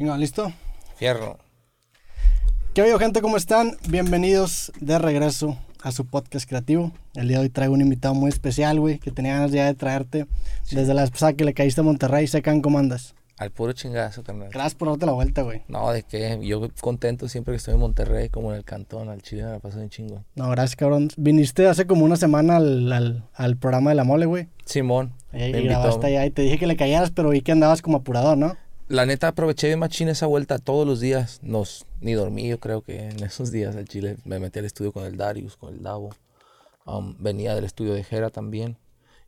Chingón, ¿listo? Fierro. ¿Qué oye, gente? ¿Cómo están? Bienvenidos de regreso a su podcast creativo. El día de hoy traigo un invitado muy especial, güey, que tenía ganas ya de traerte desde la pasada que le caíste a Monterrey. Secan, ¿cómo andas? Al puro chingazo, carnal. Gracias por darte la vuelta, güey. No, de qué. Yo contento siempre que estoy en Monterrey, como en el cantón, al Chile me la paso un chingo. No, gracias, cabrón. Viniste hace como una semana al, al, al programa de la mole, güey. Simón. Y, me y grabaste allá y te dije que le cayeras, pero vi que andabas como apurador, ¿no? La neta aproveché bien machín esa vuelta todos los días. Nos, ni dormí, yo creo que en esos días al Chile. Me metí al estudio con el Darius, con el Davo. Um, venía del estudio de Jera también.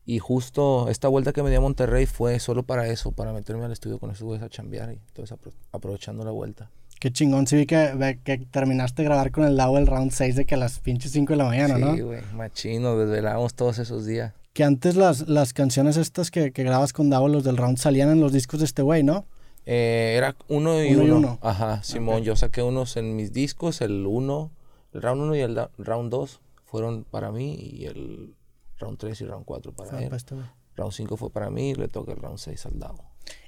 Y justo esta vuelta que me di a Monterrey fue solo para eso, para meterme al estudio con esos güeyes a chambear. Y entonces apro- aprovechando la vuelta. Qué chingón. Sí vi que, que terminaste de grabar con el Lau el round 6 de que a las pinches 5 de la mañana, ¿no? sí, güey, machín, nos desvelamos todos esos días. Que antes las, las canciones estas que, que grabas con Davo, los del round, salían en los discos de este güey, ¿no? Eh, era uno y Uno y uno. uno. Ajá, Simón. Yo saqué unos en mis discos, el uno, el round 1 y el round 2 fueron para mí y el round 3 y round 4 para Fue él. para este güey. Round 5 fue para mí y le toca el round 6 al Davo.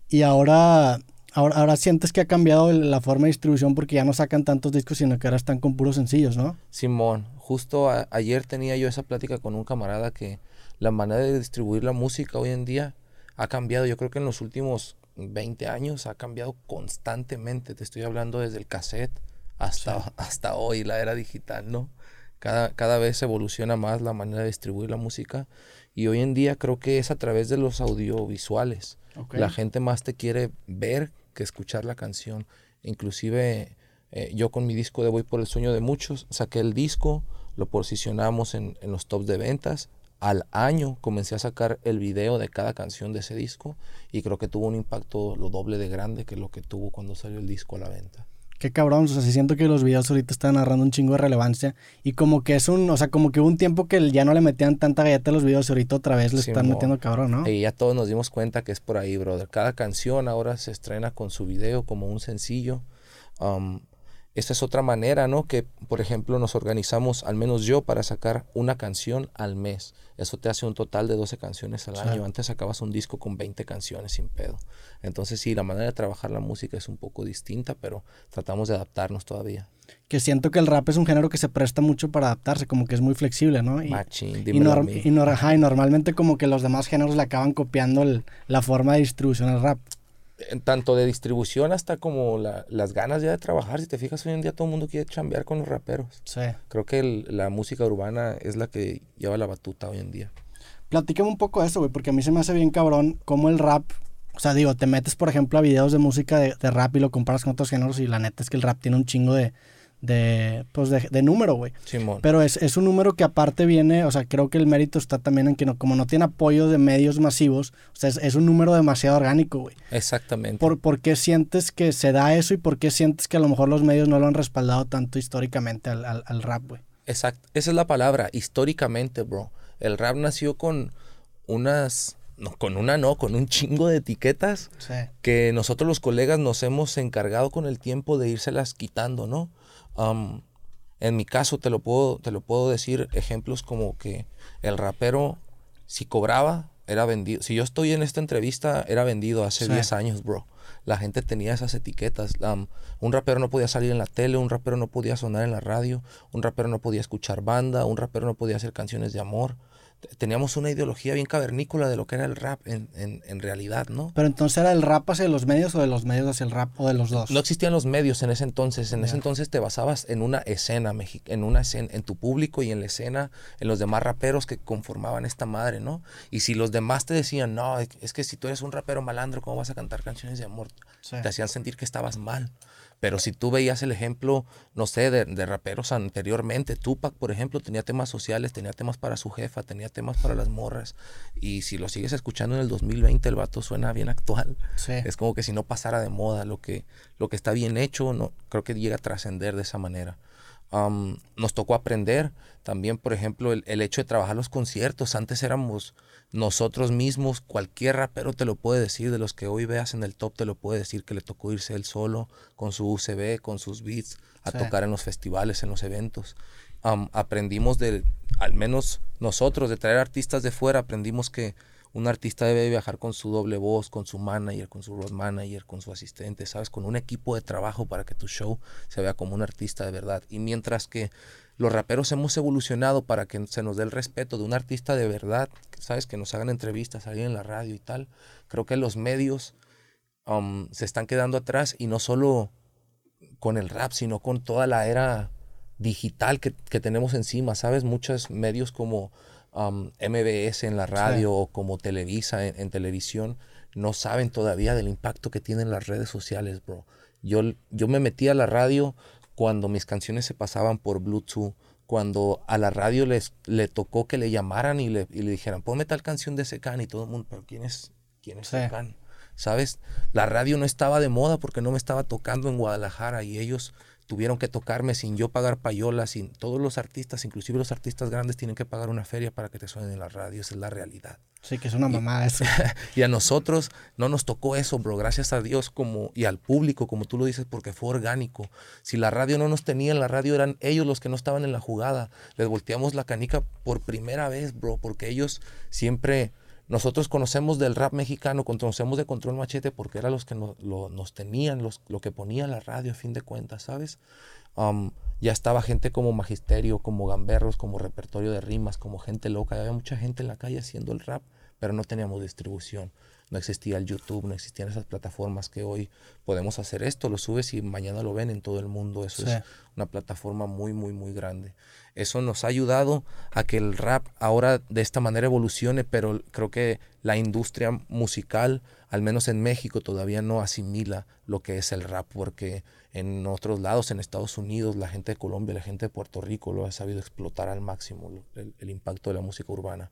Y ahora, ahora, ahora sientes que ha cambiado la forma de distribución porque ya no sacan tantos discos, sino que ahora están con puros sencillos, ¿no? Simón, justo a- ayer tenía yo esa plática con un camarada que la manera de distribuir la música hoy en día ha cambiado. Yo creo que en los últimos 20 años ha cambiado constantemente. Te estoy hablando desde el cassette hasta, hasta hoy, la era digital, ¿no? Cada, cada vez evoluciona más la manera de distribuir la música y hoy en día creo que es a través de los audiovisuales. La gente más te quiere ver que escuchar la canción. Inclusive eh, yo con mi disco de Voy por el sueño de muchos, saqué el disco, lo posicionamos en, en los tops de ventas. Al año comencé a sacar el video de cada canción de ese disco y creo que tuvo un impacto lo doble de grande que lo que tuvo cuando salió el disco a la venta. Qué cabrón, o sea, sí siento que los videos ahorita están agarrando un chingo de relevancia y como que es un, o sea, como que hubo un tiempo que ya no le metían tanta galleta a los videos y ahorita otra vez le están Simón. metiendo cabrón, ¿no? Y ya todos nos dimos cuenta que es por ahí, brother. Cada canción ahora se estrena con su video como un sencillo. Um, esta es otra manera, ¿no? Que, por ejemplo, nos organizamos, al menos yo, para sacar una canción al mes. Eso te hace un total de 12 canciones al Sí. año. Antes sacabas un disco con 20 canciones sin pedo. Entonces, sí, la manera de trabajar la música es un poco distinta, pero tratamos de adaptarnos todavía. Que siento que el rap es un género que se presta mucho para adaptarse, como que es muy flexible, ¿no? Y, Machín, y, y nor- ajá, y normalmente como que los demás géneros le acaban copiando el- la forma de distribución al rap. En tanto de distribución hasta como la- las ganas ya de trabajar. Si te fijas, hoy en día todo el mundo quiere chambear con los raperos. Sí. Creo que el- la música urbana es la que lleva la batuta hoy en día. Platícame un poco de eso, güey, porque a mí se me hace bien cabrón cómo el rap, o sea, digo, te metes, por ejemplo, a videos de música de, de rap y lo comparas con otros géneros y la neta es que el rap tiene un chingo de, de pues, de, de número, güey. Simón. Pero es, es un número que aparte viene, o sea, creo que el mérito está también en que no, como no tiene apoyo de medios masivos, o sea, es, es un número demasiado orgánico, güey. Exactamente. ¿Por, ¿Por qué sientes que se da eso y por qué sientes que a lo mejor los medios no lo han respaldado tanto históricamente al, al, al rap, güey? Exacto. Esa es la palabra, históricamente, bro. El rap nació con unas... No, con una no, con un chingo de etiquetas Sí. que nosotros los colegas nos hemos encargado con el tiempo de írselas quitando, ¿no? En mi caso te lo puedo te lo puedo decir ejemplos como que el rapero si cobraba era vendido. Si yo estoy en esta entrevista era vendido hace Sí. 10 años, bro. La gente tenía esas etiquetas. Am, un rapero no podía salir en la tele, un rapero no podía sonar en la radio, un rapero no podía escuchar banda, un rapero no podía hacer canciones de amor. Teníamos una ideología bien cavernícola de lo que era el rap en, en, en realidad, ¿no? Pero entonces era el rap hacia los medios o de los medios hacia el rap o de los dos. No existían los medios en ese entonces. En ese entonces te basabas en una escena, en una escena, en tu público y en la escena, en los demás raperos que conformaban esta madre, ¿no? Y si los demás te decían, no, es es que si tú eres un rapero malandro, ¿cómo vas a cantar canciones de amor? Sí. Te hacían sentir que estabas mal. Pero si tú veías el ejemplo, no sé, de, de raperos anteriormente, Tupac, por ejemplo, tenía temas sociales, tenía temas para su jefa, tenía temas para las morras. Y si lo sigues escuchando en el 2020, el vato suena bien actual. Sí. Es como que si no pasara de moda, lo que, lo que está bien hecho, no, creo que llega a trascender de esa manera. Am, nos tocó aprender también, por ejemplo, el, el hecho de trabajar los conciertos. Antes éramos nosotros mismos, cualquier rapero te lo puede decir, de los que hoy veas en el top te lo puede decir que le tocó irse él solo, con su UCB, con sus beats, a Sí. tocar en los festivales, en los eventos. Aprendimos de, al menos nosotros, de traer artistas de fuera, aprendimos que un artista debe viajar con su doble voz, con su manager, con su road manager, con su asistente, ¿sabes? Con un equipo de trabajo para que tu show se vea como un artista de verdad. Y mientras que los raperos hemos evolucionado para que se nos dé el respeto de un artista de verdad, ¿sabes? Que nos hagan entrevistas, salir en la radio y tal. Creo que los medios um, se están quedando atrás y no solo con el rap, sino con toda la era digital que, tenemos encima, ¿sabes? Muchos medios como um, MBS en la radio o como Televisa en, televisión no saben todavía del impacto que tienen las redes sociales, bro. Yo, yo me metí a la radio cuando mis canciones se pasaban por Bluetooth, cuando a la radio les le tocó que le llamaran y le, y le dijeran, ponme tal canción de Secan y todo el mundo, pero ¿quién es, quién es Secan? ¿Sabes? La radio no estaba de moda porque no me estaba tocando en Guadalajara y ellos tuvieron que tocarme sin yo pagar payola, sin todos los artistas, inclusive los artistas grandes tienen que pagar una feria para que te suenen en la radio, esa es la realidad. Sí, que es una mamada eso. y a nosotros no nos tocó eso, bro, gracias a Dios como y al público, como tú lo dices, porque fue orgánico. Si la radio no nos tenía, en la radio eran ellos los que no estaban en la jugada. Les volteamos la canica por primera vez, bro, porque ellos siempre nosotros conocemos del rap mexicano, conocemos de Control Machete porque eran los que nos tenían, los, lo que ponía la radio a fin de cuentas, ¿sabes? Um, ya estaba gente como Magisterio, como Gamberros, como repertorio de rimas, como gente loca. Había mucha gente en la calle haciendo el rap, pero no teníamos distribución. No existía el YouTube, no existían esas plataformas que hoy podemos hacer esto, lo subes y mañana lo ven en todo el mundo. Eso es una plataforma muy, muy, muy grande. Eso nos ha ayudado a que el rap ahora de esta manera evolucione, pero creo que la industria musical, al menos en México, todavía no asimila lo que es el rap, porque en otros lados, en Estados Unidos, la gente de Colombia, la gente de Puerto Rico lo ha sabido explotar al máximo, el, impacto de la música urbana.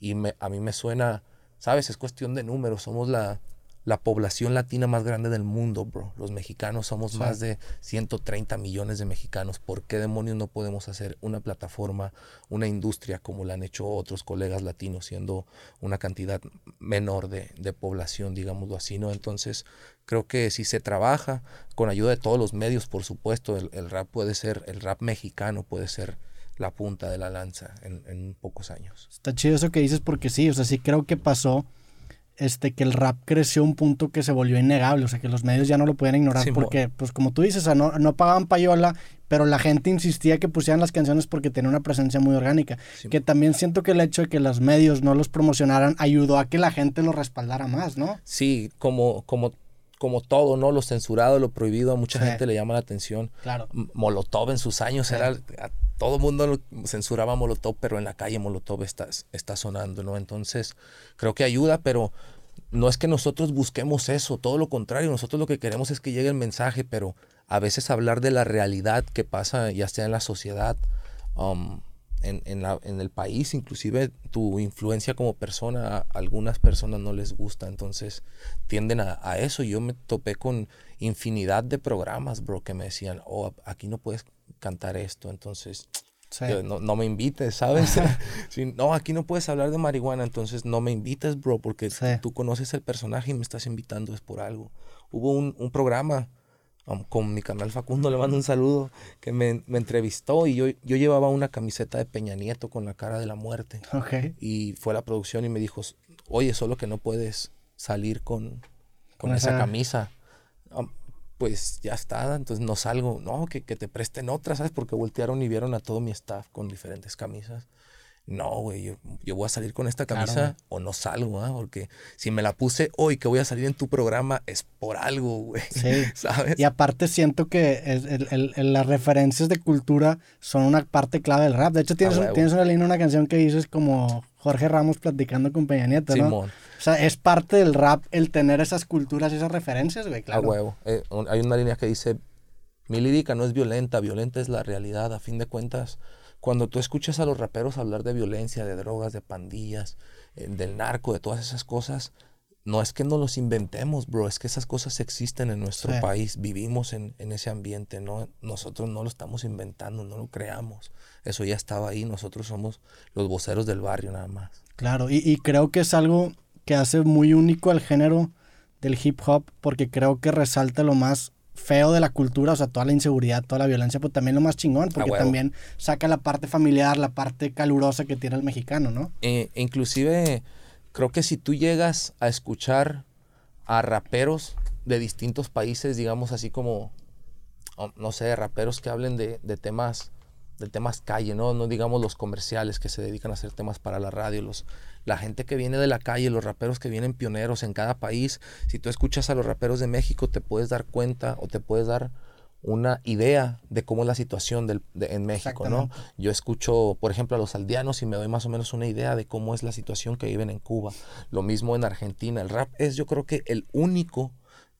Y a mí me suena ¿Sabes? Es cuestión de números. Somos la, la población latina más grande del mundo, bro. Los mexicanos somos más de 130 millones de mexicanos. ¿Por qué demonios no podemos hacer una plataforma, una industria como la han hecho otros colegas latinos, siendo una cantidad menor de, de población, digámoslo así, ¿no? Entonces, creo que si se trabaja con ayuda de todos los medios, por supuesto, el, el rap puede ser, el rap mexicano puede ser la punta de la lanza en, pocos años. Está chido eso que dices porque sí, o sea, sí creo que pasó este, que el rap creció a un punto que se volvió innegable, o sea, que los medios ya no lo podían ignorar porque, pues como tú dices, o sea, no, no, pagaban payola, pero la gente insistía que pusieran las canciones porque tenía una presencia muy orgánica. Que también siento que el hecho de que los medios no los promocionaran ayudó a que la gente lo respaldara más, ¿no? Sí, como, como como todo, ¿no? Lo censurado, lo prohibido, a mucha gente le llama la atención. Claro. Molotov en sus años era, todo el mundo censuraba Molotov, pero en la calle Molotov está, está sonando, ¿no? Entonces, creo que ayuda, pero no es que nosotros busquemos eso, todo lo contrario, nosotros lo que queremos es que llegue el mensaje, pero a veces hablar de la realidad que pasa, ya sea en la sociedad, um, en, en, la, en, el país, inclusive tu influencia como persona, a algunas personas no les gusta, entonces tienden a, a, eso. Yo me topé con infinidad de programas, bro, que me decían, oh, aquí no puedes cantar esto, entonces no, no, me invites, ¿sabes? no, aquí no puedes hablar de marihuana, entonces no me invites, bro, porque tú conoces el personaje y me estás invitando es por algo. Hubo un, un programa con mi canal Facundo, le mando un saludo, que me, me, entrevistó y yo, yo llevaba una camiseta de Peña Nieto con la cara de la muerte. Y fue la producción y me dijo, oye, solo que no puedes salir con, con esa, camisa. Pues ya está, entonces no salgo, no, que, que te presten otra, ¿sabes? Porque voltearon y vieron a todo mi staff con diferentes camisas no, güey, yo, yo, voy a salir con esta camisa o no salgo, ¿ah? Porque si me la puse hoy que voy a salir en tu programa es por algo, güey. Sí. ¿Sabes? Y aparte siento que el, el, las referencias de cultura son una parte clave del rap. De hecho, tienes, tienes una línea, una canción que dices como Jorge Ramos platicando con Peña Nieto, ¿no? Simón. O sea, es parte del rap el tener esas culturas, esas referencias, güey, claro. A huevo. Eh, hay una línea que dice, mi lírica no es violenta, violenta es la realidad. A fin de cuentas cuando tú escuchas a los raperos hablar de violencia, de drogas, de pandillas, eh, del narco, de todas esas cosas, no es que no los inventemos, bro, es que esas cosas existen en nuestro país, vivimos en, ese ambiente, ¿no? nosotros no lo estamos inventando, no lo creamos, eso ya estaba ahí, nosotros somos los voceros del barrio nada más. Claro, y, y creo que es algo que hace muy único al género del hip hop, porque creo que resalta lo más feo de la cultura, o sea, toda la inseguridad, toda la violencia, pero también lo más chingón, porque también saca la parte familiar, la parte calurosa que tiene el mexicano, ¿no? Eh, inclusive creo que si tú llegas a escuchar a raperos de distintos países, digamos así como, oh, no sé, raperos que hablen de, de temas de temas calle, ¿no? No digamos los comerciales que se dedican a hacer temas para la radio, los, la gente que viene de la calle, los raperos que vienen pioneros en cada país. Si tú escuchas a los raperos de México, te puedes dar cuenta o te puedes dar una idea de cómo es la situación del, en México, ¿no? Yo escucho, por ejemplo, a los aldeanos y me doy más o menos una idea de cómo es la situación que viven en Cuba. Lo mismo en Argentina. El rap es, yo creo que el único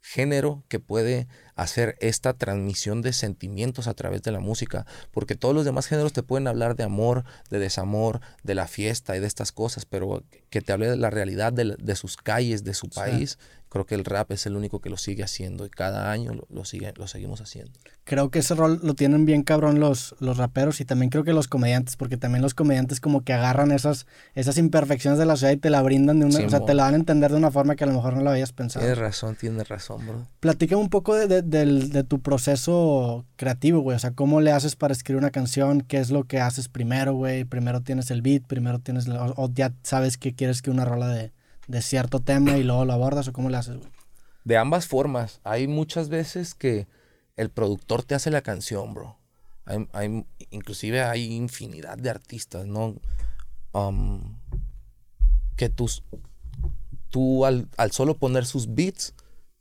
género que puede hacer esta transmisión de sentimientos a través de la música, porque todos los demás géneros te pueden hablar de amor, de desamor, de la fiesta y de estas cosas, pero que te hable de la realidad de, sus calles, de su país, creo que el rap es el único que lo sigue haciendo y cada año lo, sigue, lo seguimos haciendo. Creo que ese rol lo tienen bien cabrón los, los raperos y también creo que los comediantes, porque también los comediantes como que agarran esas, esas imperfecciones de la ciudad y te la brindan de una, o sea, te la van a entender de una forma que a lo mejor no la habías pensado. Tienes razón, tienes razón, bro. Platícame un poco de, de, tu proceso creativo, güey, o sea, cómo le haces para escribir una canción, qué es lo que haces primero, güey, primero tienes el beat, primero tienes, o ya sabes que quieres que una rola de de cierto tema y luego lo abordas o cómo le haces, güey? De ambas formas. Hay muchas veces que el productor te hace la canción, bro. Hay, inclusive hay infinidad de artistas, ¿no? Um, que tus, tú al, al, solo poner sus beats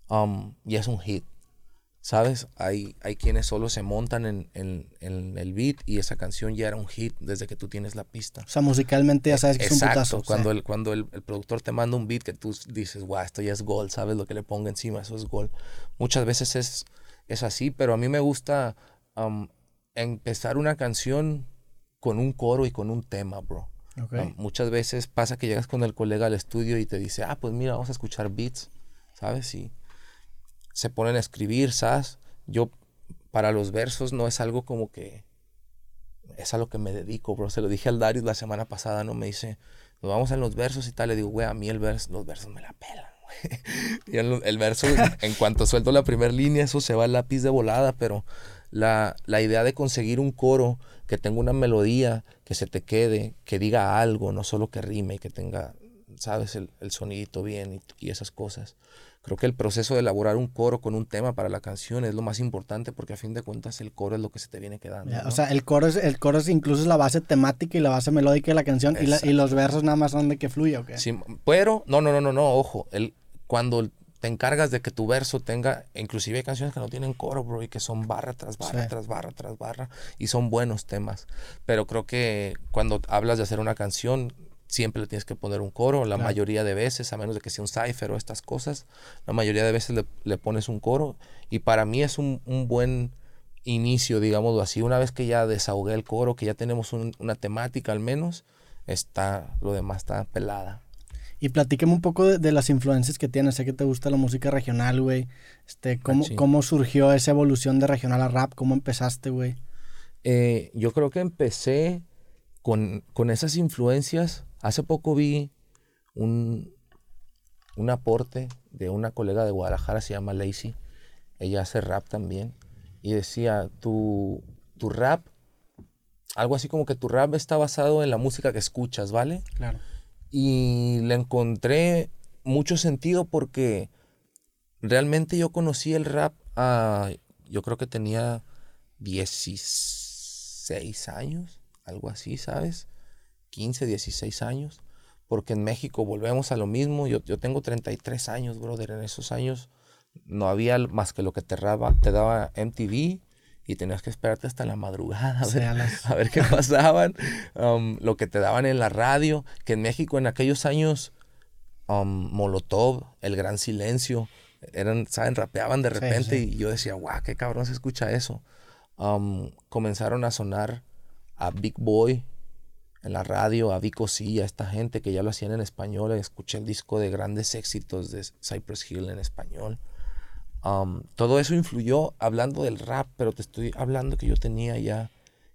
um, ya es un hit. ¿Sabes? Hay, hay quienes solo se montan en, el beat y esa canción ya era un hit desde que tú tienes la pista. O sea, musicalmente ya sabes que es un putazo. Cuando, el, cuando el, productor te manda un beat que tú dices, guau, esto ya es gol, ¿sabes? Lo que le ponga encima, eso es gol. Muchas veces es, es así, pero a mí me gusta um, empezar una canción con un coro y con un tema, bro. Um, muchas veces pasa que llegas con el colega al estudio y te dice, ah, pues mira, vamos a escuchar beats, ¿sabes? Y se ponen a escribir, ¿sabes? Yo para los versos no es algo como que es a lo que me dedico, bro. Se lo dije al Darius la semana pasada, ¿no? Me dice, nos vamos en los versos y tal. Le digo, güey, a mí el verso, los versos me la pelan, güey. y el, verso, en cuanto suelto la primera línea, eso se va al lápiz de volada, pero la, la, idea de conseguir un coro que tenga una melodía, que se te quede, que diga algo, no solo que rime y que tenga, sabes, el, el sonidito bien y, y esas cosas. Creo que el proceso de elaborar un coro con un tema para la canción es lo más importante porque a fin de cuentas el coro es lo que se te viene quedando. O sea, el coro, es, el coro es incluso es la base temática y la base melódica de la canción y, y, los versos nada más son de que fluya, ¿ok? Sí, pero, no, no, no, no, no, ojo, el, cuando te encargas de que tu verso tenga, inclusive hay canciones que no tienen coro, bro, y que son barra tras barra, tras barra, tras barra, y son buenos temas. Pero creo que cuando hablas de hacer una canción, siempre le tienes que poner un coro, la mayoría de veces, a menos de que sea un cipher o estas cosas, la mayoría de veces le, pones un coro y para mí es un, buen inicio, digámoslo así, una vez que ya desahogué el coro, que ya tenemos una temática al menos, está, lo demás está pelada. Y platíqueme un poco de, las influencias que tienes. Sé que te gusta la música regional, güey. Este, ¿cómo, ¿Cómo surgió esa evolución de regional a rap? ¿Cómo empezaste, güey? Eh, yo creo que empecé con, con esas influencias Hace poco vi un, un aporte de una colega de Guadalajara, se llama Lacey. Ella hace rap también. Y decía, tu, tu rap, algo así como que tu rap está basado en la música que escuchas, ¿vale? Claro. Y le encontré mucho sentido porque realmente yo conocí el rap a, yo creo que tenía 16 años, algo así, ¿sabes? 15, 16 años, porque en México volvemos a lo mismo. Yo, yo tengo 33 años, brother. En esos años no había más que lo que te, daba, te daba MTV y tenías que esperarte hasta la madrugada a ver, qué pasaban. Um, lo que te daban en la radio, que en México en aquellos años, um, Molotov, El Gran Silencio, eran, ¿saben? Rapeaban de repente y yo decía, guau, qué cabrón se escucha eso. Um, comenzaron a sonar a Big Boy, en la radio, a Vico sí, a esta gente que ya lo hacían en español. Escuché el disco de grandes éxitos de Cypress Hill en español. Um, todo eso influyó hablando del rap, pero te estoy hablando que yo tenía ya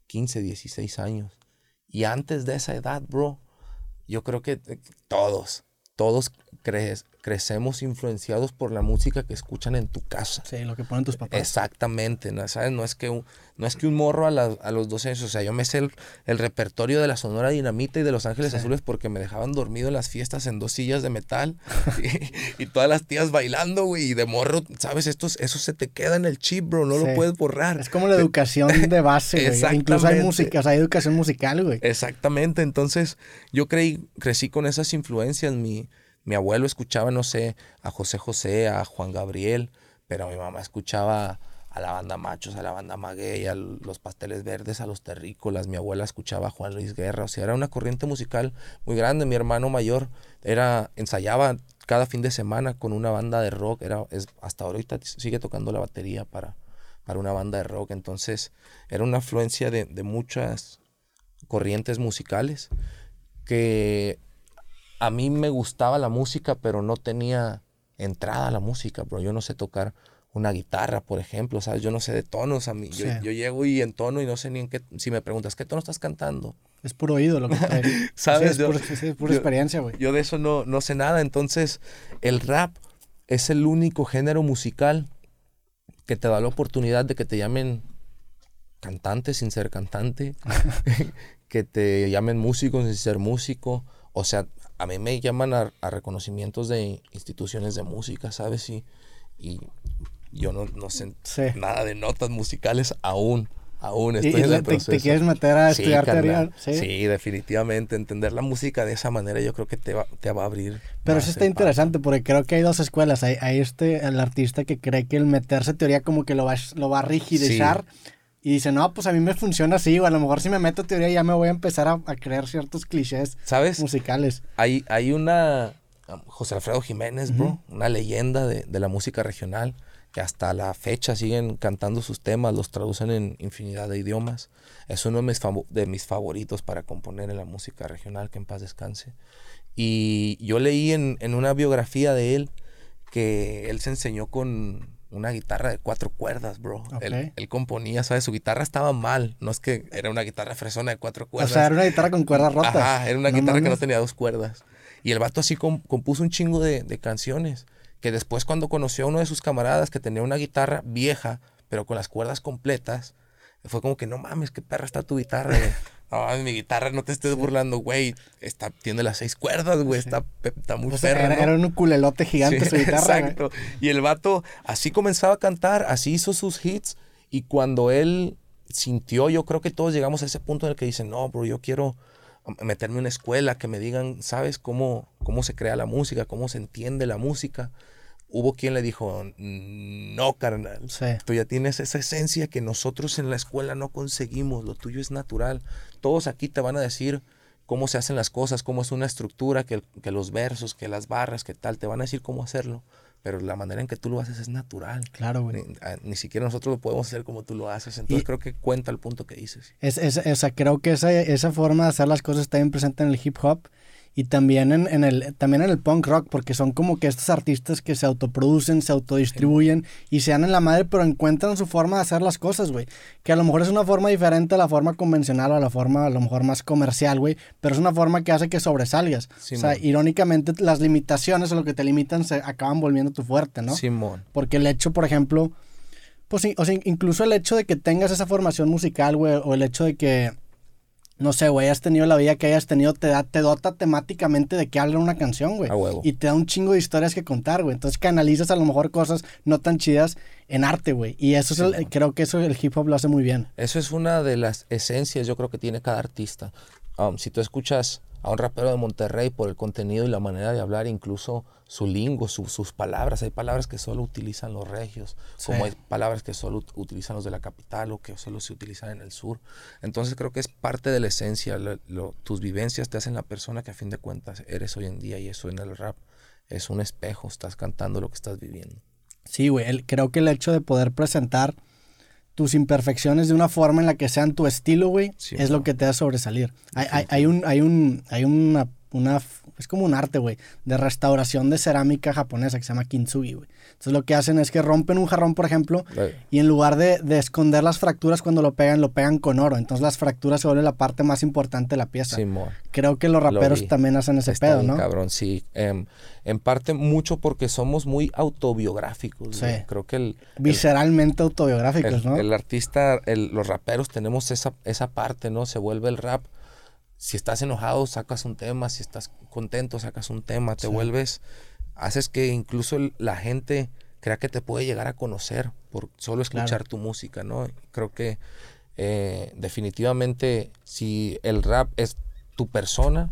15, 16 años. Y antes de esa edad, bro, yo creo que todos, todos crecemos influenciados por la música que escuchan en tu casa. Sí, lo que ponen tus papás. Exactamente, ¿no? ¿sabes? No es que un, no es que un morro a, a los 12 años, o sea, yo me sé el, repertorio de la Sonora Dinamita y de Los Ángeles Azules porque me dejaban dormido en las fiestas en dos sillas de metal y, todas las tías bailando, güey, y de morro, ¿sabes? Esto, eso se te queda en el chip, bro, no lo puedes borrar. Es como la educación de base, güey. Incluso hay música, o sea, hay educación musical, güey. Exactamente, entonces yo creí, crecí con esas influencias, mi mi abuelo escuchaba, no sé, a José José, a Juan Gabriel, pero mi mamá escuchaba a la banda Machos, a la banda Maguey, a los Pasteles Verdes, a los Terrícolas. Mi abuela escuchaba a Juan Luis Guerra. O sea, era una corriente musical muy grande. Mi hermano mayor era, ensayaba cada fin de semana con una banda de rock. Era, es, hasta ahorita sigue tocando la batería para, para una banda de rock. Entonces, era una afluencia de, de muchas corrientes musicales que a mí me gustaba la música, pero no tenía entrada a la música, bro. Yo no sé tocar una guitarra, por ejemplo, ¿sabes? Yo no sé de tonos. A mí, yo, llego y en tono y no sé ni en qué. Si me preguntas, ¿qué tono estás cantando? Es puro oído lo que ¿Sabes? es, pura, experiencia, güey. Yo de eso no, no sé nada. Entonces, el rap es el único género musical que te da la oportunidad de que te llamen cantante sin ser cantante, que te llamen músico sin ser músico. O sea, a mí me llaman a, reconocimientos de instituciones de música, ¿sabes? Y, y yo no, no sé nada de notas musicales aún. Aún estoy en el proceso. Te, quieres meter a estudiar teoría? ¿Sí? ¿Sí? definitivamente. Entender la música de esa manera yo creo que te va, te va a abrir. Pero eso está interesante porque creo que hay dos escuelas. Hay, hay, este, el artista que cree que el meterse teoría como que lo va, lo va a rigidizar. Y dice, no, pues a mí me funciona así, o a lo mejor si me meto teoría ya me voy a empezar a, creer ciertos clichés ¿Sabes? musicales. Hay, hay una, um, José Alfredo Jiménez, bro, una leyenda de, la música regional, que hasta la fecha siguen cantando sus temas, los traducen en infinidad de idiomas. Es uno de mis, de mis favoritos para componer en la música regional, que en paz descanse. Y yo leí en, en una biografía de él que él se enseñó con una guitarra de cuatro cuerdas, bro. Él, componía, ¿sabes? Su guitarra estaba mal. No es que era una guitarra fresona de cuatro cuerdas. O sea, era una guitarra con cuerdas rotas. Ajá, era una guitarra que no tenía dos cuerdas. Y el vato así compuso un chingo de, de, canciones. Que después, cuando conoció a uno de sus camaradas que tenía una guitarra vieja, pero con las cuerdas completas, fue como que no mames, qué perra está tu guitarra. No, mi guitarra, no te estés burlando, güey. Está, tiene las seis cuerdas, güey. Está, está muy perra. Era, un culelote gigante su guitarra. Exacto. Y el vato así comenzaba a cantar, así hizo sus hits. Y cuando él sintió, yo creo que todos llegamos a ese punto en el que dicen, no, bro, yo quiero meterme en una escuela, que me digan, ¿sabes cómo, cómo se crea la música, cómo se entiende la música? Hubo quien le dijo, no, carnal, tú ya tienes esa esencia que nosotros en la escuela no conseguimos, lo tuyo es natural. Todos aquí te van a decir cómo se hacen las cosas, cómo es una estructura, que, que los versos, que las barras, que tal, te van a decir cómo hacerlo. Pero la manera en que tú lo haces es natural. Claro, güey. Ni, siquiera nosotros lo podemos hacer como tú lo haces. Entonces creo que cuenta el punto que dices. Es, es, o sea, creo que esa, esa forma de hacer las cosas está bien presente en el hip hop y también en, el, también en el punk rock, porque son como que estos artistas que se autoproducen, se autodistribuyen y se dan en la madre, pero encuentran su forma de hacer las cosas, güey. Que a lo mejor es una forma diferente a la forma convencional o a la forma a lo mejor más comercial, güey, pero es una forma que hace que sobresalgas. o sea, irónicamente las limitaciones o lo que te limitan se acaban volviendo tu fuerte, ¿no? Simón. Porque el hecho, por ejemplo, pues o sea, incluso el hecho de que tengas esa formación musical, güey, o el hecho de que no sé, güey, has tenido la vida que hayas tenido, te, da, te dota temáticamente de qué habla una canción, güey. Y te da un chingo de historias que contar, güey. Entonces canalizas a lo mejor cosas no tan chidas en arte, güey. Y eso es el, creo que eso el hip hop lo hace muy bien. Eso es una de las esencias, yo creo que tiene cada artista. Um, si tú escuchas a un rapero de Monterrey por el contenido y la manera de hablar, incluso su lingo, sus palabras. Hay palabras que solo utilizan los regios, como hay palabras que solo utilizan los de la capital o que solo se utilizan en el sur. Entonces creo que es parte de la esencia. tus vivencias te hacen la persona que a fin de cuentas eres hoy en día y eso en el rap es un espejo, estás cantando lo que estás viviendo. Sí, güey, creo que el hecho de poder presentar tus imperfecciones de una forma en la que sean tu estilo, güey, es lo que te da sobresalir. Hay, hay, hay, un, hay, un, hay una, una es como un arte, güey, de restauración de cerámica japonesa que se llama kintsugi, güey. Entonces lo que hacen es que rompen un jarrón, por ejemplo, y en lugar de, de, esconder las fracturas cuando lo pegan, lo pegan con oro. Entonces las fracturas se vuelven la parte más importante de la pieza. Creo que los raperos también hacen ese pedo, ¿no? Cabrón, sí. Em, en parte mucho porque somos muy autobiográficos. Sí. Creo que el... Visceralmente autobiográficos, ¿no? El artista, los raperos tenemos esa, esa parte, ¿no? Se vuelve el rap si estás enojado, sacas un tema, si estás contento, sacas un tema, te vuelves, haces que incluso la gente crea que te puede llegar a conocer por solo escuchar tu música, ¿no? Creo que eh, definitivamente si el rap es tu persona,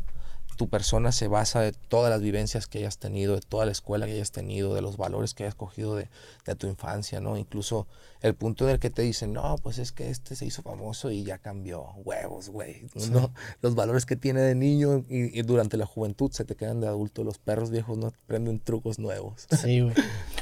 tu persona se basa de todas las vivencias que hayas tenido, de toda la escuela que hayas tenido, de los valores que hayas cogido de, de, tu infancia, ¿no? Incluso el punto en el que te dicen, no, pues es que este se hizo famoso y ya cambió, huevos, güey. ¿no? Los valores que tiene de niño y, durante la juventud se te quedan de adulto. Los perros viejos no aprenden trucos nuevos. Sí, güey.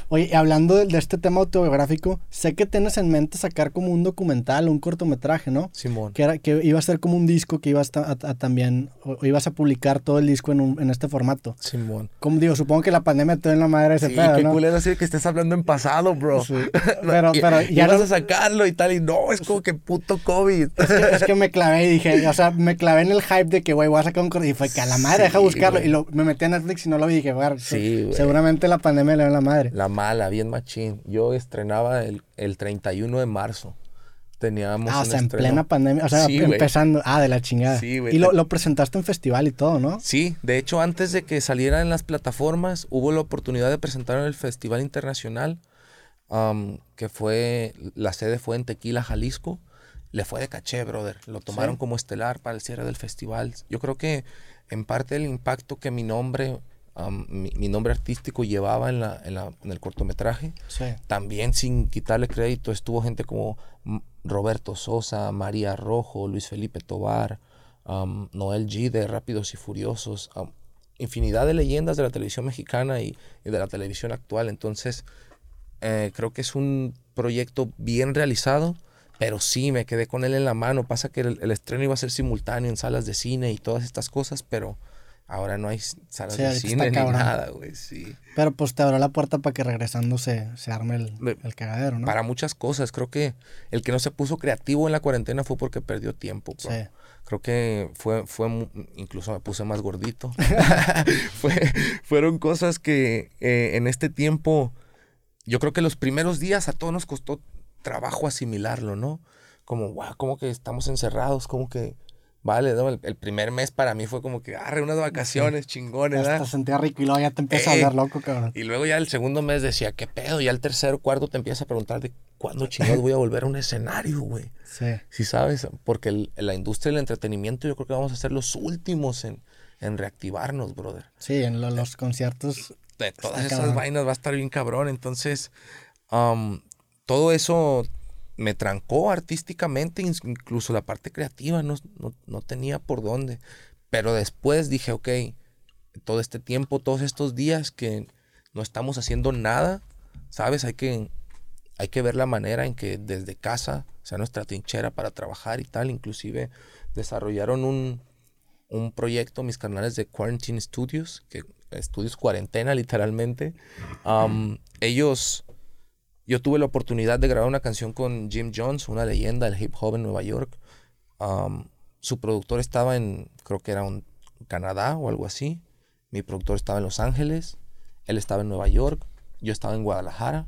Oye, hablando de, este tema autobiográfico, sé que tienes en mente sacar como un documental, un cortometraje, ¿no? Simón. Que, era, que iba a ser como un disco que ibas a, también, o ibas a publicar todo el disco en, un, en este formato. Simón. Como digo, supongo que la pandemia te en la madre ese sí, pedo, qué ¿no? culero así que estés hablando en pasado, bro. Sí. Pero, pero ya vas a sacarlo y tal, y no, es como que puto COVID. Es que, es que me clavé y dije, o sea, me clavé en el hype de que, güey, voy a sacar un corto. Y fue que a la madre, deja buscarlo. Y lo, me metí a Netflix y no lo vi y dije, güey, sí, seguramente la pandemia le dio la madre. La mala, bien machín. Yo estrenaba el, el 31 de marzo teníamos. Ah, o sea, en plena pandemia, o sea, empezando. Ah, de la chingada. Sí, güey. Y lo, lo, presentaste en festival y todo, ¿no? Sí, de hecho, antes de que saliera en las plataformas, hubo la oportunidad de presentar en el Festival Internacional, um, que fue, la sede fue en Tequila, Jalisco. Le fue de caché, brother. Lo tomaron como estelar para el cierre del festival. Yo creo que en parte el impacto que mi nombre mi, nombre artístico llevaba en, la, en, la, en el cortometraje. Sí. También sin quitarle crédito estuvo gente como Roberto Sosa, María Rojo, Luis Felipe Tobar, Noel G de Rápidos y Furiosos, infinidad de leyendas de la televisión mexicana y, de la televisión actual. Entonces, eh, creo que es un proyecto bien realizado, pero sí me quedé con él en la mano. Pasa que el, el estreno iba a ser simultáneo en salas de cine y todas estas cosas, pero Ahora no hay salas de cine ni nada, güey, sí. Pero pues te abrió la puerta para que regresando se, se arme el, el, cagadero, ¿no? Para muchas cosas. Creo que el que no se puso creativo en la cuarentena fue porque perdió tiempo, Sí. Creo que fue, fue, incluso me puse más gordito. fue, fueron cosas que eh, en este tiempo, yo creo que los primeros días a todos nos costó trabajo asimilarlo, ¿no? Como, wow, como que estamos encerrados, como que Vale, el, primer mes para mí fue como que agarre unas vacaciones chingones, Hasta sentía rico y luego ya te empieza a hablar loco, cabrón. Y luego ya el segundo mes decía, ¿qué pedo? Ya el tercero, cuarto te empieza a preguntar de cuándo chingados voy a volver a un escenario, güey. Sí. Sí, sabes, porque la industria del entretenimiento yo creo que vamos a ser los últimos en, en reactivarnos, brother. Sí, en los conciertos. De todas esas vainas va a estar bien cabrón. Entonces, um, todo eso me trancó artísticamente, incluso la parte creativa, no, no, tenía por dónde. Pero después dije, ok, todo este tiempo, todos estos días que no estamos haciendo nada, ¿sabes? Hay que, hay que ver la manera en que desde casa sea nuestra trinchera para trabajar y tal. Inclusive desarrollaron un, un proyecto, mis canales de Quarantine Studios, que estudios cuarentena literalmente. ellos yo tuve la oportunidad de grabar una canción con Jim Jones, una leyenda del hip hop en Nueva York. su productor estaba en, creo que era un Canadá o algo así. Mi productor estaba en Los Ángeles. Él estaba en Nueva York. Yo estaba en Guadalajara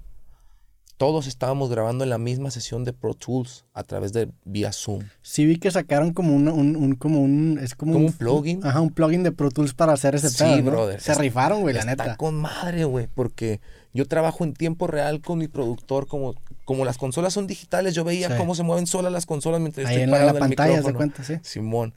todos estábamos grabando en la misma sesión de Pro Tools a través de vía Zoom. Sí vi que sacaron como un, un, como un es como, un, plugin. Ajá, un plugin de Pro Tools para hacer ese sí, brother. Se rifaron, güey, la neta. Está con madre, güey, porque yo trabajo en tiempo real con mi productor como como las consolas son digitales, yo veía cómo se mueven solas las consolas mientras Ahí estoy en la, pantalla, se cuenta, sí. Simón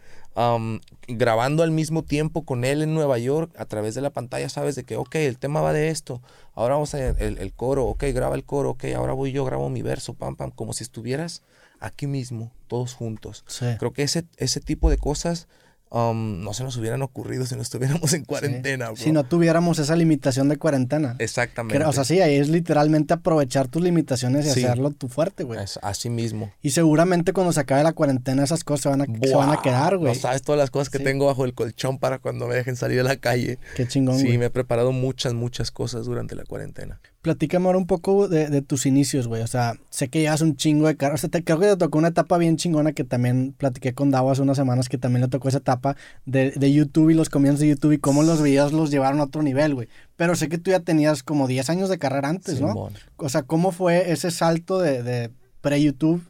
grabando al mismo tiempo con él en Nueva York, a través de la pantalla sabes de que, ok, el tema va de esto, ahora vamos a el, el coro, ok, graba el coro, ok, ahora voy yo, grabo mi verso, pam, pam, como si estuvieras aquí mismo, todos juntos. Creo que ese, ese tipo de cosas um, no se nos hubieran ocurrido si no estuviéramos en cuarentena, bro. Si no tuviéramos esa limitación de cuarentena. Exactamente. O sea, sí, ahí es literalmente aprovechar tus limitaciones y Sí. hacerlo tu fuerte, güey. Así mismo. Y seguramente cuando se acabe la cuarentena esas cosas se van a, se van a quedar, güey. No sabes todas las cosas que Sí. tengo bajo el colchón para cuando me dejen salir a la calle. Qué chingón, Sí, me he preparado muchas, muchas cosas durante la cuarentena. Platícame ahora un poco de, de tus inicios, güey. O sea, sé que llevas un chingo de carros. O sea, te- creo que te tocó una etapa bien chingona que también platiqué con Davo hace unas semanas que también le tocó esa etapa de, de YouTube y los comienzos de YouTube y cómo los videos los llevaron a otro nivel, güey. Pero sé que tú ya tenías como 10 años de carrera antes, ¿no? Simón. O sea, ¿cómo fue ese salto de, de pre-YouTube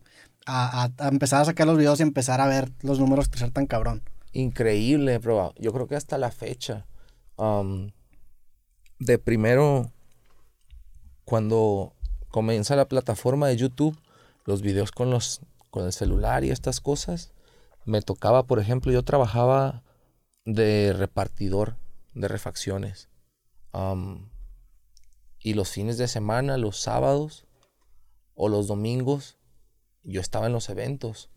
a, a- a empezar a sacar los videos y empezar a ver los números crecer tan cabrón? Increíble, bro. Yo creo que hasta la fecha. um, de primero, cuando comienza la plataforma de YouTube, los videos con los con el celular y estas cosas, me tocaba, por ejemplo, yo trabajaba de repartidor de refacciones. Um, y los fines de semana, los sábados o los domingos, yo estaba en los eventos.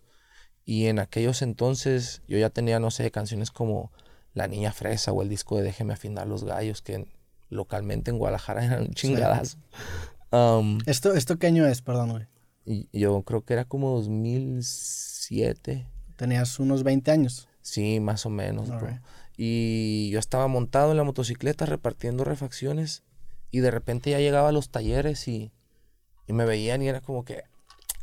Y en aquellos entonces yo ya tenía, no sé, canciones como La Niña Fresa o el disco de Déjeme afinar los gallos, que localmente en Guadalajara eran chingadas. Um, ¿Esto, ¿Esto qué año es? Perdón, güey. y yo creo que era como 2007. Tenías unos 20 años. Sí, más o menos. bro. Y yo estaba montado en la motocicleta repartiendo refacciones y de repente ya llegaba a los talleres y, y me veían y era como que,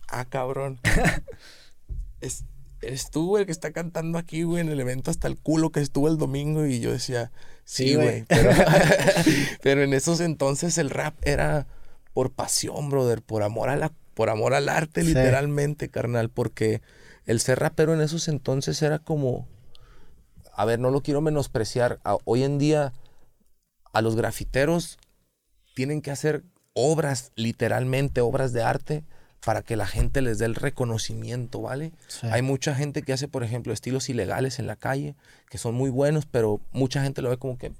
ah, cabrón. es, eres tú, el que está cantando aquí, güey, en el evento hasta el culo que estuvo el domingo y yo decía, Sí, güey. güey. pero, pero en esos entonces el rap era por pasión, brother, por amor a la, por amor al arte, Sí. literalmente, carnal, porque el ser rapero en esos entonces era como, a ver, no lo quiero menospreciar. a- hoy en día a los grafiteros tienen que hacer obras, literalmente obras de arte, para que la gente les dé el reconocimiento, ¿vale? Sí. Hay mucha gente que hace, por ejemplo, estilos ilegales en la calle, que son muy buenos, pero mucha gente lo ve como que,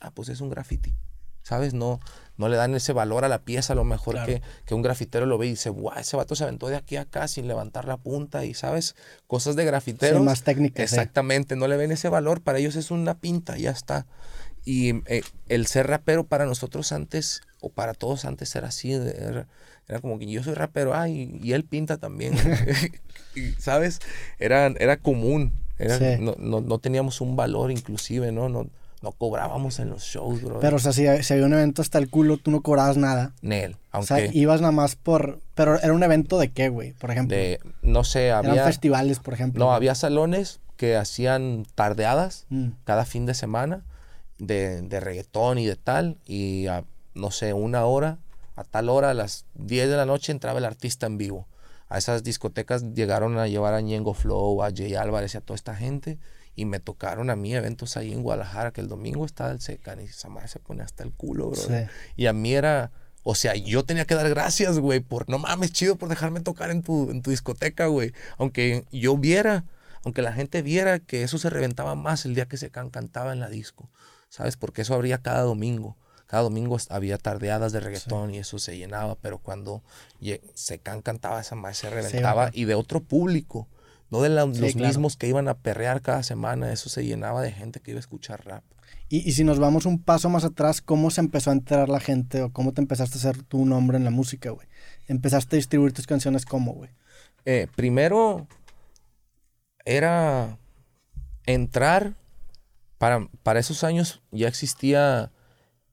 ah, pues es un graffiti, ¿sabes? No, no le dan ese valor a la pieza, a lo mejor Claro. que, que un grafitero lo ve y dice, guau, ese vato se aventó de aquí a acá sin levantar la punta y, ¿sabes? Cosas de Sí, grafiteros. más técnicas. sí. Exactamente, no le ven ese valor, para ellos es una pinta, ya está. Y eh, el ser rapero para nosotros antes, o para todos antes era así, era, era como que yo soy rapero, ay, y él pinta también, Y, ¿sabes? Era, era común, era- Sí. no, no, no teníamos un valor inclusive, ¿no? No, no cobrábamos en los shows, bro. Pero, o sea, si, si había un evento hasta el culo, tú no cobrabas nada. Nel, O aunque sea, ibas nada más por... Pero era un evento de qué, güey, por ejemplo. de, no sé, Eran había, festivales, por ejemplo. no, había salones que hacían tardeadas, Mm, cada fin de semana de, de reggaetón y de tal. Y a, no sé, una hora, a tal hora, a las 10 de la noche entraba el artista en vivo. A esas discotecas llegaron a llevar a Ñengo Flow, a Jay Álvarez y a toda esta gente. Y me tocaron a mí eventos ahí en Guadalajara, que el domingo estaba el Secan y esa madre se pone hasta el culo, bro. Sí. Y a mí era, o sea, yo tenía que dar gracias, güey, por no mames, chido por dejarme tocar en tu, en tu discoteca, güey. Aunque yo viera, aunque la gente viera que eso se reventaba más el día que Secan cantaba en la disco, ¿sabes? Porque eso habría cada domingo. Cada domingo había tardeadas de reggaetón y eso se llenaba, pero cuando Secan cantaba esa más se reventaba y de otro público, no de la- Sí, los claro. mismos que iban a perrear cada semana, eso se llenaba de gente que iba a escuchar rap. Y, y si nos vamos un paso más atrás, ¿cómo se empezó a enterar la gente o cómo te empezaste a hacer tu nombre en la música, güey? Empezaste a distribuir tus canciones cómo, güey. Eh, primero era entrar, para, para esos años ya existía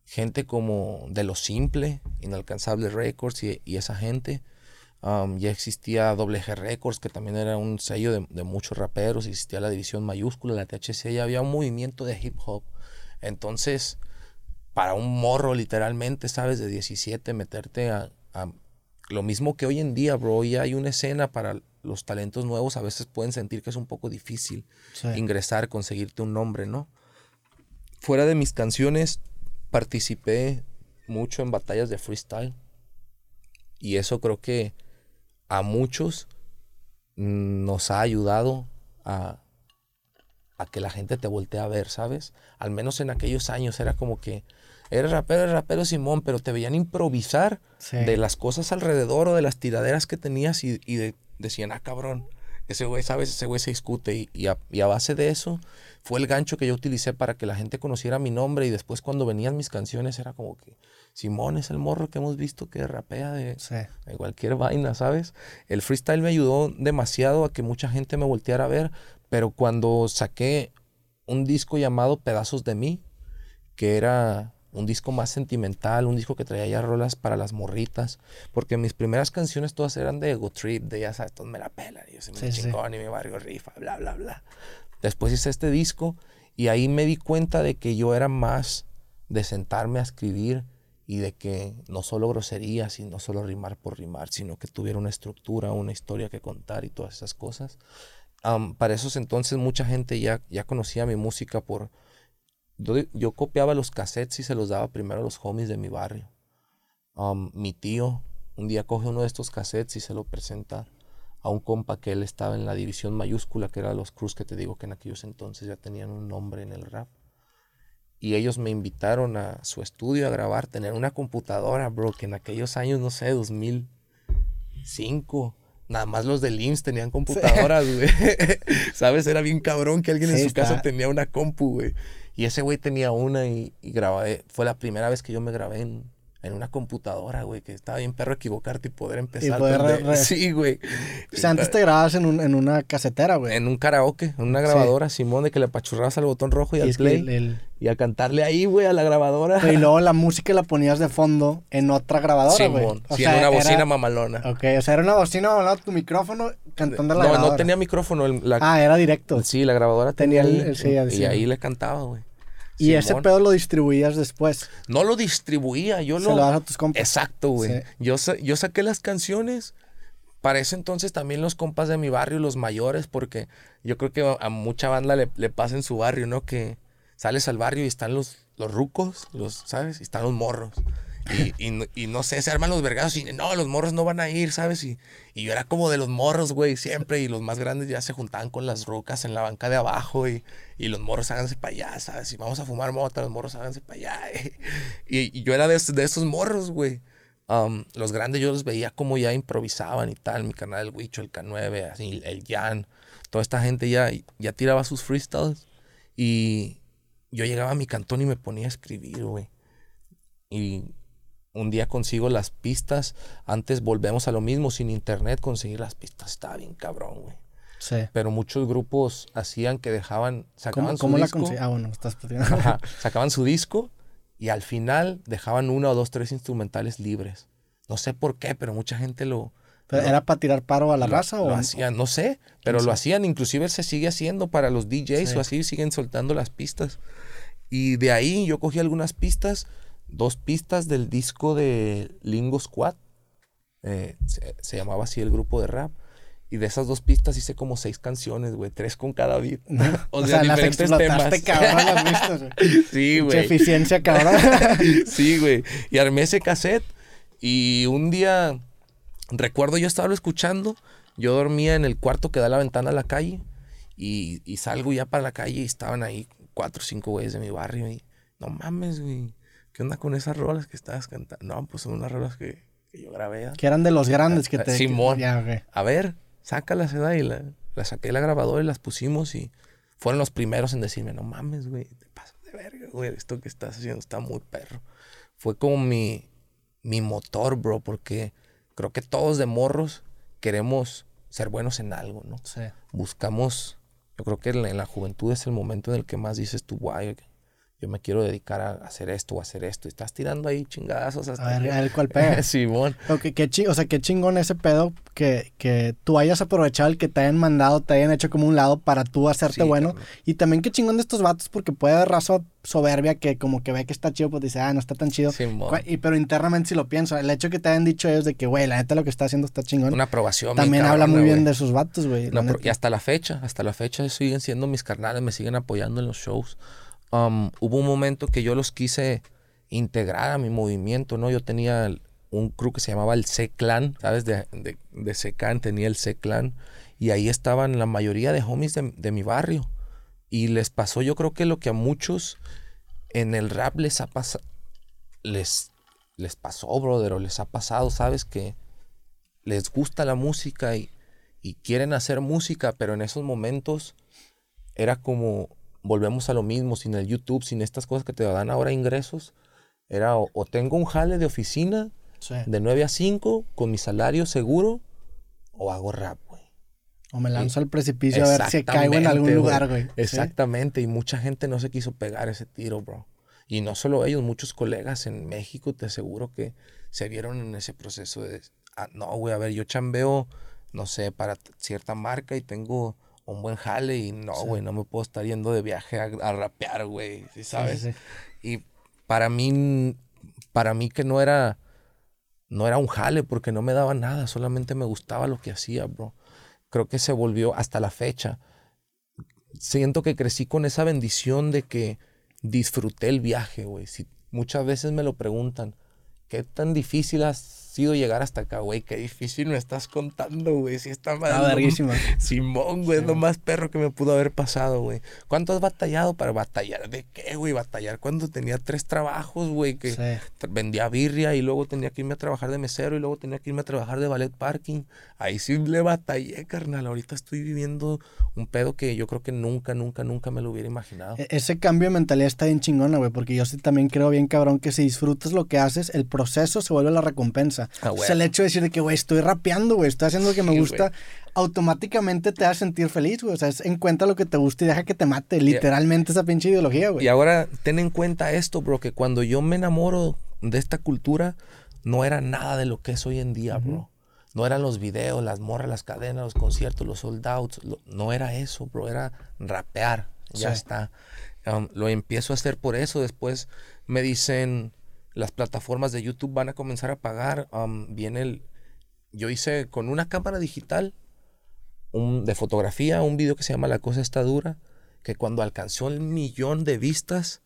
gente como De Lo Simple, Inalcanzable Records y, y esa gente. Um, ya existía Doble G Records, que también era un sello de, de muchos raperos. Existía la división mayúscula, la THC, ya había un movimiento de hip hop. Entonces, para un morro, literalmente, ¿sabes? De 17, meterte a, a lo mismo que hoy en día, bro, ya hay una escena para los talentos nuevos, a veces pueden sentir que es un poco difícil Sí. ingresar, conseguirte un nombre, ¿no? Fuera de mis canciones, participé mucho en batallas de freestyle. Y eso creo que a muchos nos ha ayudado a, a que la gente te voltee a ver, ¿sabes? Al menos en aquellos años era como que eres rapero, eres rapero Simón, pero te veían improvisar Sí. de las cosas alrededor o de las tiraderas que tenías y, y de- decían, ah, cabrón, ese güey, ¿sabes? Ese güey se discute y, y, a, y, a, base de eso fue el gancho que yo utilicé para que la gente conociera mi nombre y después cuando venían mis canciones era como que Simón es el morro que hemos visto que rapea de, Sí. de cualquier vaina, ¿sabes? El freestyle me ayudó demasiado a que mucha gente me volteara a ver, pero cuando saqué un disco llamado Pedazos de mí, que era un disco más sentimental, un disco que traía ya rolas para las morritas, porque mis primeras canciones todas eran de Ego Trip, de ya sabes, todos me la pelan, y yo soy Sí, sí. chingón y mi barrio rifa, bla, bla, bla. Después hice este disco y ahí me di cuenta de que yo era más de sentarme a escribir y de que no solo groserías y no solo rimar por rimar, sino que tuviera una estructura, una historia que contar y todas esas cosas. Para esos entonces mucha gente ya, ya conocía mi música por... Yo, yo copiaba los cassettes y se los daba primero a los homies de mi barrio. Am, mi tío un día coge uno de estos cassettes y se lo presenta a un compa que él estaba en la división mayúscula, que era los Cruz, que te digo que en aquellos entonces ya tenían un nombre en el rap. Y ellos me invitaron a su estudio a grabar, tener una computadora, bro, que en aquellos años, no sé, 2005, nada más los del IMSS tenían computadoras, güey. ¿Sabes? Era bien cabrón que alguien en Sí, su casa tenía una compu, güey. Y ese güey tenía una y, y grabé. Fue la primera vez que yo me grabé en, en una computadora, güey, que estaba bien perro equivocarte y poder empezar. poder re- re- Sí, güey. O sea, antes te grababas en, un- en una casetera, güey. En un karaoke, en una grabadora, Simón, de que le apachurrabas al botón rojo y, Y al play. el- el- Y a cantarle ahí, güey, a la grabadora. y luego la música la ponías de fondo en otra grabadora, güey. Simón, O sí, sea, en una era- bocina mamalona. Ok, o sea, era una bocina de tu micrófono cantando a la no, grabadora. no tenía micrófono. el- la- Ah, era directo. sí, la grabadora tenía, Tenía el- el- sí, y ahí le cantaba, güey. Y ese pedo lo distribuías después. No lo distribuía, yo Se lo... lo das a tus compas. Exacto, güey. Sí. Yo, sa- yo saqué las canciones. Para ese entonces también los compas de mi barrio, los mayores, porque yo creo que a, a mucha banda le, le pasa en su barrio, ¿no? Que sales al barrio y están los, los rucos, los, ¿sabes? Y están los morros. Y, y y no sé, se arman los vergados y no, los morros no van a ir, ¿sabes? Y, y yo era como de los morros, güey, siempre. Y los más grandes ya se juntaban con las rucas en la banca de abajo y, y los morros háganse para allá, ¿sabes? Y vamos a fumar mota, los morros háganse para allá. Y, yo era de, de esos morros, güey. Los grandes yo los veía como ya improvisaban y tal. Mi canal el Huicho, el K9, así, el Jan. Toda esta gente ya, ya tiraba sus freestyles. Y yo llegaba a mi cantón y me ponía a escribir, güey. Y un día consigo las pistas. Antes volvemos a lo mismo, sin internet conseguir las pistas. Estaba bien cabrón, güey. Sí. Pero muchos grupos hacían que dejaban, sacaban ¿Cómo, su cómo la disco. conseguías? Ah, bueno, estás. Ajá, sacaban su disco y al final dejaban una o dos, tres instrumentales libres. No sé por qué, pero mucha gente lo, Pero, lo- ¿Era para tirar paro a la lo- raza o lo hacían, no sé, pero lo hacían, inclusive se sigue haciendo para los DJs Sí. o así, siguen soltando las pistas. Y de ahí yo cogí algunas pistas, dos pistas del disco de Lingo Squad, eh, se, se llamaba así el grupo de rap. Y de esas dos pistas hice como seis canciones, güey, tres con cada beat. O, sea, las explotaste cabrón las vistas, güey. Sí, güey. eficiencia, cabrón. sí, güey. Y armé ese cassette. Y un día, recuerdo yo estaba escuchando. Yo dormía en el cuarto que da la ventana a la calle. Y, y salgo ya para la calle y estaban ahí cuatro o cinco güeyes de mi barrio. Y no mames, güey. ¿Qué onda con esas rolas que estabas cantando? No, pues son unas rolas que, que yo grabé. ¿ah? que eran de los grandes que te... Simón. Ya, ok. A ver, sácalas, ¿verdad? Y la, la saqué de la grabadora y las pusimos. Y fueron los primeros en decirme, no mames, güey. Te pasas de verga, güey. Esto que estás haciendo está muy perro. Fue como mi, mi motor, bro. Porque creo que todos de morros queremos ser buenos en algo, ¿no? Sí. buscamos, yo creo que en la, en la juventud es el momento en el que más dices tú, guay, yo me quiero dedicar a hacer esto o hacer esto. Y estás tirando ahí chingadazos hasta A ver, a ver cuál pega. Simón. Ok, qué chi- o sea, qué chingón ese pedo que, que tú hayas aprovechado el que te hayan mandado, te hayan hecho como un lado para tú hacerte Sí, bueno. Y también qué chingón de estos vatos porque puede haber raza soberbia que como que ve que está chido, pues dice, ah, no está tan chido. Simón. Y, pero internamente si lo pienso, el hecho que te hayan dicho ellos de que, güey, la neta lo que está haciendo está chingón, Una aprobación. también habla muy bien de sus vatos, güey. No, y hasta la fecha, hasta la fecha siguen siendo mis carnales, me siguen apoyando en los shows. Um, hubo un momento que yo los quise integrar a mi movimiento, ¿no? Yo tenía un crew que se llamaba el C-Clan, ¿sabes? De, de, de C-Clan tenía el C-Clan y ahí estaban la mayoría de homies de, de mi barrio. Y les pasó, yo creo que lo que a muchos en el rap les ha pasado, les, les pasó, brother, o les ha pasado, ¿sabes? Que les gusta la música y, y quieren hacer música, pero en esos momentos era como, volvemos a lo mismo, sin el YouTube, sin estas cosas que te dan ahora ingresos, era o, o tengo un jale de oficina Sí. de 9 a 5 con mi salario seguro o hago rap, güey. O me lanzo al precipicio a ver si caigo en algún lugar, güey. Sí. Exactamente, y mucha gente no se quiso pegar ese tiro, bro. Y no solo ellos, muchos colegas en México, te aseguro que se vieron en ese proceso de, ah, no, güey, a ver, yo chambeo, no sé, para cierta marca y tengo un buen jale y no, Sí. güey, no me puedo estar yendo de viaje a, a rapear, güey, ¿sí ¿sabes? Sí, sí, sí. Y para mí, para mí que no era, no era un jale porque no me daba nada, solamente me gustaba lo que hacía, bro. Creo que se volvió hasta la fecha. Siento que crecí con esa bendición de que disfruté el viaje, güey. Si, muchas veces me lo preguntan, ¿qué tan difícil ha sido llegar hasta acá, güey? Qué difícil me estás contando, güey. Si está mal. Simón, güey, es lo más perro que me pudo haber pasado, güey. ¿Cuánto has batallado para batallar? ¿De qué, güey? Batallar cuando tenía tres trabajos, güey, que Sí. vendía birria y luego tenía que irme a trabajar de mesero y luego tenía que irme a trabajar de ballet parking. Ahí sí le batallé, carnal. Ahorita estoy viviendo un pedo que yo creo que nunca, nunca, nunca me lo hubiera imaginado. E- Ese cambio de mentalidad está bien chingona, güey, porque yo sí también creo bien cabrón que si disfrutas lo que haces, el proceso se vuelve la recompensa. Ah, O sea, el hecho de decir de que, güey, estoy rapeando, güey, estoy haciendo lo que me Sí, gusta, automáticamente te hace sentir feliz, güey. O sea, es en cuenta lo que te gusta y deja que te mate, literalmente esa pinche ideología, güey. Y ahora ten en cuenta esto, bro, que cuando yo me enamoro de esta cultura, no era nada de lo que es hoy en día, bro. No eran los videos, las morras, las cadenas, los conciertos, los sold outs. lo- no era eso, bro. Era rapear. Ya Sí. está. Um, lo empiezo a hacer por eso. Después me dicen, las plataformas de YouTube van a comenzar a pagar. Um, viene el... Yo hice con una cámara digital un, de fotografía un video que se llama La cosa está dura, que cuando alcanzó el millón de vistas,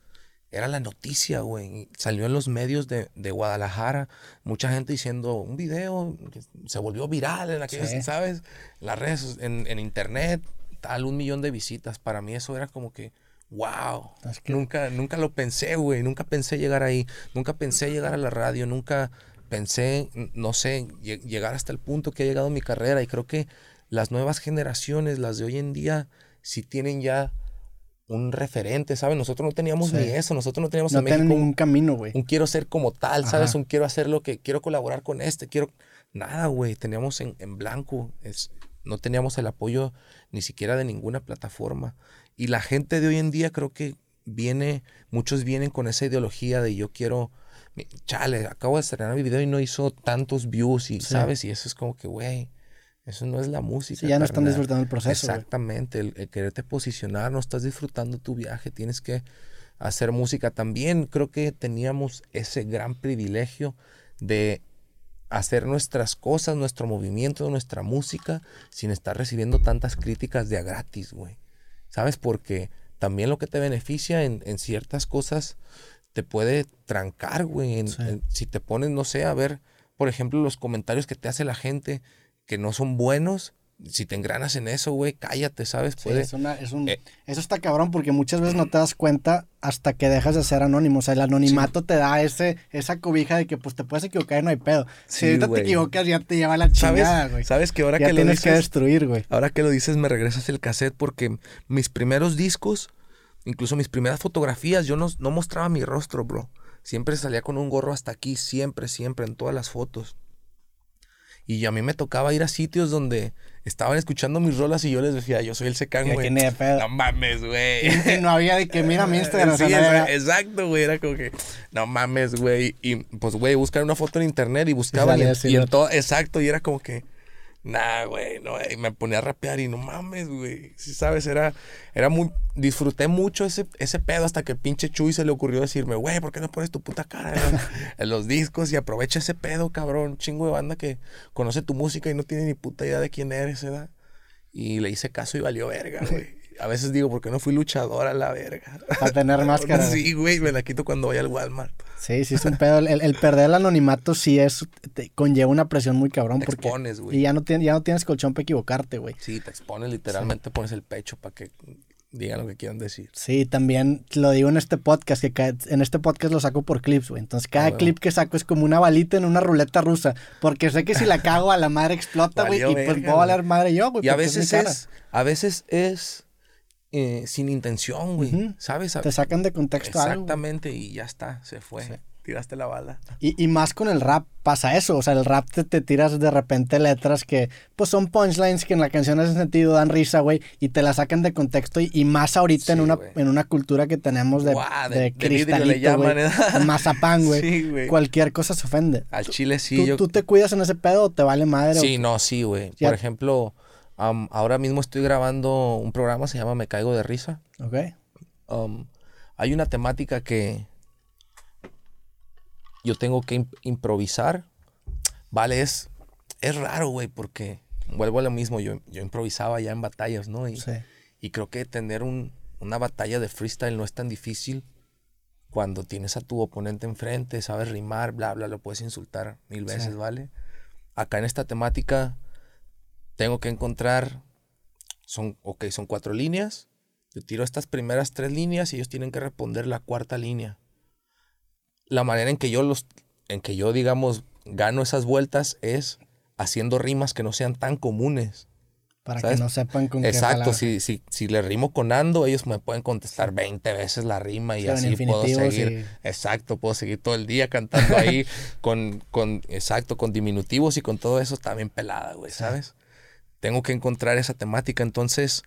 era la noticia, güey. Salió en los medios de, de Guadalajara, mucha gente diciendo, un video que se volvió viral en aquellas, Sí. ¿sabes? Las redes, en, en internet, tal, un millón de visitas. Para mí eso era como que, wow. Es que- Nunca, nunca lo pensé, güey. Nunca pensé llegar ahí. Nunca pensé llegar a la radio. Nunca pensé, no sé, lle- llegar hasta el punto que ha llegado mi carrera. Y creo que las nuevas generaciones, las de hoy en día, sí tienen ya un referente, ¿sabes? Nosotros no teníamos Sí. ni eso. Nosotros no teníamos no en México un, camino, güey. un quiero ser como tal, ¿sabes? Ajá. Un quiero hacer lo que quiero colaborar con este, quiero nada, güey, teníamos en, en blanco, es no teníamos el apoyo ni siquiera de ninguna plataforma. Y la gente de hoy en día creo que viene, muchos vienen con esa ideología de yo quiero chale, acabo de estrenar mi video y no hizo tantos views y Sí. sabes, y eso es como que, güey, eso no es la música. Sí, ya no están disfrutando el proceso. Exactamente, el, el quererte posicionar, no estás disfrutando tu viaje, tienes que hacer música. También creo que teníamos ese gran privilegio de hacer nuestras cosas, nuestro movimiento, nuestra música, sin estar recibiendo tantas críticas de a gratis, güey. ¿Sabes? Porque también lo que te beneficia en, en ciertas cosas te puede trancar, güey. en- Sí. en- si te pones, no sé, a ver, por ejemplo, los comentarios que te hace la gente que no son buenos, si te engranas en eso, güey, cállate, ¿sabes? Sí, es una- es un- eh. eso está cabrón porque muchas veces no te das cuenta hasta que dejas de ser anónimo. O sea, el anonimato te da ese, esa cobija de que pues te puedes equivocar y no hay pedo. Si ahorita güey. te equivocas ya te lleva la chingada, güey. ¿Sabes? ¿Sabes que ahora Ya que lo que dices, destruir, güey. ahora que lo dices me regresas el cassette porque mis primeros discos, incluso mis primeras fotografías, yo no, no mostraba mi rostro, bro. Siempre salía con un gorro hasta aquí, siempre, siempre, en todas las fotos. Y a mí me tocaba ir a sitios donde estaban escuchando mis rolas y yo les decía, yo soy el secán, güey. No mames, güey. Y no había de que mira mi Instagram. Sí, exacto, güey. Era como que, no mames, güey. Y pues, güey, buscar una foto en internet y buscaba. Y, y en todo, exacto. Y era como que, nah, güey, no, y me ponía a rapear y no mames, güey. Sí, sabes, era, era muy, disfruté mucho ese, ese pedo hasta que pinche Chuy se le ocurrió decirme, güey, ¿por qué no pones tu puta cara en los, en los discos y aprovecha ese pedo, cabrón? Chingo de banda que conoce tu música y no tiene ni puta idea de quién eres, ¿verdad? Y le hice caso y valió verga, güey. A veces digo, ¿por qué no fui luchador a la verga? Para tener máscara. Sí, güey, me la quito cuando vaya al Walmart. Sí, sí, es un pedo. El, el perder el anonimato sí es, te conlleva una presión muy cabrón. Te porque, expones, güey. Y ya no, tienes, ya no tienes colchón para equivocarte, güey. Sí, te expones literalmente, pones el pecho para que digan lo que quieran decir. Sí, también lo digo en este podcast, que en este podcast lo saco por clips, güey. Entonces cada huevo. clip que saco es como una balita en una ruleta rusa. Porque sé que si la cago a la madre explota, güey. Y pues verga, voy a valer madre yo, güey. Y a es veces es, a veces es eh, sin intención, güey. Ujú. ¿Sabes? A- Te sacan de contexto algo. Exactamente, y ya está, se fue. Sí. Tiraste la bala. Y, y más con el rap pasa eso, o sea, el rap te, te tiras de repente letras que pues son punchlines que en la canción hacen sentido, dan risa, güey, y te la sacan de contexto y, y más ahorita en, Sí, una, güey. en una cultura que tenemos de, Guau, de- de, le cristalito, güey, llaman, ¿eh? mazapán, güey, Sí, güey. cualquier cosa se ofende. Al chile sí, ¿Tú, yo... tú te cuidas en ese pedo o te vale madre? o- Sí, no, sí, güey. Por ejemplo, ahora mismo estoy grabando un programa, se llama Me Caigo de Risa. Ok, Um, hay una temática que yo tengo que im- improvisar. Vale, es, es raro, güey, porque vuelvo a lo mismo. Yo, yo improvisaba ya en batallas, ¿no? Y, sí, y creo que tener un- una batalla de freestyle no es tan difícil cuando tienes a tu oponente enfrente, sabes rimar, bla, bla, lo puedes insultar mil Sí. veces, ¿vale? Acá en esta temática tengo que encontrar, son, ok, son cuatro líneas. Yo tiro estas primeras tres líneas y ellos tienen que responder la cuarta línea. La manera en que yo los, en que yo, digamos, gano esas vueltas es haciendo rimas que no sean tan comunes. para ¿sabes? que no sepan con Exacto, si, si, si le rimo con ando, ellos me pueden contestar 20 veces la rima y así puedo seguir. Exacto, puedo seguir todo el día cantando ahí con, con, exacto, con diminutivos y con todo eso bien pelada, güey, ¿sabes? Tengo que encontrar esa temática, entonces,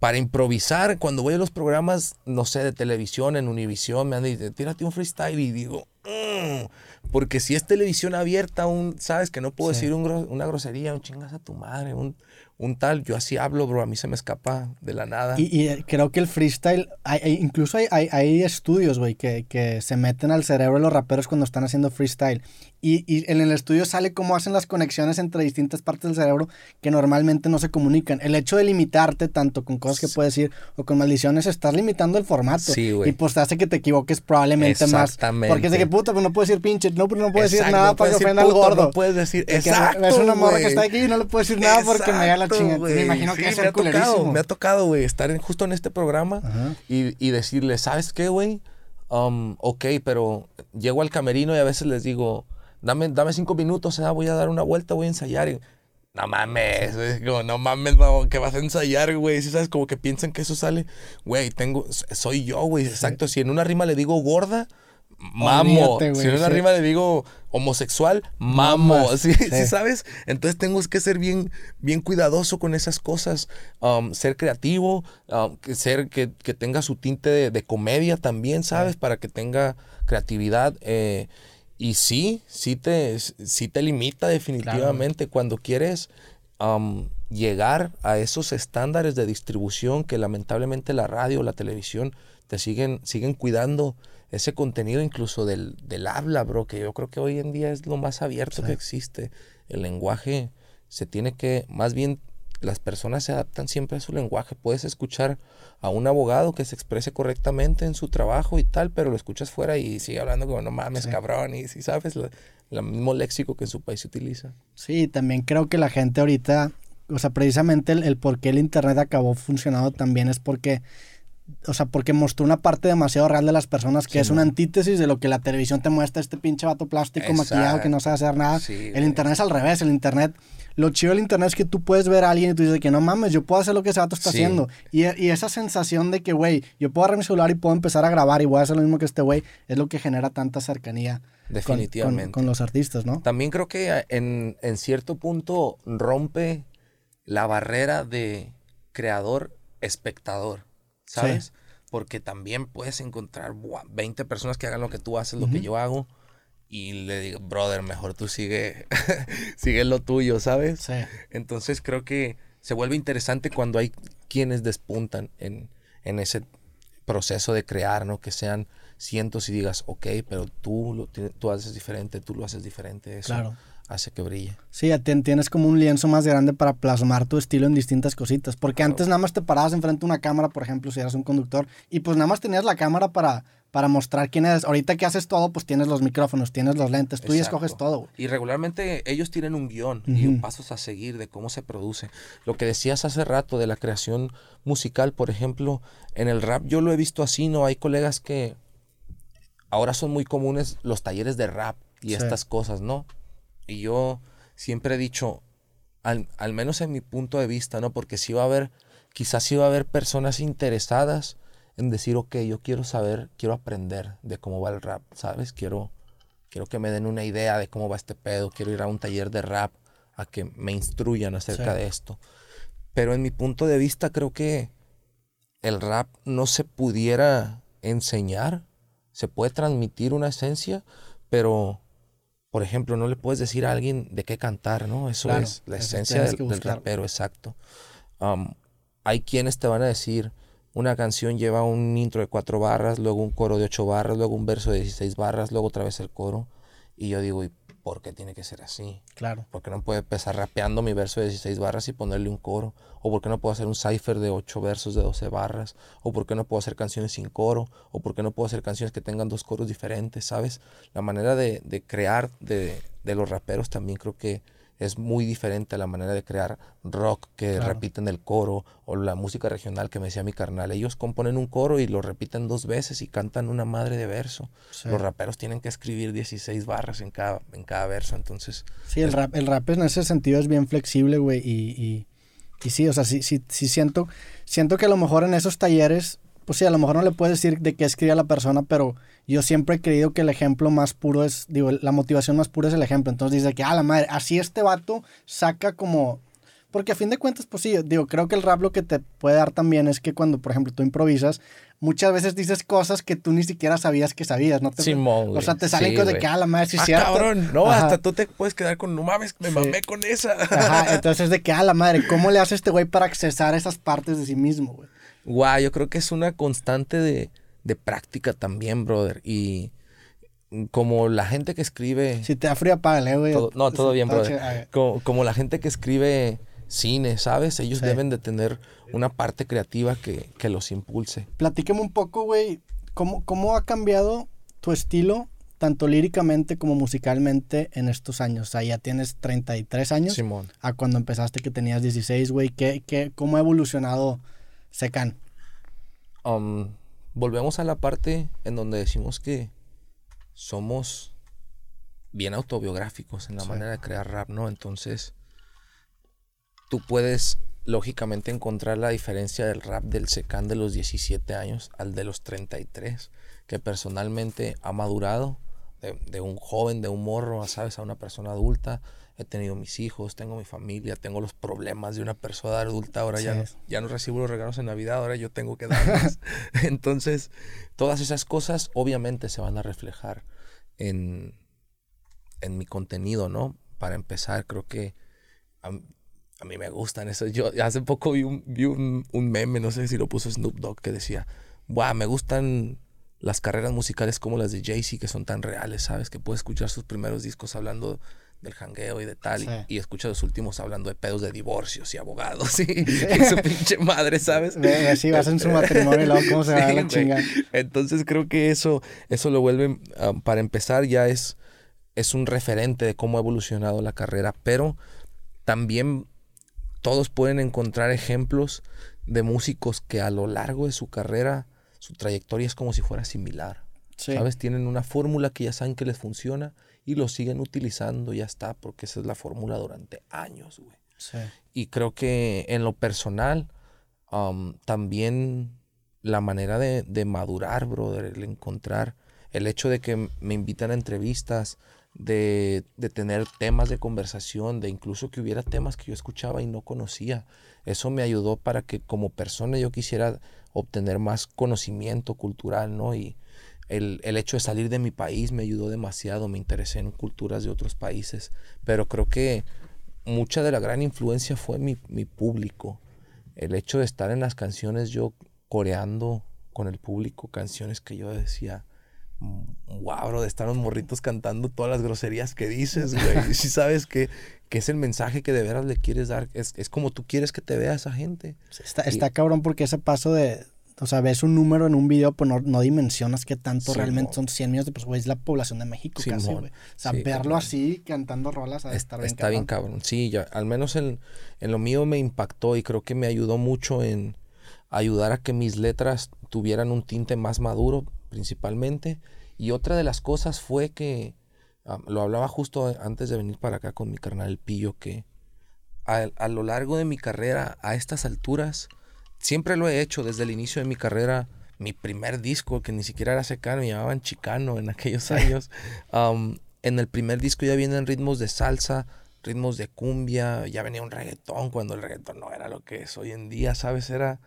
para improvisar, cuando voy a los programas, no sé, de televisión, en Univisión, me han dicho, tírate un freestyle y digo, "Mm", porque si es televisión abierta, un, sabes que no puedo Sí. decir un una grosería, un chingas a tu madre, un, un tal, yo así hablo, bro, a mí se me escapa de la nada. Y, y, eh, creo que el freestyle, hay- hay- incluso hay, hay, hay estudios, güey, que, que se meten al cerebro de los raperos cuando están haciendo freestyle. Y, y en el estudio sale cómo hacen las conexiones entre distintas partes del cerebro que normalmente no se comunican. El hecho de limitarte tanto con cosas que puedes decir o con maldiciones, estás limitando el formato. Sí, güey. Y pues te hace que te equivoques probablemente más. Exactamente. Porque es de que puta, pues no puedes decir pinche, no, pues no puedes decir nada no para que ofenda al gordo. No puedes decir, De que exacto, Es una morra que está aquí y no le puedes decir nada porque me da la chingada. Me imagino que Sí, es me ha tocado, me ha tocado, güey, estar en- justo en este programa y, y decirle, ¿sabes qué, güey? Um, ok, pero llego al camerino y a veces les digo, dame, dame cinco minutos, ¿eh? voy a dar una vuelta, voy a ensayar. Y, no mames, es como, no mames, no, que vas a ensayar, güey. Si sabes, como que piensan que eso sale, güey, tengo, soy yo, güey, exacto. Si en una rima le digo gorda, mamo. Olvídate, si en una sí. rima le digo homosexual, mamo. ¿Sí, sí. sí sabes? Entonces tengo que ser bien, bien cuidadoso con esas cosas. um, ser creativo, um, que ser que, que tenga su tinte de, de comedia también, ¿sabes? Para que tenga creatividad. eh, y sí, sí te, sí te limita definitivamente cuando quieres um, llegar a esos estándares de distribución que lamentablemente la radio, la televisión te siguen, siguen cuidando ese contenido incluso del, del habla, bro, que yo creo que hoy en día es lo más abierto Sí. que existe. El lenguaje se tiene que, más bien las personas se adaptan siempre a su lenguaje. Puedes escuchar a un abogado que se exprese correctamente en su trabajo y tal, pero lo escuchas fuera y sigue hablando como no mames, Sí. cabrón, y si sabes, el mismo léxico que en su país se utiliza. Sí, también creo que la gente ahorita, o sea, precisamente el, el por qué el internet acabó funcionando también es porque, o sea, porque mostró una parte demasiado real de las personas que Sí, es una antítesis de lo que la televisión te muestra, este pinche vato plástico maquillado que no sabe hacer nada. Sí, el internet es al revés, el internet, lo chido del internet es que tú puedes ver a alguien y tú dices que no mames, yo puedo hacer lo que ese vato está Sí. haciendo. Y, y esa sensación de que, güey, yo puedo agarrar mi celular y puedo empezar a grabar y voy a hacer lo mismo que este güey, es lo que genera tanta cercanía con- con- Definitivamente. con los artistas, ¿no? También creo que a- en, en cierto punto rompe la barrera de creador-espectador, ¿sabes? Porque también puedes encontrar buah, 20 personas que hagan lo que tú haces, lo que yo hago, y le digo, brother, mejor tú sigue, sigue lo tuyo, ¿sabes? Sí. Entonces creo que se vuelve interesante cuando hay quienes despuntan en, en ese proceso de crear, ¿no? Que sean cientos y digas, ok, pero tú lo, tú haces diferente, tú lo haces diferente. Eso Claro. Hace que brille. Sí, ya tien- tienes como un lienzo más grande para plasmar tu estilo en distintas cositas. Porque antes nada más te parabas enfrente de una cámara, por ejemplo, si eras un conductor, y pues nada más tenías la cámara para, para mostrar quién eres. Ahorita que haces todo, pues tienes los micrófonos, tienes los lentes, tú ya Exacto. escoges todo. Y regularmente ellos tienen un guion y Ujú. pasos a seguir de cómo se produce. Lo que decías hace rato de la creación musical, por ejemplo, en el rap yo lo he visto así, ¿no? Hay colegas que ahora son muy comunes los talleres de rap y Sí. estas cosas, ¿no? Y yo siempre he dicho, al, al menos en mi punto de vista, ¿no? Porque sí va a haber, quizás sí va a haber personas interesadas en decir, ok, yo quiero saber, quiero aprender de cómo va el rap, ¿sabes? Quiero, quiero que me den una idea de cómo va este pedo, quiero ir a un taller de rap a que me instruyan acerca Sí. de esto. Pero en mi punto de vista creo que el rap no se pudiera enseñar, se puede transmitir una esencia, pero por ejemplo, no le puedes decir a alguien de qué cantar, ¿no? Eso Claro, es la esencia del, rapero, exacto. Um, hay quienes te van a decir, una canción lleva un intro de cuatro barras, luego un coro de ocho barras, luego un verso de 16 barras, luego otra vez el coro. Y yo digo, ¿y por qué tiene que ser así? Claro. ¿Por qué no puedo empezar rapeando mi verso de 16 barras y ponerle un coro? ¿O por qué no puedo hacer un cipher de 8 versos de 12 barras? ¿O por qué no puedo hacer canciones sin coro? ¿O por qué no puedo hacer canciones que tengan dos coros diferentes? ¿Sabes? La manera de, de crear de, de los raperos también creo que es muy diferente a la manera de crear rock que Claro. repiten el coro o la música regional que me decía mi carnal. Ellos componen un coro y lo repiten dos veces y cantan una madre de verso. Sí. Los raperos tienen que escribir 16 barras en cada, en cada verso. Entonces, Sí, el rap, el rap en ese sentido es bien flexible, güey, y, y, y sí, o sea, sí, sí, sí siento, siento que a lo mejor en esos talleres, pues sí, a lo mejor no le puedes decir de qué escribe la persona, pero yo siempre he creído que el ejemplo más puro es, digo, la motivación más pura es el ejemplo. Entonces dice que, ah, la madre, así este vato saca como... Porque a fin de cuentas, pues sí, digo, creo que el rap lo que te puede dar también es que cuando, por ejemplo, tú improvisas, muchas veces dices cosas que tú ni siquiera sabías que sabías, ¿no? Te, Simón, o sea, te salen Sí, cosas de güey. que, ah, la madre, sí ah, cierto. cabrón, no, Ajá. hasta tú te puedes quedar con, no mames, me Sí. mamé con esa. Ajá, entonces de que, a la madre, ¿cómo le hace este güey para accesar esas partes de sí mismo, güey? Guau, yo creo que es una constante de, de práctica también, brother. Y como la gente que escribe... Si te da frío, apágale, güey. todo- no, todo bien, brother. Como, como la gente que escribe cine, ¿sabes? Ellos Sí. deben de tener una parte creativa que, que los impulse. Platícame un poco, güey, ¿cómo, ¿cómo ha cambiado tu estilo, tanto líricamente como musicalmente, en estos años? O sea, ya tienes 33 años, Simón. a cuando empezaste que tenías 16, güey. ¿Qué, qué, ¿Cómo ha evolucionado Secan? Um, volvemos a la parte en donde decimos que somos bien autobiográficos en la Sí. manera de crear rap, ¿no? Entonces, tú puedes lógicamente encontrar la diferencia del rap del Secan de los 17 años al de los 33, que personalmente ha madurado de, de un joven, de un morro, a, ¿sabes? A una persona adulta. He tenido mis hijos, tengo mi familia, tengo los problemas de una persona adulta. Ahora ya, no, ya no recibo los regalos en Navidad, ahora yo tengo que darlos. Entonces, todas esas cosas obviamente se van a reflejar en, en mi contenido, ¿no? Para empezar, creo que a, a mí me gustan eso. Yo hace poco vi, un, vi un, un meme, no sé si lo puso Snoop Dogg, que decía, Buah, me gustan las carreras musicales como las de Jay-Z, que son tan reales, ¿sabes? Que puedes escuchar sus primeros discos hablando del jangueo y de tal, y- Sí. y, escucha los últimos hablando de pedos de divorcios y abogados y, y su pinche madre, ¿sabes? Ve- Si vas en su matrimonio y luego cómo se va a Sí, la güey. chingada. Entonces creo que eso, eso lo vuelve, ah, para empezar, ya es, es un referente de cómo ha evolucionado la carrera, pero también todos pueden encontrar ejemplos de músicos que a lo largo de su carrera, su trayectoria es como si fuera similar. Sí. ¿Sabes? Tienen una fórmula que ya saben que les funciona y lo siguen utilizando, ya está, porque esa es la fórmula durante años, güey. Sí. Y creo que en lo personal, um, también la manera de, de madurar, brother, el encontrar, el hecho de que me invitan a entrevistas, de, de tener temas de conversación, de incluso que hubiera temas que yo escuchaba y no conocía. Eso me ayudó para que como persona yo quisiera obtener más conocimiento cultural, ¿no? Y el, el hecho de salir de mi país me ayudó demasiado, me interesé en culturas de otros países, pero creo que mucha de la gran influencia fue mi, mi público. El hecho de estar en las canciones yo coreando con el público canciones que yo decía, wow, bro, de estar los morritos cantando todas las groserías que dices, güey. Y si sabes que, que es el mensaje que de veras le quieres dar, es, es como tú quieres que te vea esa gente. Está, está cabrón porque ese paso de, o sea, ves un número en un video, pues no, no dimensionas que tanto Sí, realmente son 100 millones de personas, güey, es la población de México Sí, casi, mo. güey. O sea, Sí, verlo así, cantando rolas, de estar bien Está bien cabrón. cabrón. Sí, ya, al menos en, en lo mío me impactó y creo que me ayudó mucho en ayudar a que mis letras tuvieran un tinte más maduro, principalmente. Y otra de las cosas fue que, ah, lo hablaba justo antes de venir para acá con mi carnal el Pillo, que a, a lo largo de mi carrera, a estas alturas, siempre lo he hecho desde el inicio de mi carrera. Mi primer disco, que ni siquiera era secano, me llamaban Chicano en aquellos años. um, en el primer disco ya vienen ritmos de salsa, ritmos de cumbia, ya venía un reggaetón cuando el reggaetón no era lo que es hoy en día, ¿sabes? Era,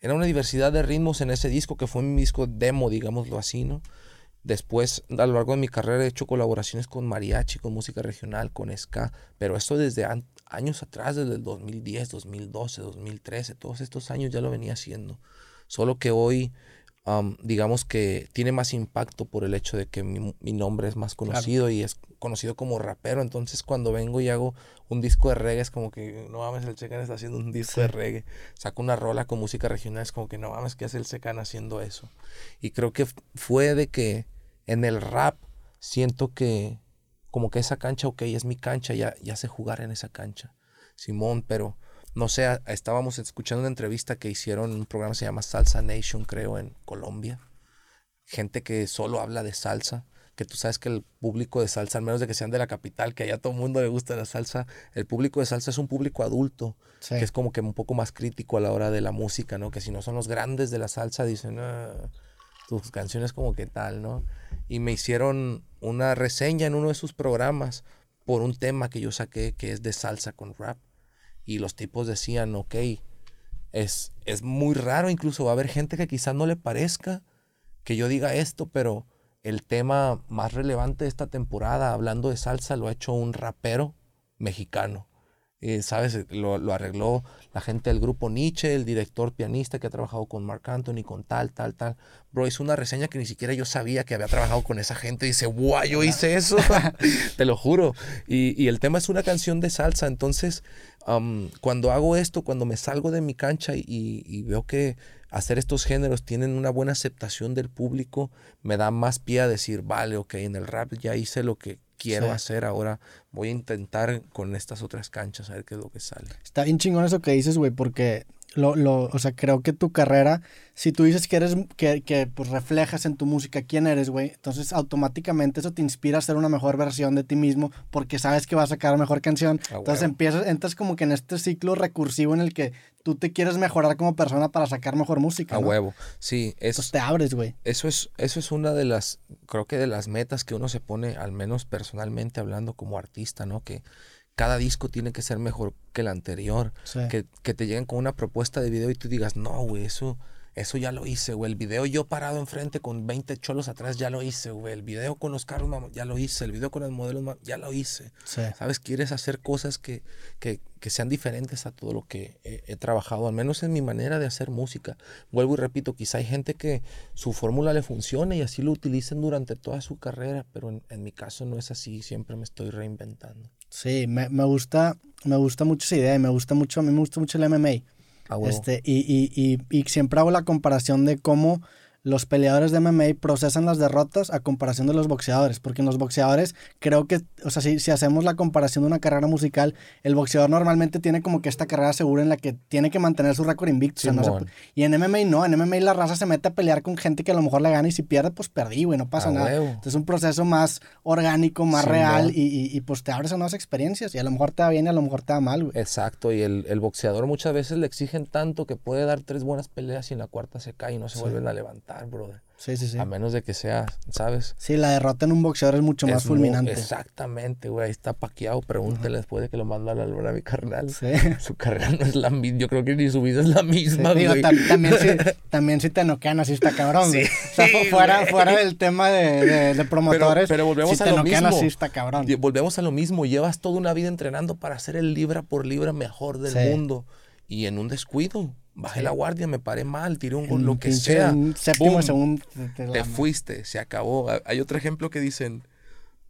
era una diversidad de ritmos en ese disco que fue mi disco demo, digámoslo así, ¿no? Después, a lo largo de mi carrera, he hecho colaboraciones con mariachi, con música regional, con ska, pero esto desde años atrás, desde el 2010, 2012, 2013, todos estos años ya lo venía haciendo. Solo que hoy, am, digamos que tiene más impacto por el hecho de que mi, mi nombre es más conocido y es conocido como rapero. Entonces, cuando vengo y hago un disco de reggae, es como que no mames, el Secan está haciendo un disco de reggae. Saco una rola con música regional, es como que no mames, ¿qué hace el haciendo eso? Y creo que fue de que en el rap siento que como que esa cancha, ok, es mi cancha, ya, ya sé jugar en esa cancha. Simón, pero no sé, estábamos escuchando una entrevista que hicieron en un programa que se llama Salsa Nation, creo, en Colombia. Gente que solo habla de salsa, que tú sabes que el público de salsa, al menos de que sean de la capital, que allá a todo el mundo le gusta la salsa, el público de salsa es un público adulto, Sí. que es como que un poco más crítico a la hora de la música, ¿no? Que si no son los grandes de la salsa, dicen, "Ah, tus canciones como que tal, ¿no? Y me hicieron una reseña en uno de sus programas por un tema que yo saqué que es de salsa con rap. Y los tipos decían, ok, es, es muy raro, incluso va a haber gente que quizás no le parezca que yo diga esto, pero el tema más relevante de esta temporada, hablando de salsa, lo ha hecho un rapero mexicano. Eh, ¿Sabes? Lo, lo arregló la gente del grupo Nietzsche, el director pianista que ha trabajado con Mark Anthony, con tal, tal, tal. Bro, hizo una reseña que ni siquiera yo sabía que había trabajado con esa gente. Y dice, guau, yo hice eso. Te lo juro. Y, y el tema es una canción de salsa. Entonces, am, cuando hago esto, cuando me salgo de mi cancha y, y veo que hacer estos géneros tienen una buena aceptación del público, me da más pie a decir, vale, ok, en el rap ya hice lo que quiero Sí. hacer, ahora voy a intentar con estas otras canchas a ver qué es lo que sale. Está bien chingón eso que dices, güey, porque lo, lo, o sea, creo que tu carrera, si tú dices que eres, que, que pues reflejas en tu música quién eres, güey, entonces automáticamente eso te inspira a ser una mejor versión de ti mismo porque sabes que vas a sacar mejor canción. Entonces empiezas, entras como que en este ciclo recursivo en el que tú te quieres mejorar como persona para sacar mejor música. A ¿no? huevo. Sí, Entonces es, te abres, güey. eso es, eso es una de las, creo que de las metas que uno se pone, al menos personalmente hablando como artista, ¿no? Que cada disco tiene que ser mejor que el anterior. Sí. que, que te lleguen con una propuesta de video y tú digas, no, güey, eso, eso ya lo hice, güey. El video yo parado enfrente con 20 cholos atrás, ya lo hice, güey. El video con los carros, mam- ya lo hice. El video con los modelos, mam- ya lo hice. Sí. ¿Sabes? Quieres hacer cosas que, que, que sean diferentes a todo lo que he, he trabajado, al menos en mi manera de hacer música. Vuelvo y repito, quizá hay gente que su fórmula le funcione y así lo utilicen durante toda su carrera, pero en, en mi caso no es así, siempre me estoy reinventando. Sí, me, me gusta, me gusta mucho esa idea y me gusta mucho, a mí me gusta mucho el MMA. Este, y, y, y, y siempre hago la comparación de cómo los peleadores de MMA procesan las derrotas a comparación de los boxeadores, porque en los boxeadores creo que, o sea, si, si hacemos la comparación de una carrera musical, el boxeador normalmente tiene como que esta carrera segura en la que tiene que mantener su récord invicto. o sea, no se y en MMA no, en MMA la raza se mete a pelear con gente que a lo mejor le gana y si pierde, pues perdí, güey, no pasa A nada. huevo. Entonces es un proceso más orgánico, más real y, y, y, pues te abres a nuevas experiencias y a lo mejor te va bien y a lo mejor te va mal, güey. Exacto, y el, el boxeador muchas veces le exigen tanto que puede dar tres buenas peleas y en la cuarta se cae y no se Sí. vuelven a levantar, brother. Sí, sí, sí. A menos de que sea, ¿sabes? Sí, la derrota en un boxeador es mucho más Es fulminante. Exactamente, güey. Ahí está paqueado. Pregúntele después de que lo manda a la luna a mi carnal. Sí. Su carrera no es la misma. Yo creo que ni su vida es la Sí, misma, digo, güey. tam- también, si, también si te noquean así está cabrón. Sí, o sea, fuera, fuera del tema de, de- de promotores, pero volvemos si a te lo noquean mismo. así está cabrón. Volvemos a lo mismo. Llevas toda una vida entrenando para ser el libra por libra mejor del Sí. mundo. Y en un descuido, bajé la guardia, me paré mal, tiré un gol, lo que sea. un séptimo, segundo. te- te fuiste, se acabó. Ha- Hay otro ejemplo que dicen,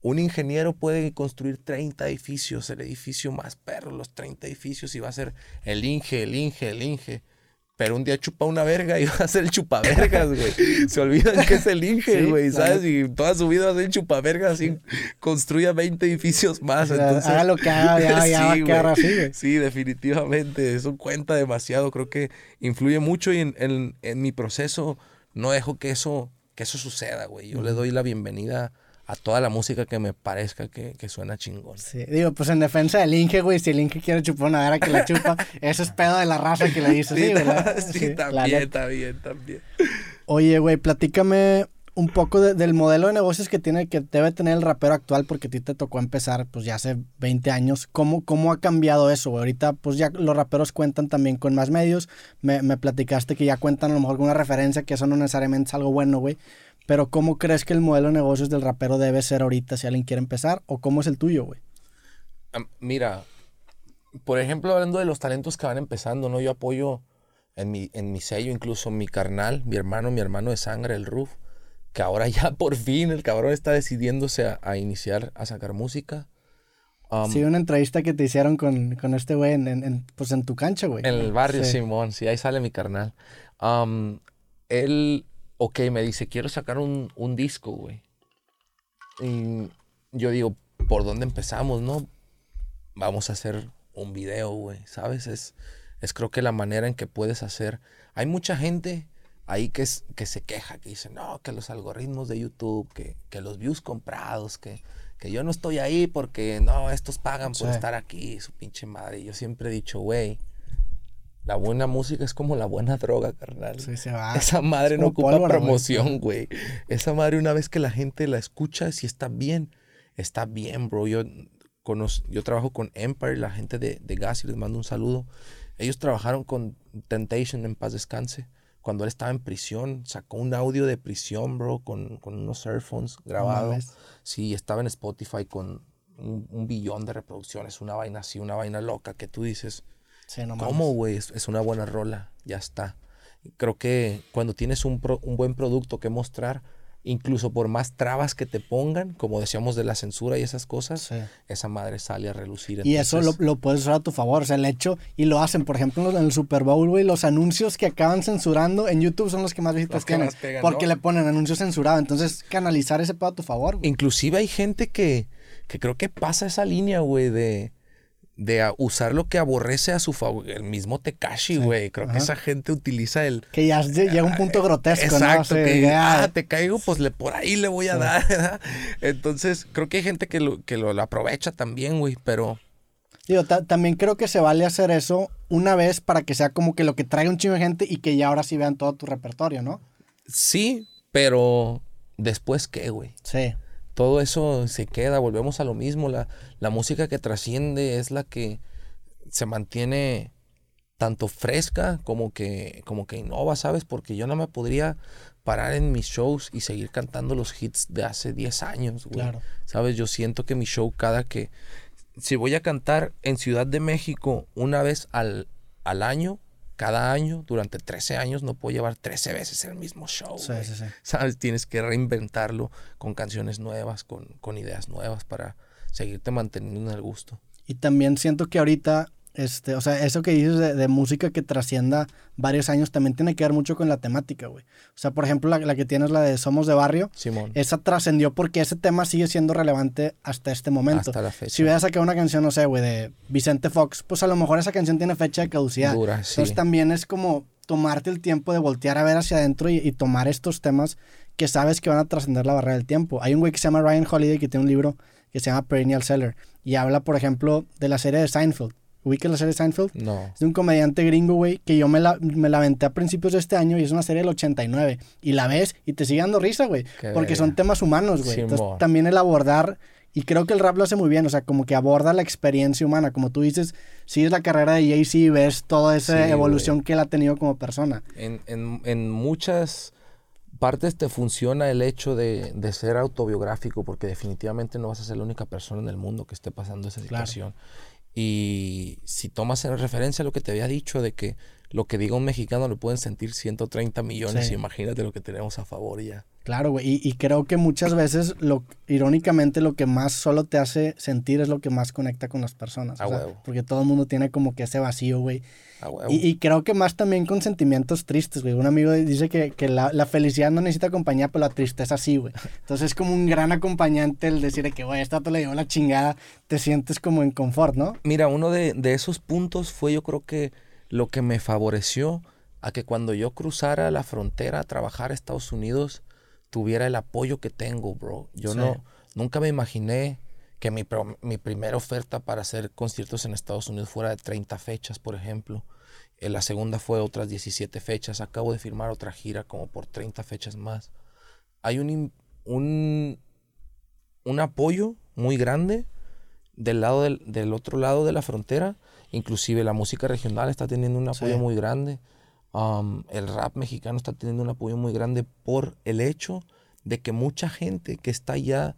un ingeniero puede construir 30 edificios, el edificio más perro, los 30 edificios, y va a ser el Inge, el Inge, el Inge. Pero un día chupa una verga y va a ser chupavergas, güey. Se olvidan que es el Inge, güey, ¿sabes? Y toda su vida va a ser chupavergas y construya 20 edificios más. O sea, Entonces, haga lo que haga, ya, ya va a Sí, quedar así, güey. Sí, definitivamente. Eso cuenta demasiado. Creo que influye mucho y en, en- en mi proceso no dejo que eso, que eso suceda, güey. Yo le doy la bienvenida a toda la música que me parezca que, que suena chingón. Sí, digo, pues en defensa del Inge, güey, si el Inge quiere chupar una vera que la chupa, eso es pedo de la raza que le dice, sí, también, también, también. Oye, güey, platícame un poco de- del modelo de negocios que tiene, que debe tener el rapero actual, porque a ti te tocó empezar, pues ya hace 20 años. ¿Cómo, cómo ha cambiado eso? Ahorita, pues ya los raperos cuentan también con más medios. Me, me platicaste que ya cuentan a lo mejor con una referencia, que eso no necesariamente es algo bueno, güey. Pero ¿cómo crees que el modelo de negocios del rapero debe ser ahorita si alguien quiere empezar? ¿O cómo es el tuyo, güey? Mira, por ejemplo, hablando de los talentos que van empezando, ¿no? Yo apoyo en mi, en mi sello, incluso mi carnal, mi hermano, mi hermano de sangre, el Ruf, que ahora ya por fin el cabrón está decidiéndose a, a iniciar a sacar música. Um, sí, una entrevista que te hicieron con, con este güey en, en- en- pues en tu cancha, güey. En el barrio, Sí. Simón, sí, ahí sale mi carnal. Am, él, ok, me dice, quiero sacar un, un disco, güey. Y yo digo, ¿por dónde empezamos, no? Vamos a hacer un video, güey, ¿sabes? Es, es creo que la manera en que puedes hacer. Hay mucha gente ahí que, es, que se queja, que dice, no, que los algoritmos de YouTube, que, que los views comprados, que, que yo no estoy ahí porque, no, estos pagan por Sí. estar aquí, su pinche madre. Y yo siempre he dicho, güey, la buena música es como la buena droga, carnal. Sí, se va. Esa madre es no ocupa pólvora, promoción, güey. Esa madre una vez que la gente la escucha, si está bien, está bien, bro. Yo, conoz- yo trabajo con Empire, la gente de, de Gas, y les mando un saludo. Ellos trabajaron con Temptation en paz descanse. Cuando él estaba en prisión, sacó un audio de prisión, bro, con, con unos earphones grabados. sí, estaba en Spotify con un, un billón de reproducciones, una vaina así, una vaina loca que tú dices, Sí, no ¿Cómo, güey? Es, es una buena rola, ya está. Creo que cuando tienes un, pro- un buen producto que mostrar, incluso por más trabas que te pongan, como decíamos de la censura y esas cosas, Sí. esa madre sale a relucir. Y eso lo, Entonces, lo puedes usar a tu favor. O sea, el hecho, y lo hacen, por ejemplo, en el Super Bowl, güey, los anuncios que acaban censurando en YouTube son los que más visitas tienen. pegan, porque ¿no? le ponen anuncio censurado. Entonces, canalizar ese pedo a tu favor, güey. Inclusive hay gente que, que creo que pasa esa línea, güey, de, de usar lo que aborrece a su favor. El mismo Tekashi, güey. Creo ajá. que esa gente utiliza el... Que ya lle- llega un punto grotesco, ¿no? Exacto, Sí, que ya- ah, te caigo, pues le, por ahí le voy a dar, ¿verdad? Entonces, creo que hay gente que lo, que lo, lo aprovecha también, güey, pero Digo, ta- también creo que se vale hacer eso una vez para que sea como que lo que traiga un chingo de gente y que ya ahora sí vean todo tu repertorio, ¿no? sí, pero después qué, güey. Sí. Todo eso se queda, volvemos a lo mismo. La, la música que trasciende es la que se mantiene tanto fresca como que, como que innova, ¿sabes? Porque yo no me podría parar en mis shows y seguir cantando los hits de hace 10 años, güey. Claro. ¿Sabes? Yo siento que mi show cada que... Si voy a cantar en Ciudad de México una vez al, al año, cada año, durante 13 años, no puedo llevar 13 veces el mismo show. Sí, sí, sí. ¿Sabes? Tienes que reinventarlo con canciones nuevas, con, con ideas nuevas para seguirte manteniendo en el gusto. Y también siento que ahorita, este, o sea, eso que dices de, de música que trascienda varios años también tiene que ver mucho con la temática, güey. O sea, por ejemplo, la, la que tienes, la de Somos de Barrio, Simón. esa trascendió porque ese tema sigue siendo relevante hasta este momento. Hasta la fecha. Si hubieras sacado una canción, no sé, güey, de Vicente Fox, pues a lo mejor esa canción tiene fecha de caducidad. Dura, sí. Entonces también es como tomarte el tiempo de voltear a ver hacia adentro y, y tomar estos temas que sabes que van a trascender la barrera del tiempo. Hay un güey que se llama Ryan Holiday que tiene un libro que se llama Perennial Seller y habla, por ejemplo, de la serie de Seinfeld. ¿Ubicas la serie Seinfeld? No. Es de un comediante gringo, güey, que yo me la, me la aventé a principios de este año y es una serie del 89. Y la ves y te sigue dando risa, güey. Porque son temas humanos, güey. Entonces también el abordar, y creo que el rap lo hace muy bien, o sea, como que aborda la experiencia humana. Como tú dices, sigues la carrera de Jay-Z y ves toda esa Sí, evolución que él ha tenido como persona. En, en, en muchas partes te funciona el hecho de, de ser autobiográfico porque definitivamente no vas a ser la única persona en el mundo que esté pasando esa Claro. Y si tomas en referencia lo que te había dicho de que lo que diga un mexicano lo pueden sentir 130 millones. Sí. Imagínate lo que tenemos a favor ya. Claro, güey. Y, y creo que muchas veces, lo, irónicamente, lo que más solo te hace sentir es lo que más conecta con las personas. A o sea, porque todo el mundo tiene como que ese vacío, güey. A huevo. Y, y creo que más también con sentimientos tristes, güey. Un amigo dice que, que la, la felicidad no necesita compañía, pero la tristeza sí, güey. Entonces es como un gran acompañante el decir de que, güey, esta te le llevó la chingada, te sientes como en confort, ¿no? Mira, uno de, de esos puntos fue yo creo que lo que me favoreció a que cuando yo cruzara la frontera a trabajar a Estados Unidos tuviera el apoyo que tengo, bro. Yo Sí. no, nunca me imaginé que mi, mi primera oferta para hacer conciertos en Estados Unidos fuera de 30 fechas, por ejemplo. Eh, la segunda fue otras 17 fechas. Acabo de firmar otra gira como por 30 fechas más. Hay un, un, un apoyo muy grande del lado del, del otro lado de la frontera. Inclusive la música regional está teniendo un apoyo Sí. muy grande. Um, el rap mexicano está teniendo un apoyo muy grande por el hecho de que mucha gente que está allá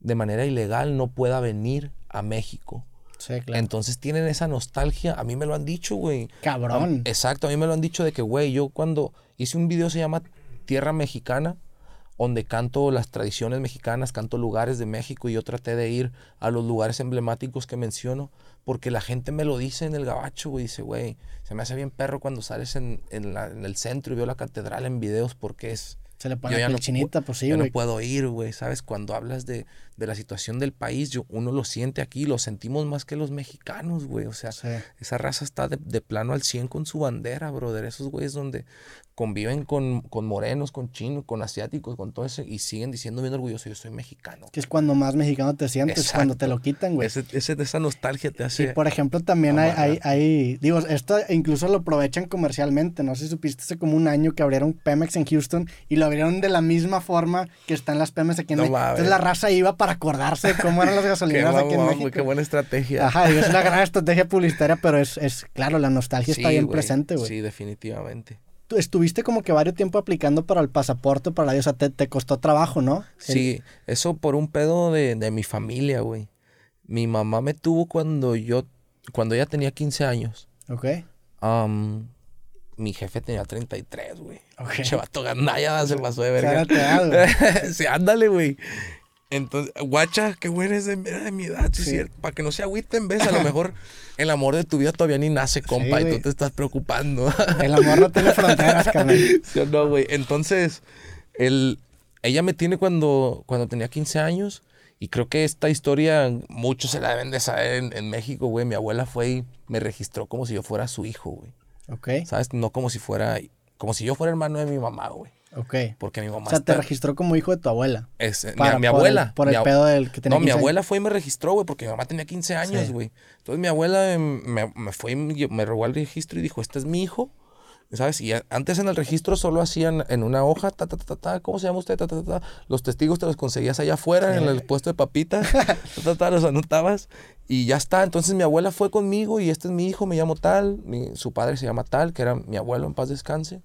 de manera ilegal no pueda venir a México. Sí, claro. Entonces tienen esa nostalgia. A mí me lo han dicho, güey. Cabrón. Exacto, a mí me lo han dicho de que, güey, yo cuando hice un video se llama Tierra Mexicana, donde canto las tradiciones mexicanas, canto lugares de México y yo traté de ir a los lugares emblemáticos que menciono, porque la gente me lo dice en el gabacho, güey, dice, güey, se me hace bien perro cuando sales en, en la- en el centro y veo la catedral en videos porque es... Se le pone la no chinita, pues sí, yo no puedo ir, güey, ¿sabes? Cuando hablas de, de la situación del país, yo, uno lo siente aquí, lo sentimos más que los mexicanos, güey, o sea, Sí. esa raza está de, de plano al 100 con su bandera, brother. Esos güeyes donde conviven con, con morenos, con chinos, con asiáticos, con todo eso, y siguen diciendo bien orgulloso, yo soy mexicano. Que es cuando más mexicano te sientes, cuando te Exacto. lo quitan, güey. Ese, ese- esa nostalgia te Y hace... por ejemplo, también hay, hay, hay- digo, esto incluso lo aprovechan comercialmente, no sé si supiste hace como un año que abrieron Pemex en Houston y lo abrieron de la misma forma que están las Pemex aquí en No México. Entonces la raza iba para acordarse de cómo eran las gasolineras aquí en México. qué buena estrategia. Ajá, digo, es una gran estrategia publicitaria, pero es, es claro, la nostalgia está bien presente, güey. Sí, definitivamente. Tú estuviste como que varios tiempo aplicando para el pasaporte, para la o sea, te, te costó trabajo, ¿no? El- Sí, eso por un pedo de, de mi familia, güey. Mi mamá me tuvo cuando yo, cuando ella tenía 15 años. Ok. Mi jefe tenía 33, güey. Ok. Che, vato gandalla, se pasó de verga. Sí, ándale, güey. Entonces, guacha, qué güey es de, mi edad, sí, Sí. cierto. Para que no se agüiten, ves, a lo mejor el amor de tu vida todavía ni nace, compa, y güey. tú te estás preocupando. El amor no tiene fronteras, carnal. ¿Sí o no, güey? Entonces, el, ella me tiene cuando, cuando tenía 15 años. Y creo que esta historia muchos se la deben de saber en, en México, güey. Mi abuela fue y me registró como si yo fuera su hijo, güey. Ok, ¿Sabes? No como si fuera... Como si yo fuera hermano de mi mamá, güey. Ok. Porque mi mamá O sea, te registró como hijo de tu abuela. es, mi- por el- abuela. Por mi el, ab- pedo del que tenía No, mi 15 años. abuela fue y me registró, güey, porque mi mamá tenía 15 años, Sí. güey. Entonces mi abuela em, me, me fue y me, me robó el registro y dijo, este es mi hijo. ¿Sabes? Y antes en el registro solo hacían en una hoja, ta, ta, ta, ta, ¿cómo se llama usted? Ta, ta, ta, ta. Los testigos te los conseguías allá afuera en el puesto de papitas, ta, ta, ta, los anotabas y ya está. Entonces mi abuela fue conmigo y este es mi hijo, me llamo tal, su padre se llama tal, que era mi abuelo, en paz descanse.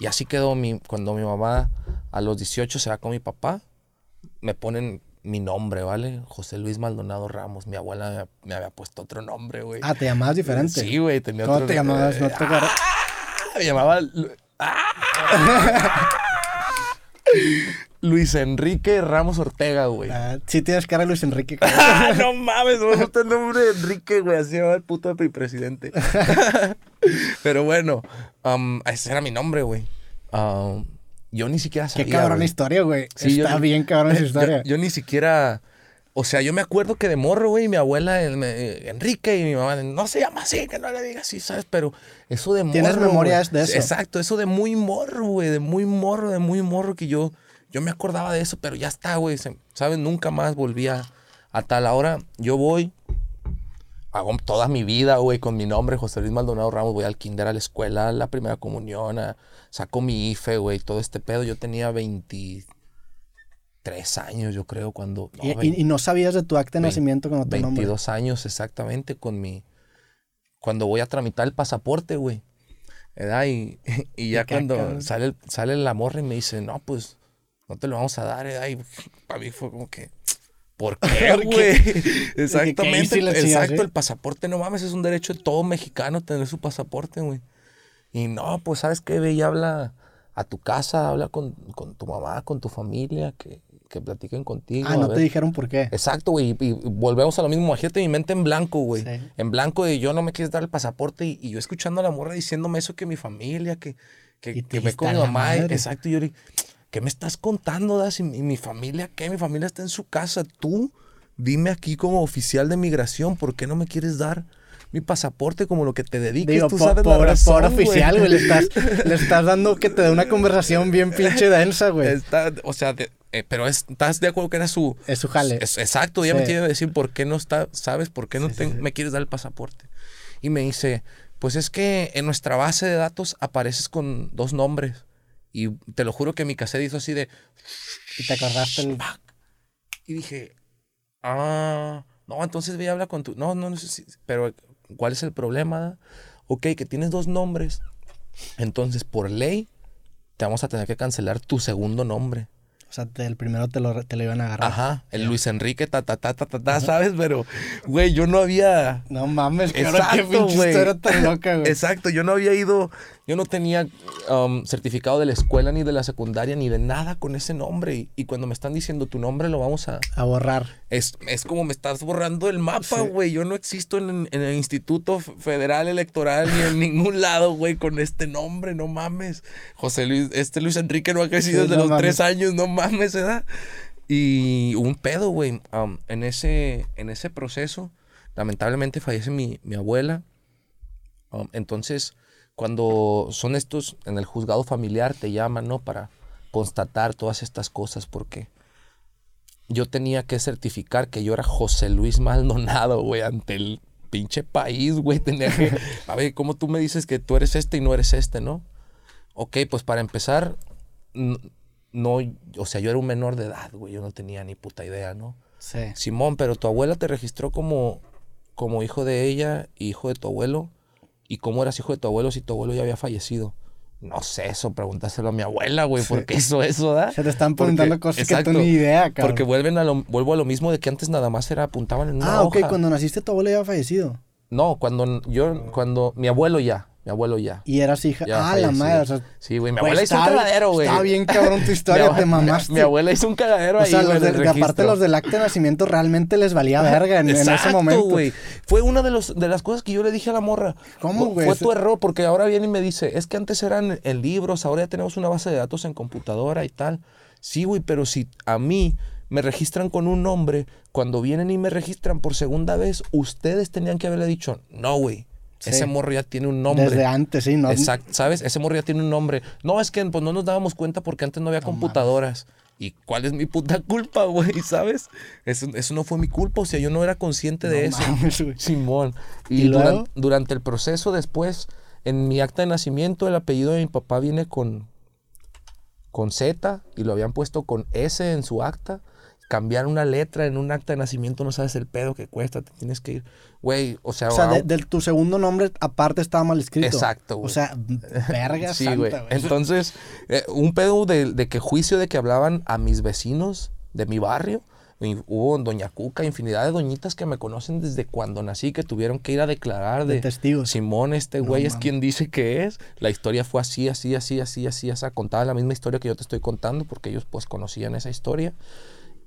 Y así quedó mi, cuando mi mamá a los 18 se va con mi papá, me ponen mi nombre, ¿vale? José Luis Maldonado Ramos. Mi abuela me, me había puesto otro nombre, güey. Ah, te llamabas diferente. Sí, güey, tenía ¿Cómo otro te llamabas? No te. ¡Ah! Me llamaba ¡Ah! Luis Enrique Ramos Ortega, güey. Ah, sí tienes cara de Luis Enrique. ¡Ah, no mames! Me gusta el nombre de Enrique, güey. Así llama el puto presidente. Pero bueno, um, ese era mi nombre, güey. Um, yo ni siquiera Qué sabía. cabrón güey. historia, güey. Sí, Está bien cabrón esa historia. Yo, ni siquiera. O sea, yo me acuerdo que de morro, güey, mi abuela, eh, me- Enrique y mi mamá, no se llama así, que no le digas así, ¿sabes? Pero eso de morro. ¿Tienes güey. memorias de eso? Exacto, eso de muy morro, güey, de muy morro, de muy morro, que yo, yo me acordaba de eso, pero ya está, güey, ¿sabes? Nunca más volvía a tal. Ahora yo voy, hago toda mi vida, güey, con mi nombre, José Luis Maldonado Ramos, voy al kinder, a la escuela, a la primera comunión, a- saco mi IFE, güey, todo este pedo. Yo tenía 23 años, yo creo, cuando... no, Y, vein- y- y no sabías de tu acta de nacimiento con nombre. 22 años exactamente con mi... Cuando voy a tramitar el pasaporte, güey. Y, y ya cuando sale, sale la morra y me dice, no, pues, no te lo vamos a dar. Y para mí fue como que... ¿Por qué, güey? Exactamente. exacto, ¿eh? el pasaporte, no mames, es un derecho de todo mexicano tener su pasaporte, güey. Y no, pues, ¿sabes qué? Ve y habla a tu casa, habla con, con tu mamá, con tu familia, que, que platiquen contigo. Ah, no ver. te dijeron por qué. Exacto, güey. Y, y volvemos a lo mismo. Imagínate mi mente en blanco, güey. Sí. En blanco de yo no me quieres dar el pasaporte y, y yo escuchando a la morra diciéndome eso que mi familia, que, que, dijiste, con "A mi mamá. madre". Exacto. Y yo le ¿qué me estás contando, Das? ¿Y mi, familia qué? Mi familia está en su casa. Tú, dime aquí como oficial de migración, ¿por qué no me quieres dar mi pasaporte como lo que te dediques? Digo, Tú po- sabes la pobre, razón, pobre oficial, güey. Le estás, le estás dando que te dé una conversación bien pinche densa, güey. Está- o sea, de- eh, pero es- estás de acuerdo que era su, Es su jale. Es- exacto, ella me Sí. tiene que decir por qué no está, ¿sabes? ¿Por qué no Sí, te- sí, sí. me quieres dar el pasaporte? Y me dice, pues es que en nuestra base de datos apareces con dos nombres. Y te lo juro que mi cassette hizo así de... Y te acordaste el... Y dije, ah, no, entonces ve y habla con tu... No, no, no sé si- Pero, ¿cuál es el problema? Ok, que tienes dos nombres. Entonces, por ley, te vamos a tener que cancelar tu segundo nombre. O sea, te- el primero te lo, te lo iban a agarrar. Ajá, el Luis Enrique, ta, ta, ta, ta, ta, ta, ¿sabes? Pero, güey, yo no había... No mames, qué Exacto, pinche güey. historia tan loca, güey. Exacto, yo no había ido, yo no tenía um, certificado de la escuela ni de la secundaria ni de nada con ese nombre. Y, y cuando me están diciendo tu nombre lo vamos a... A borrar. Es, es como me estás borrando el mapa, Sí. güey. Yo no existo en, en el Instituto Federal Electoral ni en ningún lado, güey, con este nombre, no mames. José Luis, este Luis Enrique no ha crecido Sí, desde no los mames. tres años, no mames, ¿verdad? Y un pedo, güey. um, en, ese, en ese proceso, lamentablemente fallece mi, mi abuela. Um, entonces, cuando son estos, en el juzgado familiar te llaman, ¿no? Para constatar todas estas cosas, porque yo tenía que certificar que yo era José Luis Maldonado, güey, ante el pinche país, güey. Tenía que, a ver, ¿cómo tú me dices que tú eres este y no eres este, no? Ok, pues para empezar, n- no, o sea, yo era un menor de edad, güey, yo no tenía ni puta idea, ¿no? Sí. Simón, pero tu abuela te registró como, como hijo de ella, hijo de tu abuelo. ¿Y cómo eras hijo de tu abuelo si tu abuelo ya había fallecido? No sé eso, pregúntaselo a mi abuela, güey, ¿por qué hizo eso, da? Se te están Porque- preguntando cosas que tú ni idea, cabrón. Porque vuelven a lo, vuelvo a lo mismo de que antes nada más era apuntaban en una Ah, ok, hoja. cuando naciste tu abuelo ya había fallecido. No, cuando yo, cuando mi abuelo ya, mi abuelo ya. Y eras hija. ya ah, la madre. O sea, sí, güey, mi güey, abuela hizo un cagadero, güey. Está bien cabrón tu historia, te mamaste. Mi, abuela hizo un cagadero o ahí, sea, güey, los de- el aparte los del acta de nacimiento realmente les valía verga en, en ese momento. güey. Fue una de, los, de las cosas que yo le dije a la morra. ¿Cómo, güey? Fue tu error, porque ahora viene y me dice, es que antes eran en libros, ahora ya tenemos una base de datos en computadora y tal. Sí, güey, pero si a mí me registran con un nombre, cuando vienen y me registran por segunda vez, ustedes tenían que haberle dicho, no, güey, Sí. ese morro ya tiene un nombre. Desde antes, sí, ¿no? Exacto, ¿sabes? Ese morro ya tiene un nombre. No, es que pues, no nos dábamos cuenta porque antes no había computadoras. ¿Y cuál es mi puta culpa, güey? ¿Sabes? Eso, eso no fue mi culpa, o sea, yo no era consciente de eso. mames. Simón. ¿Y Y, luego? duran- durante el proceso después, en mi acta de nacimiento, el apellido de mi papá viene con, con Z y lo habían puesto con S en su acta. Cambiar una letra en un acta de nacimiento, no sabes el pedo que cuesta, te tienes que ir. Güey, o sea, O sea, de, au- de tu segundo nombre aparte estaba mal escrito. Exacto, O güey. sea, verga Sí, güey. Entonces, eh, un pedo de, de que juicio de que hablaban a mis vecinos de mi barrio. Y hubo en Doña Cuca infinidad de doñitas que me conocen desde cuando nací, que tuvieron que ir a declarar De de, testigos. Simón, este No güey es quien dice que es. La historia fue así, así, así, así, así, así. Contaba la misma historia que yo te estoy contando porque ellos pues conocían esa historia.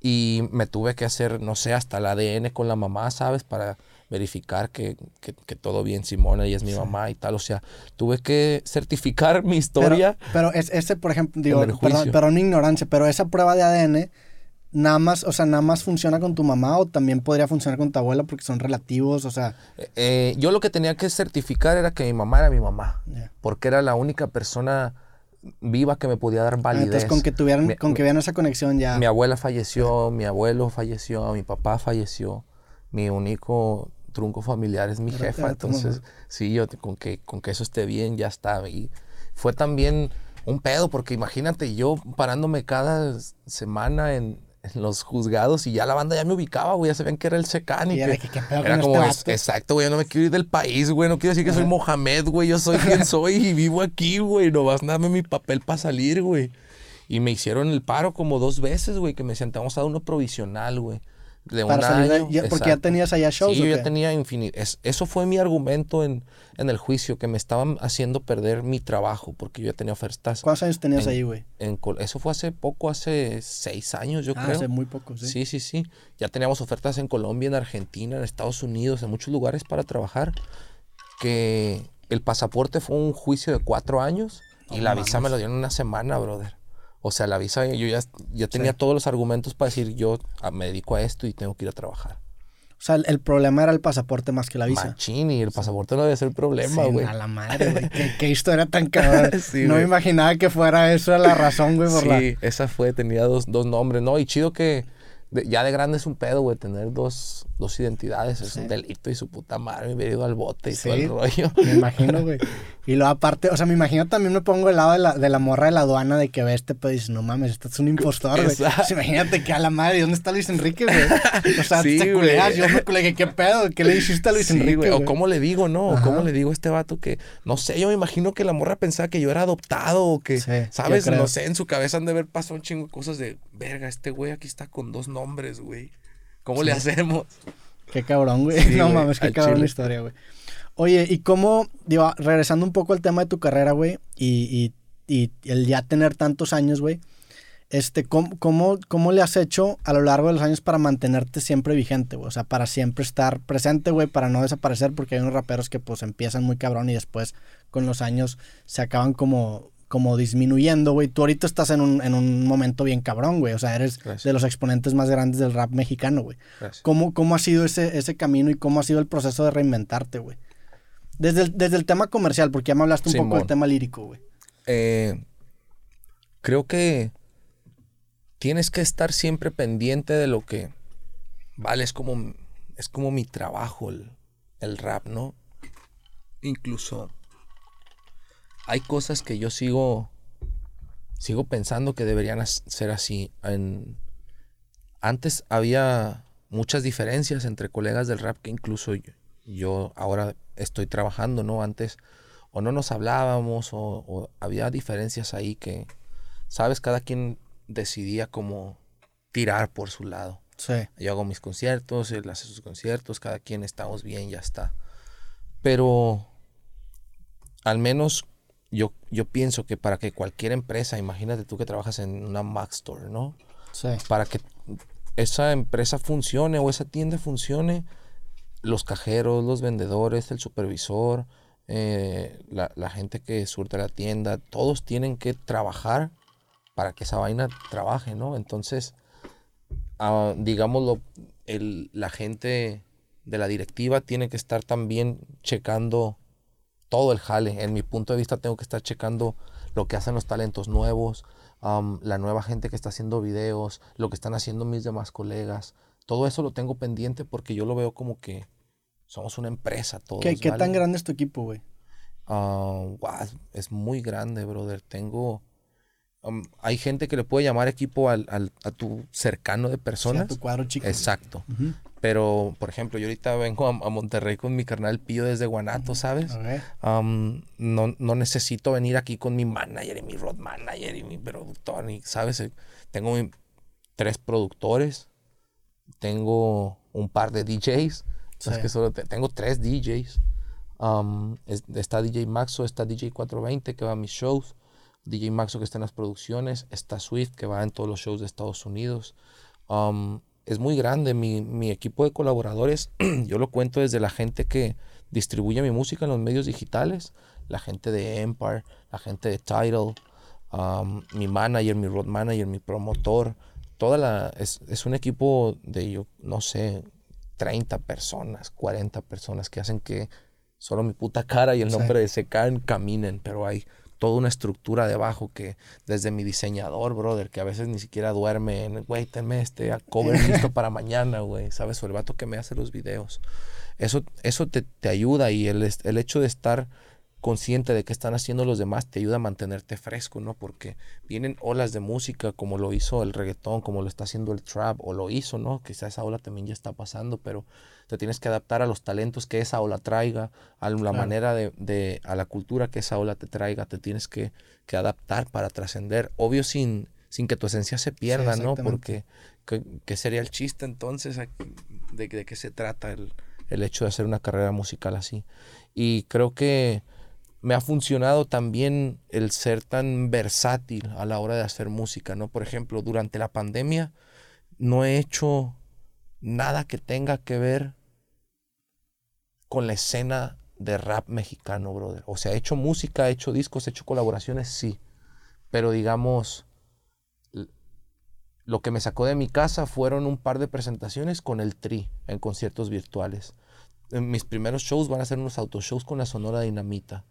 Y me tuve que hacer, no sé, hasta el ADN con la mamá, ¿sabes? Para verificar que, que, que todo bien, Simón, ella es mi mamá y tal. O sea, tuve que certificar mi historia. pero es, ese, por ejemplo, digo, perdón, perdón mi ignorancia, pero esa prueba de ADN nada más, o sea, nada más funciona con tu mamá o también podría funcionar con tu abuela porque son relativos, o sea, Eh, yo lo que tenía que certificar era que mi mamá era mi mamá. Ya. Porque era la única persona viva que me podía dar validez. entonces con que tuvieran, Mi- con que vieran esa conexión ya. Mi abuela falleció, mi abuelo falleció, mi papá falleció. Mi único trunco familiar es mi jefa. Entonces, sí, yo con que, con que eso esté bien, ya está. Y fue también un pedo, porque imagínate yo parándome cada semana en, en los juzgados y ya la banda ya me ubicaba, güey. Ya sabían que era el secán y que- que, ¿qué pedo era como, este es- vato? exacto, güey, yo no me quiero ir del país, güey, no quiero decir que soy Mohamed, güey, yo soy quien soy y vivo aquí, güey, no vas a darme mi papel para salir, güey. Y me hicieron el paro como dos veces, güey, que me decían, te vamos a dar uno provisional, güey. De un de- año. ya- porque ya tenías allá shows, Sí, ¿o yo ya tenía infinito. eso fue mi argumento en, en el juicio, que me estaban haciendo perder mi trabajo, porque yo ya tenía ofertas. ¿Cuántos años tenías en- ahí, güey? eso fue hace poco, hace seis años, yo Ah, creo. hace muy poco, sí. Sí, sí, sí. Ya teníamos ofertas en Colombia, en Argentina, en Estados Unidos, en muchos lugares para trabajar. Que el pasaporte fue un juicio de cuatro años y No la visa me lo dieron una semana, brother. O sea, la visa, yo ya, ya tenía Sí. todos los argumentos para decir, yo ah, me dedico a esto y tengo que ir a trabajar. O sea, el, el problema era el pasaporte más que la visa. Machín, y el pasaporte no debe ser el problema, Sí, güey. a la madre, güey. ¿Qué, qué historia tan cabrón. Sí, no me imaginaba que fuera eso la razón, güey, por la... Sí, esa fue, tenía dos, dos nombres, ¿no? Y chido que de- ya de grande es un pedo, güey, tener dos, dos identidades, es un delito y su puta madre, me hubiera ido al bote y todo el rollo. Me imagino, güey. Y luego aparte, o sea, me imagino también me pongo del lado de la, de la morra de la aduana de que ve este pedo y dice, no mames, este es un impostor, güey. Sea, imagínate que a la madre, ¿dónde está Luis Enrique, güey? O sea, Sí, te culeas, yo me culeé, ¿qué pedo? ¿Qué le hiciste a Luis Enrique, güey, O cómo le digo, ¿no? O cómo le digo a este vato que, no sé, yo me imagino que la morra pensaba que yo era adoptado o que, ¿sabes? No sé, en su cabeza han de haber pasado un chingo de cosas de, verga, este güey aquí está con dos nombres, güey. ¿Cómo le hacemos? Qué cabrón, güey. Sí, no güey, mames, qué cabrón la historia, güey. Oye, ¿y cómo, digo, regresando un poco al tema de tu carrera, güey, y, y, y el ya tener tantos años, güey, este, ¿cómo, cómo, cómo le has hecho a lo largo de los años para mantenerte siempre vigente, güey? O sea, para siempre estar presente, güey, para no desaparecer, porque hay unos raperos que pues empiezan muy cabrón y después con los años se acaban como, como disminuyendo, güey. Tú ahorita estás en un, en un momento bien cabrón, güey. O sea, eres Gracias. de los exponentes más grandes del rap mexicano, güey. ¿Cómo, ¿Cómo ha sido ese, ese camino y cómo ha sido el proceso de reinventarte, güey? Desde el, desde el tema comercial, porque ya me hablaste un poco del tema lírico, güey. Eh, creo que tienes que estar siempre pendiente de lo que vale, es como, es como mi trabajo el, el rap, ¿no? Incluso hay cosas que yo sigo sigo pensando que deberían ser así. En- antes había muchas diferencias entre colegas del rap que incluso yo, yo ahora estoy trabajando, ¿no? Antes o no nos hablábamos o, o había diferencias ahí que, sabes, cada quien decidía como tirar por su lado. Sí. Yo hago mis conciertos, él hace sus conciertos, cada quien estamos bien, ya está. Pero al menos yo, yo pienso que para que cualquier empresa, imagínate tú que trabajas en una Mac Store, ¿no? Sí. Para que esa empresa funcione o esa tienda funcione, los cajeros, los vendedores, el supervisor, eh, la, la gente que surte la tienda, todos tienen que trabajar para que esa vaina trabaje, ¿no? Entonces, ah, digámoslo, el- la gente de la directiva tiene que estar también checando todo el jale. En mi punto de vista, tengo que estar checando lo que hacen los talentos nuevos, la nueva gente que está haciendo videos, lo que están haciendo mis demás colegas. Todo eso lo tengo pendiente porque yo lo veo como que somos una empresa todos. ¿Qué, qué tan grande es tu equipo, güey? Guau, es muy grande, brother. Tengo. um, hay gente que le puede llamar equipo al, al- a tu cercano de personas. tu cuadro chico. Exacto. Pero, por ejemplo, yo ahorita vengo a, a Monterrey con mi carnal Pío desde Guanato, ¿sabes? No, no necesito venir aquí con mi manager y mi road manager y mi productor, ni, ¿sabes? Eh, Tengo mi- tres productores, tengo un par de DJs, no es Sí. que solo te- tengo tres DJs. Es- está DJ Maxo, está DJ 420 que va a mis shows, DJ Maxo que está en las producciones, está Swift que va en todos los shows de Estados Unidos. Es muy grande mi, mi equipo de colaboradores. Yo lo cuento desde la gente que distribuye mi música en los medios digitales, la gente de Empire, la gente de Tidal, mi manager, mi road manager, mi promotor. Toda la, es, es un equipo de, yo no sé, 30 personas, 40 personas que hacen que solo mi puta cara y el Sí. nombre de Secan caminen, pero hay toda una estructura debajo que desde mi diseñador, brother, que a veces ni siquiera duerme, en, güey, tenme este a cover listo para mañana, güey, ¿sabes? O el vato que me hace los videos. Eso, eso te, te ayuda y el, el hecho de estar consciente de qué están haciendo los demás te ayuda a mantenerte fresco, ¿no? Porque vienen olas de música como lo hizo el reggaetón, como lo está haciendo el trap, o lo hizo, ¿no? Quizá esa ola también ya está pasando, pero te tienes que adaptar a los talentos que esa ola traiga, a la Claro. manera de, de- a la cultura que esa ola te traiga, te tienes que, que adaptar para trascender. Obvio sin, sin que tu esencia se pierda, ¿no? Porque, ¿qué, qué sería el chiste entonces? ¿De, de qué se trata el, el hecho de hacer una carrera musical así? Y creo que me ha funcionado también el ser tan versátil a la hora de hacer música, ¿no? Por ejemplo, durante la pandemia no he hecho nada que tenga que ver con la escena de rap mexicano, brother. O sea, he hecho música, he hecho discos, he hecho colaboraciones, sí. Pero digamos, lo que me sacó de mi casa fueron un par de presentaciones con el Tri en conciertos virtuales. Mis primeros shows van a ser unos autoshows con la Sonora Dinamita.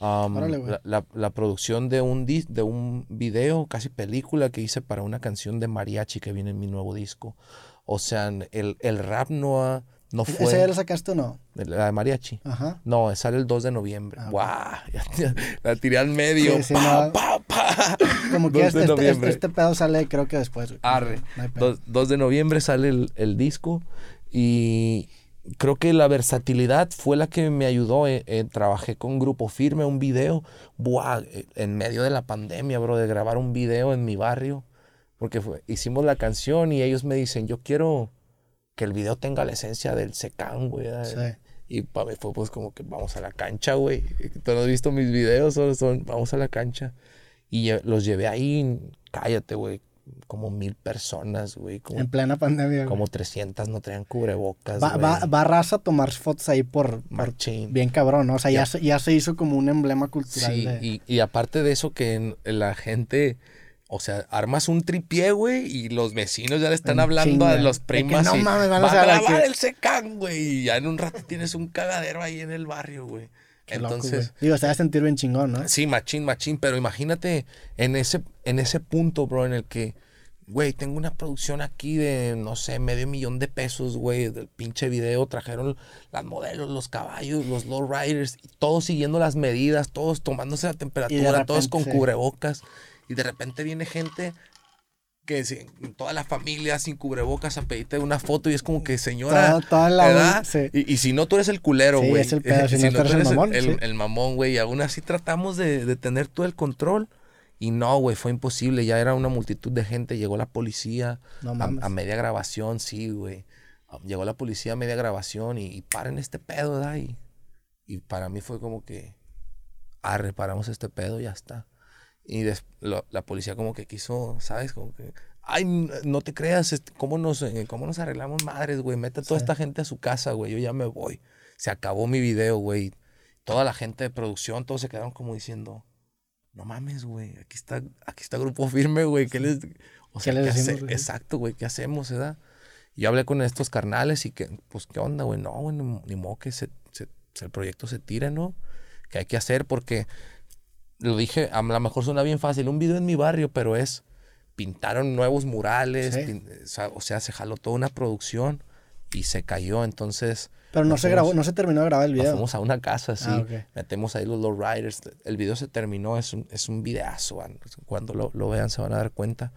Um, Órale, la, la- la producción de un, dis- de un video, casi película que hice para una canción de mariachi que viene en mi nuevo disco. O sea, el, el rap no, ha- no fue... ¿Esa ya la sacaste o no? La de mariachi. Ajá. No, sale el 2 de noviembre. Ah. ¡Guau! La tiré al medio. Sí, sí, pa, no. pa, pa. Como que 2 este, este- este pedo sale creo que después. Arre. No hay pedo. 2, 2 de noviembre sale el, el disco y creo que la versatilidad fue la que me ayudó. eh, eh, trabajé con Grupo Firme, un video, buah, eh, en medio de la pandemia, bro, de grabar un video en mi barrio, porque fue- hicimos la canción y ellos me dicen, yo quiero que el video tenga la esencia del secán, güey. Sí. Y para mí fue pues como que vamos a la cancha, güey. Tú no has visto mis videos, solo son vamos a la cancha. Y los llevé ahí, cállate, güey, como mil personas, güey. Como, En plena pandemia. güey. como 300 no traían cubrebocas, Va, güey. va, va raza a tomar fotos ahí por, por bien cabrón, ¿no? O sea, ya, Ya. se, ya se hizo como un emblema cultural Sí, de... y, y aparte de eso que la gente, o sea, armas un tripié, güey, y los vecinos ya le están hablando a los De que primas no mames, van a a grabar qué". el secán, güey, y ya en un rato tienes un cagadero ahí en el barrio, güey. Qué Entonces. Digo, se va a sentir bien chingón, ¿no? Sí, machín, machín, pero imagínate en ese, en ese punto, bro, en el que, güey, tengo una producción aquí de, no sé, medio millón de pesos, güey, del pinche video, trajeron las modelos, los caballos, los lowriders, y todos siguiendo las medidas, todos tomándose la temperatura, todos con cubrebocas, y de repente viene gente que se- toda la familia sin cubrebocas a pedirte una foto y es como que señora, Toda- toda la- ¿verdad? sí. Y, y si no, tú eres el culero, Sí, güey. es el pedo, si no, tú eres el mamón, el, sí. el mamón, güey. Y aún así tratamos de, de tener todo el control. Y no, güey, fue imposible. Ya era una multitud de gente. Llegó la policía No a, a media grabación, sí, güey. Ah, Llegó la policía a media grabación y, y paren este pedo, ¿verdad? Y, y para mí fue como que, ah, reparamos este pedo, ya está. Y des- lo- la policía como que quiso, ¿sabes? Como que, ay, no te creas, este, ¿cómo nos, eh, cómo nos arreglamos madres, güey? Mete a toda Sí. esta gente a su casa, güey, yo ya me voy. Se acabó mi video, güey. Toda la gente de producción, todos se quedaron como diciendo, no mames, güey, aquí está, aquí está Grupo Firme, güey, ¿qué les, o sea, les ¿qué decimos, hace- güey? Exacto, güey, ¿qué hacemos, verdad? Y yo hablé con estos carnales y que, pues, ¿qué onda, güey? No, güey, ni, ni modo que se, se- se- el proyecto se tire, ¿no? Que hay que hacer porque, lo dije, a lo mejor suena bien fácil, un video en mi barrio, pero es, pintaron nuevos murales, Sí. pin- o sea, o sea, se jaló toda una producción y se cayó, entonces... Pero no se fuimos- grabó, no se terminó de grabar el video. fuimos a una casa, sí. Ah, ok. Metemos ahí los lowriders. El video se terminó, es un, es un videazo. Cuando lo, lo vean se van a dar cuenta.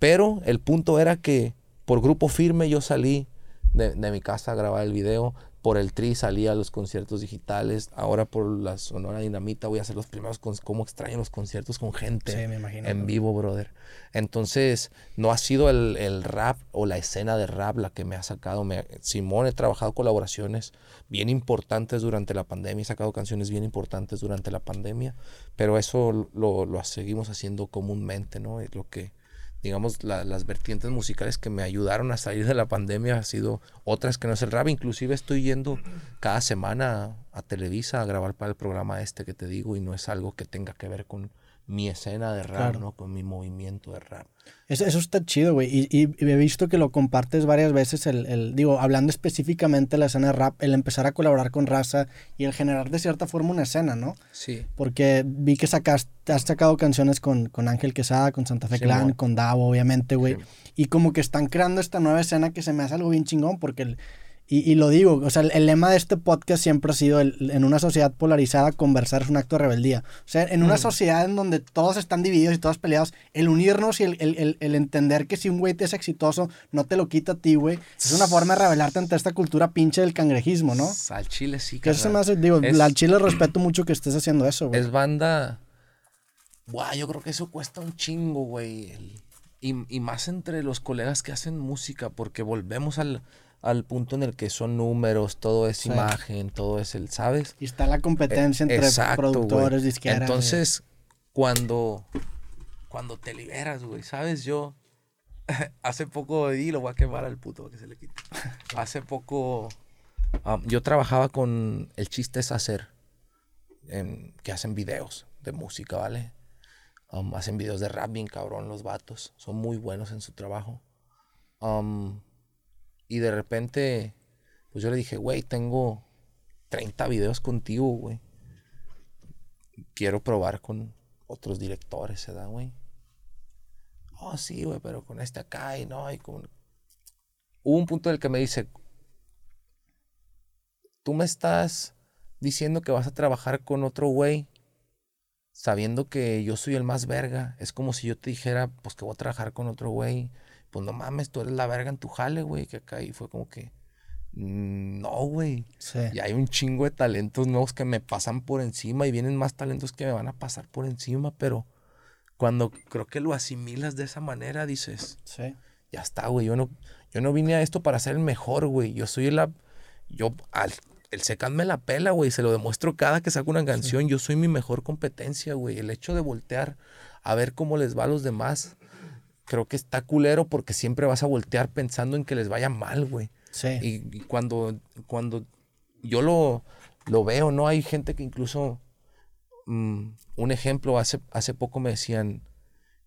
Pero el punto era que por grupo firme yo salí de, de mi casa a grabar el video. Por el Tri salí a los conciertos digitales. Ahora por la Sonora Dinamita voy a hacer los primeros. Con, ¿Cómo extraño los conciertos con gente? Sí, me imagino. en vivo, brother. Entonces, no ha sido el, el rap o la escena de rap la que me ha sacado. Me, Simón, he trabajado colaboraciones bien importantes durante la pandemia, he sacado canciones bien importantes durante la pandemia, pero eso lo, lo seguimos haciendo comúnmente, ¿no? Es lo que, digamos, la- las vertientes musicales que me ayudaron a salir de la pandemia ha sido otras que no es el rap. Inclusive estoy yendo cada semana a, a Televisa a grabar para el programa este que te digo y no es algo que tenga que ver con mi escena de rap, Claro. ¿no? Con mi movimiento de rap. Eso, eso está chido, güey. Y, y- y he visto que lo compartes varias veces, el, el- digo, hablando específicamente de la escena de rap, el empezar a colaborar con raza y el generar de cierta forma una escena, ¿no? Sí. Porque vi que sacaste, has sacado canciones con, con Ángel Quesada, con Santa Fe Sí, Clan, con Davo, obviamente, güey. Sí. Y como que están creando esta nueva escena que se me hace algo bien chingón, porque, el- y, y lo digo, o sea, el, el lema de este podcast siempre ha sido, el- en una sociedad polarizada, conversar es un acto de rebeldía. O sea, en una Mm. sociedad en donde todos están divididos y todos peleados, el unirnos y el, el- entender que si un güey te es exitoso, no te lo quita a ti, güey, es una forma de rebelarte ante esta cultura pinche del cangrejismo, ¿no? Al chile sí, Que eso se me hace, digo, Es- al chile respeto mucho que estés haciendo eso, güey. Es banda. Buah, yo creo que eso cuesta un chingo, güey. Y, y más entre los colegas que hacen música, porque volvemos al, al punto en el que son números, todo es Sí. imagen, todo es el, ¿sabes? Y está la competencia entre Exacto, productores, disqueras. Entonces, cuando, cuando te liberas, güey, ¿sabes? Yo hace poco, y lo voy a quemar al puto que se le quite. Hace poco, um, yo trabajaba con El Chiste es Hacer, en- que hacen videos de música, ¿vale? Um, hacen videos de rap bien cabrón los vatos. Son muy buenos en su trabajo. Um, y de repente, pues yo le dije, güey, tengo 30 videos contigo, güey. Quiero probar con otros directores, ¿se da, güey? Oh, sí, güey, pero con este acá y no, y con... Hubo un punto en el que me dice, tú me estás diciendo que vas a trabajar con otro güey sabiendo que yo soy el más verga. Es como si yo te dijera, pues que voy a trabajar con otro güey. Pues no mames, tú eres la verga en tu jale, güey. Que acá y fue como que, "Mm, no, güey. Sí. Y hay un chingo de talentos nuevos que me pasan por encima y vienen más talentos que me van a pasar por encima, pero cuando creo que lo asimilas de esa manera, dices, Sí. ya está, güey, yo no, yo no vine a esto para ser el mejor, güey. Yo soy la, yo, al, el Secan me la pela, güey, se lo demuestro cada que saco una canción, yo soy mi mejor competencia, güey. El hecho de voltear a ver cómo les va a los demás, creo que está culero porque siempre vas a voltear pensando en que les vaya mal, güey. Sí. Y, y cuando, cuando yo lo, lo veo, ¿no? Hay gente que incluso, mm, un ejemplo, hace, hace poco me decían,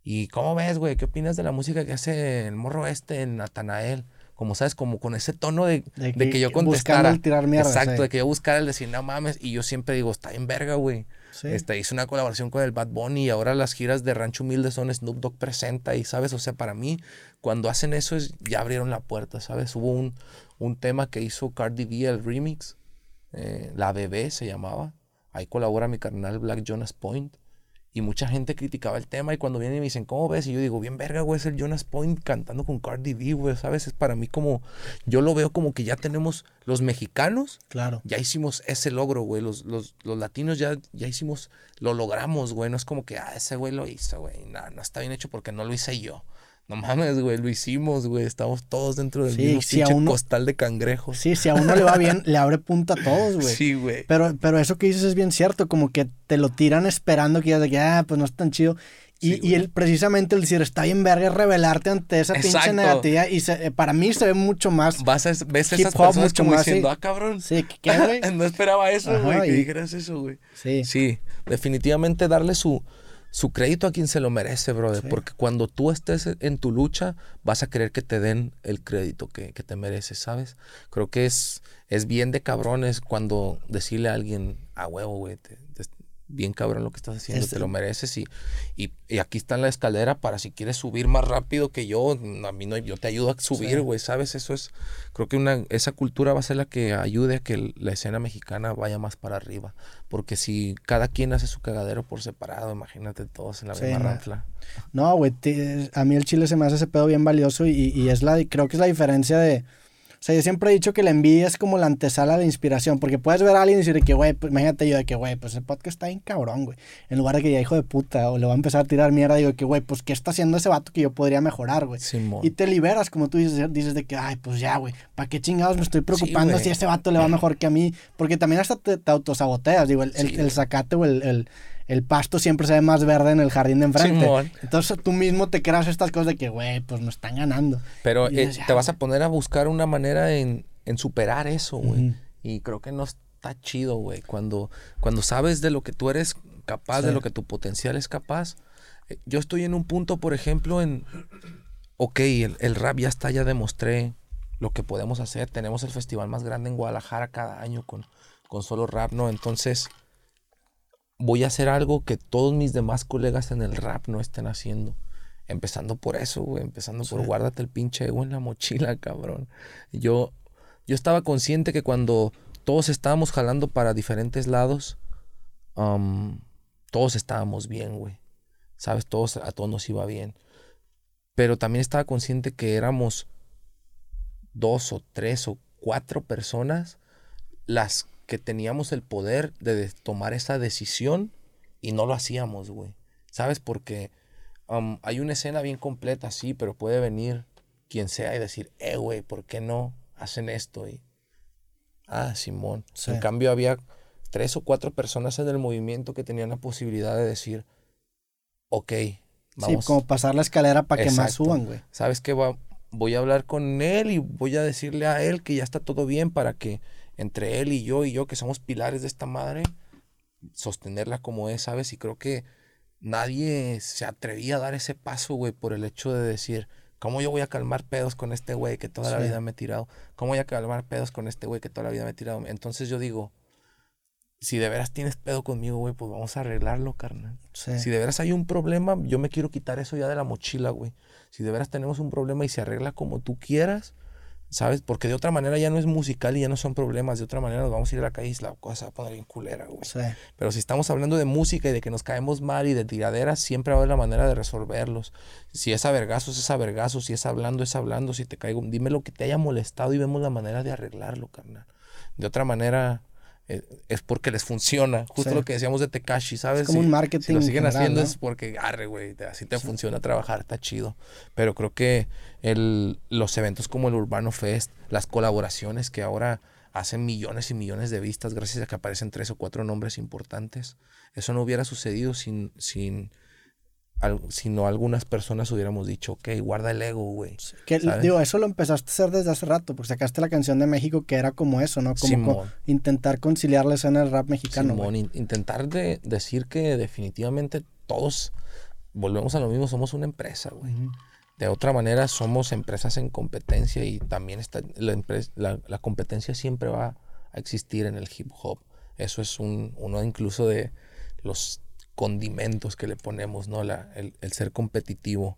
¿y cómo ves, güey? ¿Qué opinas de la música que hace el morro este en Natanael? Como sabes, como con ese tono de, De de que- yo contestara. el tirar mierda, Exacto, sí. de que yo buscara el decir, no mames, y yo siempre digo, está en verga, güey. Sí. Este, hice una colaboración con el Bad Bunny y ahora las giras de Rancho Humilde son Snoop Dogg presenta y, ¿sabes? O sea, para mí, cuando hacen eso, es, ya abrieron la puerta, ¿sabes? Hubo un, un tema que hizo Cardi B, el remix, eh, La Bebé se llamaba. Ahí colabora mi carnal Black Jonas Point. Y mucha gente criticaba el tema y cuando vienen y me dicen, ¿cómo ves? Y yo digo, bien verga, güey, es el Jonas Point cantando con Cardi B, güey, ¿sabes? Es para mí como, yo lo veo como que ya tenemos los mexicanos Claro. ya hicimos ese logro, güey. Los, los, los latinos ya, ya hicimos, lo logramos, güey. No es como que, ah, ese güey lo hizo, güey. No, no está bien hecho porque no lo hice yo. No mames, güey, lo hicimos, güey. Estamos todos dentro del Sí, mismo si pinche uno- costal de cangrejos. Sí, si a uno le va bien, le abre punta a todos, güey. Sí, güey. Pero, pero eso que dices es bien cierto, como que te lo tiran esperando que ya de que, ah, pues no es tan chido. Y, Sí, y el, precisamente el decir, está bien verga, revelarte ante esa pinche Exacto. negatividad. Y se- para mí se ve mucho más. Vas a, ves a esas personas como más, diciendo, sí. ah, cabrón. Sí, ¿qué, güey? no esperaba eso, güey, que dijeras eso, güey. Sí. Sí, definitivamente darle su, su crédito a quien se lo merece, brother. Sí. Porque cuando tú estés en tu lucha, vas a querer que te den el crédito que, que te mereces, ¿sabes? Creo que es, es bien de cabrones cuando decirle a alguien, a huevo, güey, te- te- bien cabrón lo que estás haciendo, te lo mereces. Y, y, y aquí está en la escalera para si quieres subir más rápido que yo, a mí no, yo te ayudo a subir, Sí. güey, ¿sabes? Eso es, creo que una, esa cultura va a ser la que ayude a que la escena mexicana vaya más para arriba. Porque si cada quien hace su cagadero por separado, imagínate todos en la Sí, misma no. ranfla. No, güey, a mí el chile se me hace ese pedo bien valioso y, y es la, creo que es la diferencia de... Sea, yo siempre he dicho que la envidia es como la antesala de la inspiración, porque puedes ver a alguien y decir que, güey, pues imagínate yo de que, güey, pues el podcast está bien cabrón, güey. En lugar de que ya hijo de puta o le va a empezar a tirar mierda, digo que, güey, pues ¿qué está haciendo ese vato que yo podría mejorar, güey? Y te liberas, como tú dices, dices de que, ay, pues ya, güey, ¿para qué chingados me estoy preocupando si a ese vato le va mejor que a mí? Porque también hasta te, te autosaboteas, digo, el, Sí, zacate o el, el, el pasto siempre se ve más verde en el jardín de enfrente. Simón. Entonces tú mismo te creas estas cosas de que, güey, pues me están ganando. Pero eh, te "Ya, vas a poner a buscar una manera en, en superar eso, güey. Y creo que no está chido, güey. Cuando, cuando sabes de lo que tú eres capaz, de lo que tu potencial es capaz. Eh, Yo estoy en un punto, por ejemplo, en... Ok, el, el rap ya está, ya demostré lo que podemos hacer. Tenemos el festival más grande en Guadalajara cada año con, con solo rap, ¿no? Entonces, voy a hacer algo que todos mis demás colegas en el rap no estén haciendo. Empezando por eso, güey. Empezando por guárdate el pinche ego en la mochila, cabrón. Yo, yo estaba consciente que cuando todos estábamos jalando para diferentes lados, um, todos estábamos bien, güey. ¿Sabes? Todos, a todos nos iba bien. Pero también estaba consciente que éramos dos o tres o cuatro personas las que teníamos el poder de tomar esa decisión y no lo hacíamos, güey. ¿Sabes? Porque um, hay una escena bien completa, sí, pero puede venir quien sea y decir, eh, güey, ¿por qué no hacen esto? Y, ah, Simón. En cambio, había tres o cuatro personas en el movimiento que tenían la posibilidad de decir, ok, vamos. Sí, como pasar la escalera para que más suban, güey. ¿Sabes qué? Voy a hablar con él y voy a decirle a él que ya está todo bien para que entre él y yo y yo, que somos pilares de esta madre, sostenerla como es, ¿sabes? Y creo que nadie se atrevía a dar ese paso, güey, por el hecho de decir, ¿cómo yo voy a calmar pedos con este güey que toda la vida me he tirado? ¿Cómo voy a calmar pedos con este güey que toda la vida me he tirado? Entonces yo digo, si de veras tienes pedo conmigo, güey, pues vamos a arreglarlo, carnal. Si de veras hay un problema, yo me quiero quitar eso ya de la mochila, güey. Si de veras tenemos un problema y se arregla como tú quieras, ¿sabes? Porque de otra manera ya no es musical y ya no son problemas. De otra manera nos vamos a ir a la calle y la cosa va a poner bien culera, güey. Pero si estamos hablando de música y de que nos caemos mal y de tiraderas, siempre va a haber la manera de resolverlos. Si es a vergazos, es a vergazos. Si es hablando, es hablando. Si te caigo, dime lo que te haya molestado y vemos la manera de arreglarlo, carnal. De otra manera, es porque les funciona. Justo lo que decíamos de Tekashi, ¿sabes? Es como un marketing. Si lo siguen haciendo es porque, arre, güey, así te funciona trabajar, está chido. Pero creo que el, los eventos como el Urbano Fest, las colaboraciones que ahora hacen millones y millones de vistas gracias a que aparecen tres o cuatro nombres importantes, eso no hubiera sucedido sin, sin si no algunas personas hubiéramos dicho, ok, guarda el ego, güey. digo, eso lo empezaste a hacer desde hace rato, porque sacaste la canción de México que era como eso, ¿no? Como intentar conciliar la escena del rap mexicano. Simón, intentar de decir que definitivamente todos volvemos a lo mismo, somos una empresa, güey. De otra manera, somos empresas en competencia y también está, la, la, competencia siempre va a existir en el hip hop. Eso es un, uno incluso de los condimentos que le ponemos, ¿no? La, el, ser competitivo.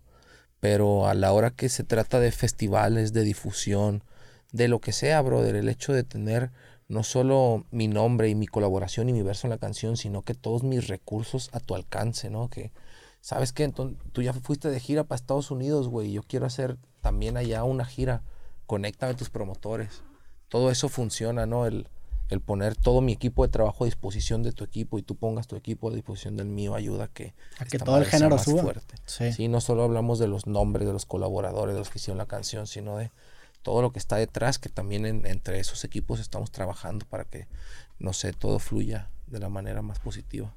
Pero a la hora que se trata de festivales, de difusión, de lo que sea, brother, el hecho de tener no solo mi nombre y mi colaboración y mi verso en la canción, sino que todos mis recursos a tu alcance, ¿no? Que, ¿sabes qué? Entonces, tú ya fuiste de gira para Estados Unidos, güey, yo quiero hacer también allá una gira. Conéctame tus promotores. Todo eso funciona, ¿no? El, el poner todo mi equipo de trabajo a disposición de tu equipo y tú pongas tu equipo a disposición del mío ayuda a que, a que todo el género suba. Fuerte. Sí. no solo hablamos de los nombres de los colaboradores, de los que hicieron la canción, sino de todo lo que está detrás, que también entre esos equipos estamos trabajando para que, no sé, todo fluya de la manera más positiva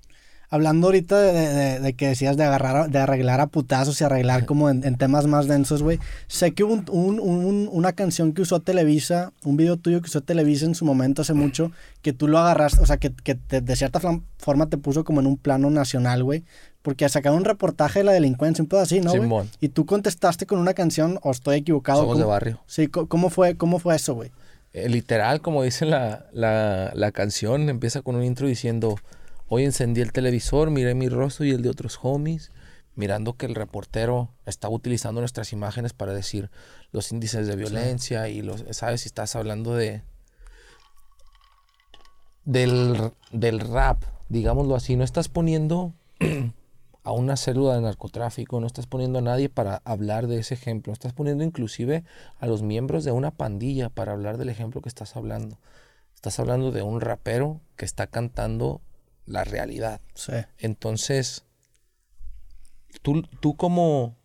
hablando ahorita de, que decías de agarrar, de arreglar a putazos y arreglar como en, temas más densos, güey. Sé que hubo un, una canción que usó Televisa, un video tuyo que usó Televisa en su momento hace mucho, que tú lo agarraste, o sea, que, que de cierta forma te puso como en un plano nacional, güey. Porque sacaron un reportaje de la delincuencia, un poco así, ¿no, güey? Y tú contestaste con una canción, o estoy equivocado. Somos de barrio. Sí, ¿cómo fue, cómo fue eso, güey? Eh, literal, como dice la, la, la canción, empieza con un intro diciendo Hoy encendí el televisor, miré mi rostro y el de otros homies, mirando que el reportero estaba utilizando nuestras imágenes para decir los índices de violencia y los, ¿sabes? Si estás hablando de... Del, del rap, digámoslo así, no estás poniendo a una célula de narcotráfico, no estás poniendo a nadie para hablar de ese ejemplo, estás poniendo inclusive a los miembros de una pandilla para hablar del ejemplo que estás hablando. Estás hablando de un rapero que está cantando la realidad. Entonces, tú, tú como,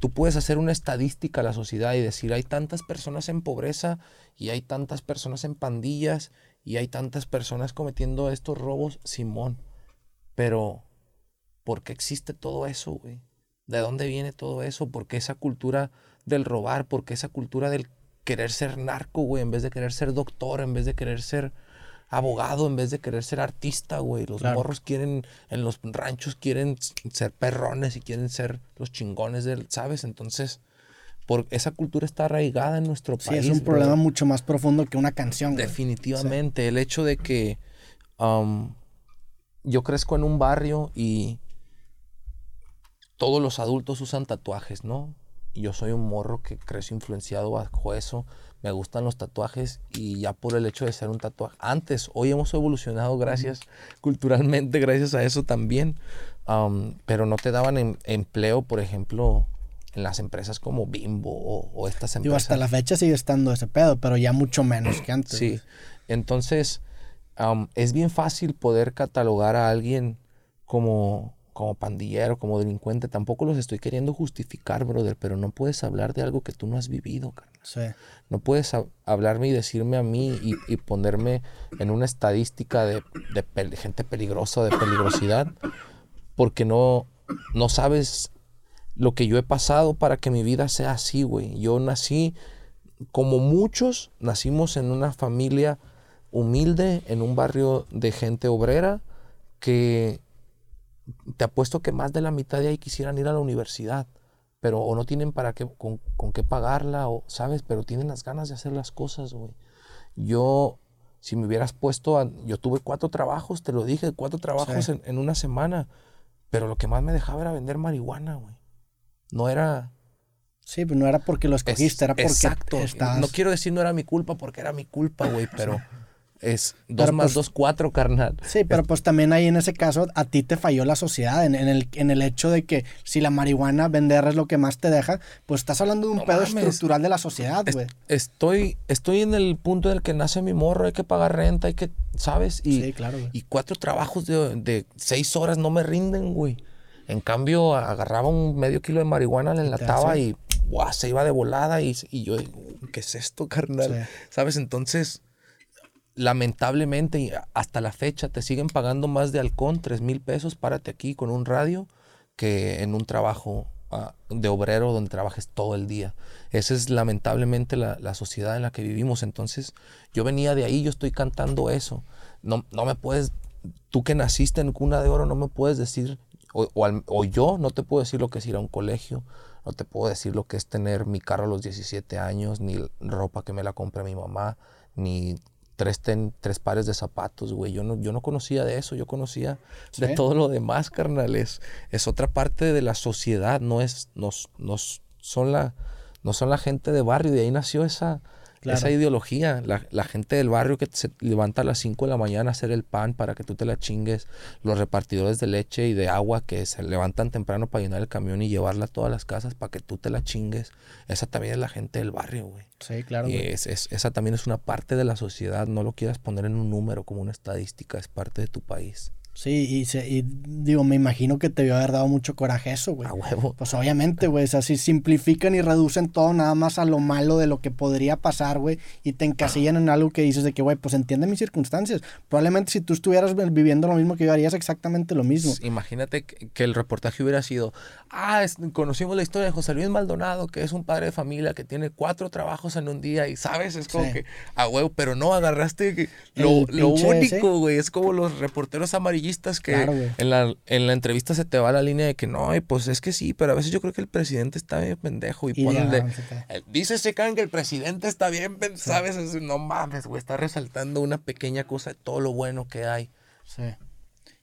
tú puedes hacer una estadística a la sociedad y decir, hay tantas personas en pobreza y hay tantas personas en pandillas y hay tantas personas cometiendo estos robos, Simón. Pero, ¿por qué existe todo eso, güey? ¿De dónde viene todo eso? ¿Por qué esa cultura del robar? ¿Por qué esa cultura del querer ser narco, güey? En vez de querer ser doctor, en vez de querer ser abogado en vez de querer ser artista, güey. Los morros quieren, en los ranchos quieren ser perrones y quieren ser los chingones del, ¿sabes? Entonces, por, esa cultura está arraigada en nuestro país. Sí, es un problema mucho más profundo que una canción. Definitivamente. El hecho de que um, yo crezco en un barrio y todos los adultos usan tatuajes, ¿no? Y yo soy un morro que creció influenciado bajo eso me gustan los tatuajes y ya por el hecho de ser un tatuaje. Antes, hoy hemos evolucionado gracias, culturalmente, gracias a eso también, pero no te daban em, empleo, por ejemplo, en las empresas como Bimbo o, estas empresas. Digo, hasta la fecha sigue estando ese pedo, pero ya mucho menos que antes. Sí, entonces es bien fácil poder catalogar a alguien como como pandillero, como delincuente. Tampoco los estoy queriendo justificar, brother, pero no puedes hablar de algo que tú no has vivido, carnal. Sí. No puedes hab- hablarme y decirme a mí y, y ponerme en una estadística de, gente peligrosa, de peligrosidad, porque no, no sabes lo que yo he pasado para que mi vida sea así, güey. Yo nací, como muchos, nacimos en una familia humilde, en un barrio de gente obrera, que te apuesto que más de la mitad de ahí quisieran ir a la universidad, pero o no tienen para qué, con, con qué pagarla, o, ¿sabes? Pero tienen las ganas de hacer las cosas, güey. Yo, si me hubieras puesto, a- yo tuve cuatro trabajos, te lo dije, cuatro trabajos Sí. en, en una semana, pero lo que más me dejaba era vender marihuana, güey. No era... Sí, pero no era porque lo es- escogiste, era porque exacto. estabas... No quiero decir no era mi culpa porque era mi culpa, güey, pero es dos Pero, más pues, dos, cuatro, carnal. Sí, pero pues también ahí en ese caso a ti te falló la sociedad en, en el, en el hecho de que si la marihuana vender es lo que más te deja, pues estás hablando de un No pedo mames. estructural de la sociedad, Es- güey. estoy, estoy en el punto en el que nace mi morro, hay que pagar renta, hay que, ¿sabes? Y, Sí, claro, güey. y cuatro trabajos de, de seis horas no me rinden, güey. En cambio, agarraba un medio kilo de marihuana, la enlataba y ¡buah! se iba de volada. Y, y yo, ¿qué es esto, carnal? Sí. ¿Sabes? Entonces, lamentablemente, hasta la fecha, te siguen pagando más de halcón, tres mil pesos, párate aquí con un radio, que en un trabajo ah, de obrero donde trabajes todo el día. Esa es lamentablemente la, la sociedad en la que vivimos. Entonces, yo venía de ahí, yo estoy cantando eso. No, no me puedes, tú que naciste en cuna de oro, no me puedes decir, o, o yo no te puedo decir lo que es ir a un colegio, no te puedo decir lo que es tener mi carro a los 17 años, ni ropa que me la compre mi mamá, ni tres, ten- tres pares de zapatos, güey. Yo no, yo no conocía de eso, yo conocía de todo lo demás, carnal. Es, es otra parte de la sociedad, no es, nos, nos, son la, no son la gente de barrio, de ahí nació esa, Claro. esa ideología. La, la gente del barrio que se levanta a las 5 de la mañana a hacer el pan para que tú te la chingues. Los repartidores de leche y de agua que se levantan temprano para llenar el camión y llevarla a todas las casas para que tú te la chingues. Esa también es la gente del barrio, güey. Sí, claro, Y es- esa también es una parte de la sociedad. No lo quieras poner en un número como una estadística. Es parte de tu país. Sí, y, se- y digo, me imagino que te debió haber dado mucho coraje eso, güey. A huevo. Pues obviamente, güey, o sea, si simplifican y reducen todo nada más a lo malo de lo que podría pasar, güey, y te encasillan en algo que dices de que, güey, pues entiende mis circunstancias. Probablemente si tú estuvieras vi- viviendo lo mismo que yo harías exactamente lo mismo. Imagínate que, el reportaje hubiera sido, ah, es- conocimos la historia de José Luis Maldonado, que es un padre de familia que tiene cuatro trabajos en un día y, ¿sabes? Es como Sí. que, a huevo, pero no, agarraste lo, lo único, güey, es como los reporteros amarillistas que Claro, en, la, en la entrevista se te va la línea de que no, y pues es que sí, pero a veces yo creo que el presidente está bien pendejo y, Y te- eh, Dice ese can que el presidente está bien, ¿sabes? Es- no mames, güey, está resaltando una pequeña cosa de todo lo bueno que hay. Sí.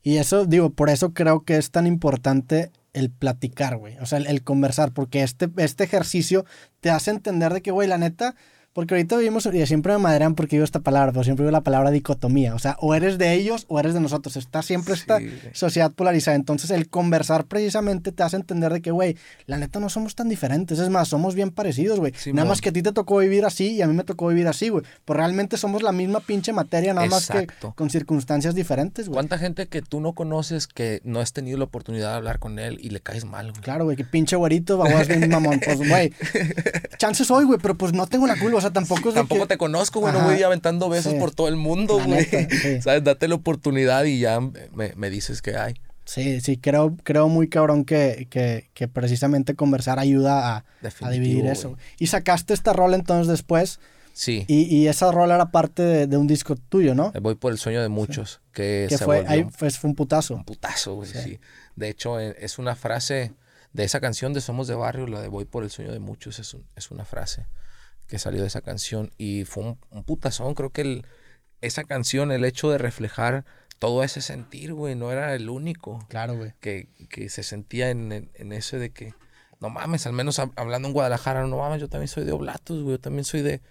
Y eso, digo, por eso creo que es tan importante el platicar, güey. O sea, el, el conversar, porque este, este ejercicio te hace entender de que, güey, la neta, porque ahorita vivimos, y siempre me madrean porque digo esta palabra, pero siempre digo la palabra dicotomía. O sea, o eres de ellos o eres de nosotros. Está siempre esta güey. sociedad polarizada. Entonces, el conversar precisamente te hace entender de que, güey, la neta no somos tan diferentes. Es más, somos bien parecidos, güey. Nada más que a ti te tocó vivir así y a mí me tocó vivir así, güey. Pues realmente somos la misma pinche materia, nada más que con circunstancias diferentes, güey. ¿Cuánta gente que tú no conoces que no has tenido la oportunidad de hablar con él y le caes mal, güey? Claro, güey, que pinche güerito, babas un mamón. Pues, güey, chances hoy, güey, pero pues no tengo la culpa. Sea, tampoco es Tampoco que... te conozco, güey, no voy aventando besos Sí. por todo el mundo, La güey. neta, sí. ¿Sabes? Date la oportunidad y ya me, me dices que hay. Sí, sí, creo, creo muy cabrón que, que, que precisamente conversar ayuda a, a dividir eso. Y sacaste esta rola entonces después, Sí. y, y esa rola era parte de, de un disco tuyo, ¿no? Voy por el sueño de muchos, que, Que se fue, ahí fue, fue un putazo. un putazo, güey, Sí. sí. De hecho, eh, es una frase de esa canción de Somos de Barrio, la de Voy por el sueño de muchos, es, un- es una frase que salió de esa canción y fue un, un putazón. Creo que el- esa canción, el hecho de reflejar todo ese sentir, güey, no era el único Claro, güey. que, que se sentía en, en, en ese de que, no mames, al menos hab- hablando en Guadalajara, no mames, yo también soy de Oblatos, güey, yo también soy de...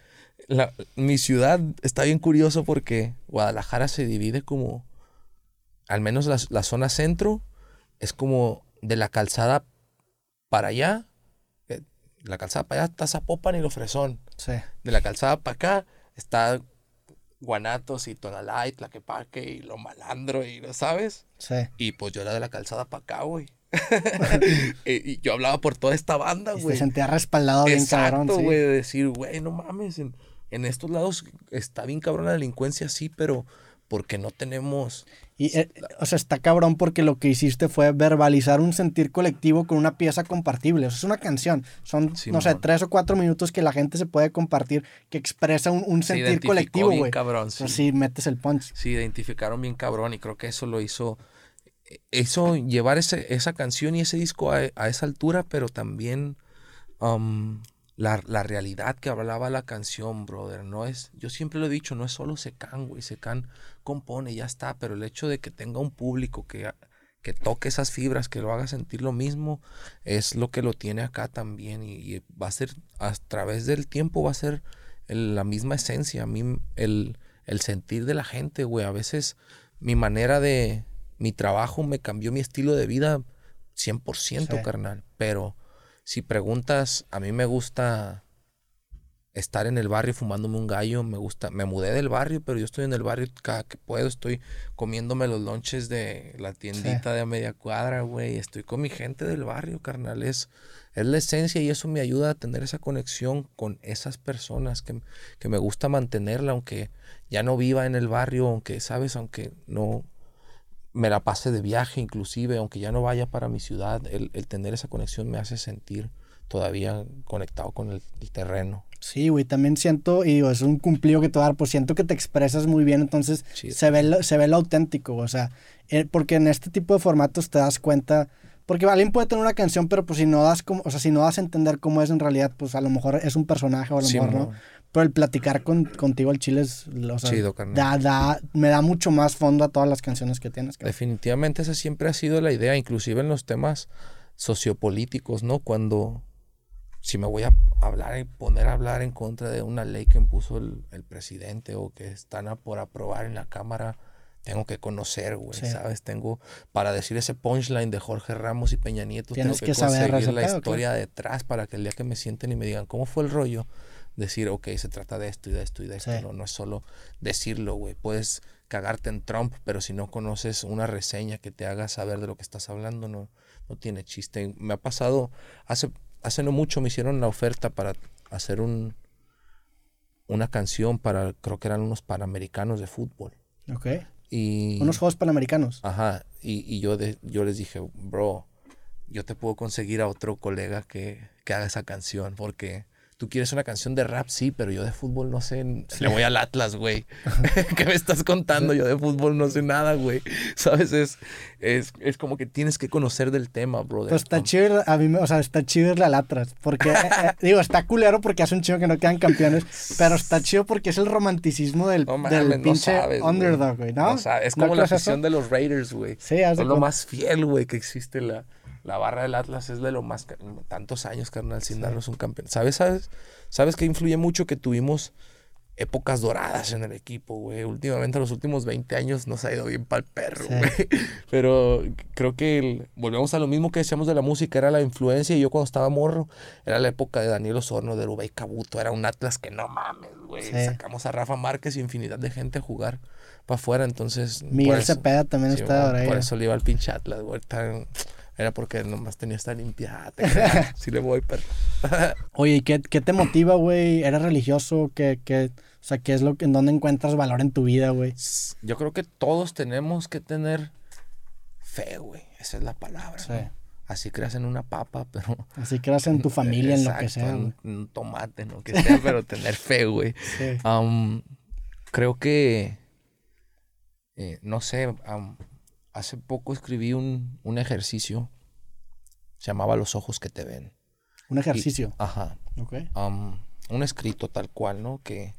La, mi ciudad está bien curioso porque Guadalajara se divide como, al menos la, la zona centro, es como de la calzada para allá, eh, la calzada para allá está Zapopan y Lo Fresón, Sí. de la calzada para acá está Guanatos y Tonalá y Tlaquepaque y Lo Malandro y, ¿sabes? Sí. Y pues yo era de la calzada para acá, güey. y, yo hablaba por toda esta banda, Y te güey. sentías respaldado bien cabrón, sí. güey, de decir, güey, no mames, en, en estos lados está bien cabrón la delincuencia, sí, pero porque no tenemos... Y, eh, o sea, está cabrón porque lo que hiciste fue verbalizar un sentir colectivo con una pieza compartible. O sea, es una canción. Son, no sé, tres o cuatro minutos que la gente se puede compartir que expresa un, un se sentir colectivo, güey. cabrón, sea, sí. sí, metes el punch. Sí, identificaron bien cabrón y creo que eso lo hizo, eso llevar ese, esa canción y ese disco a, a esa altura, pero también um, la, la realidad que hablaba la canción, brother, no es, yo siempre lo he dicho, no es solo Secan, güey, Secan compone, ya está, pero el hecho de que tenga un público que, que toque esas fibras, que lo haga sentir lo mismo, es lo que lo tiene acá también y, y va a ser, a través del tiempo va a ser el- la misma esencia, a mí el, el sentir de la gente, güey, a veces mi manera de, mi trabajo me cambió mi estilo de vida 100%, Sí. carnal, pero si preguntas, a mí me gusta estar en el barrio fumándome un gallo, me gusta, me mudé del barrio, pero yo estoy en el barrio cada que puedo, estoy comiéndome los lonches de la tiendita de a media cuadra, güey, estoy con mi gente del barrio, carnal, es, es la esencia y eso me ayuda a tener esa conexión con esas personas que, que me gusta mantenerla, aunque ya no viva en el barrio, aunque, sabes, aunque no me la pase de viaje inclusive, aunque ya no vaya para mi ciudad, el, el tener esa conexión me hace sentir todavía conectado con el, el terreno. Sí, güey, también siento, y digo, es un cumplido que te va a dar, pues siento que te expresas muy bien, entonces se ve, lo, se ve lo auténtico, o sea, eh, porque en este tipo de formatos te das cuenta, porque alguien puede tener una canción, pero pues si no das como, o sea, si no das a entender cómo es en realidad, pues a lo mejor es un personaje o a lo Sí, mejor no. Pero el platicar con, contigo al chile es, o sea, Chido, carnal. da, da, me da mucho más fondo a todas las canciones que tienes. cabrón. Definitivamente esa siempre ha sido la idea, inclusive en los temas sociopolíticos, ¿no? Cuando si me voy a hablar y poner a hablar en contra de una ley que impuso el, el presidente o que están a- por aprobar en la Cámara, tengo que conocer, güey, Sí. ¿sabes? Tengo, para decir ese punchline de Jorge Ramos y Peña Nieto, Tienes tengo que, que saber conseguir la historia detrás para que el día que me sienten y me digan, ¿cómo fue el rollo? Decir, ok, se trata de esto y de esto y de esto. Sí. No, no es solo decirlo, güey. Puedes cagarte en Trump, pero si no conoces una reseña que te haga saber de lo que estás hablando, no, no tiene chiste. Me ha pasado, hace, hace no mucho me hicieron la oferta para hacer un, una canción para, creo que eran unos panamericanos de fútbol. Ok. Y, Unos Juegos Panamericanos. Ajá, y, y yo, de- yo les dije, bro, yo te puedo conseguir a otro colega que, que haga esa canción, porque tú quieres una canción de rap, sí, pero yo de fútbol no sé, le voy al Atlas, güey. ¿Qué me estás contando? Yo de fútbol no sé nada, güey. ¿Sabes? Es, es, es como que tienes que conocer del tema, brother. Pues está chido, a mí, o sea, está chido irle al Atlas, porque, eh, eh, digo, está culero porque hace un chido que no quedan campeones, pero está chido porque es el romanticismo del, No del no pinche sabes, underdog, güey, ¿no? No sabes, es ¿No como la afición de los Raiders, güey. Sí, Es lo más fiel, güey, que existe. La, la barra del Atlas es de lo más... Tantos años, carnal, sin darnos un campeón. ¿Sabes, sabes? ¿Sabes que influye mucho que tuvimos épocas doradas en el equipo, güey? Últimamente, los últimos 20 años nos ha ido bien para el perro, Sí. güey. Pero creo que el- volvemos a lo mismo que decíamos de la música, era la influencia. Y yo cuando estaba morro, era la época de Daniel Osorno, de Rubén Cabuto. Era un Atlas que no mames, güey. Sí. Sacamos a Rafa Márquez y infinidad de gente a jugar para afuera, entonces... Miguel Cepeda también Sí, está bueno, por eso le iba al pinche Atlas, güey. Ahorita Era porque nomás tenía esta limpiada. Sí le voy, pero... Oye, ¿y qué, qué te motiva, güey? ¿Eres religioso? ¿Qué, qué, o sea, ¿qué es lo que, en dónde encuentras valor en tu vida, güey? Yo creo que todos tenemos que tener fe, güey. Esa es la palabra. Sí. ¿no? Así creas en una papa, pero... Así creas en tu familia, en lo que sea, en un tomate, en lo que sea, pero tener fe, güey. Sí. Creo que, eh, no sé, hace poco escribí un, un ejercicio, se llamaba Los ojos que te ven. Un Y- ejercicio. ajá. Ok. am, un escrito tal cual, ¿no? Que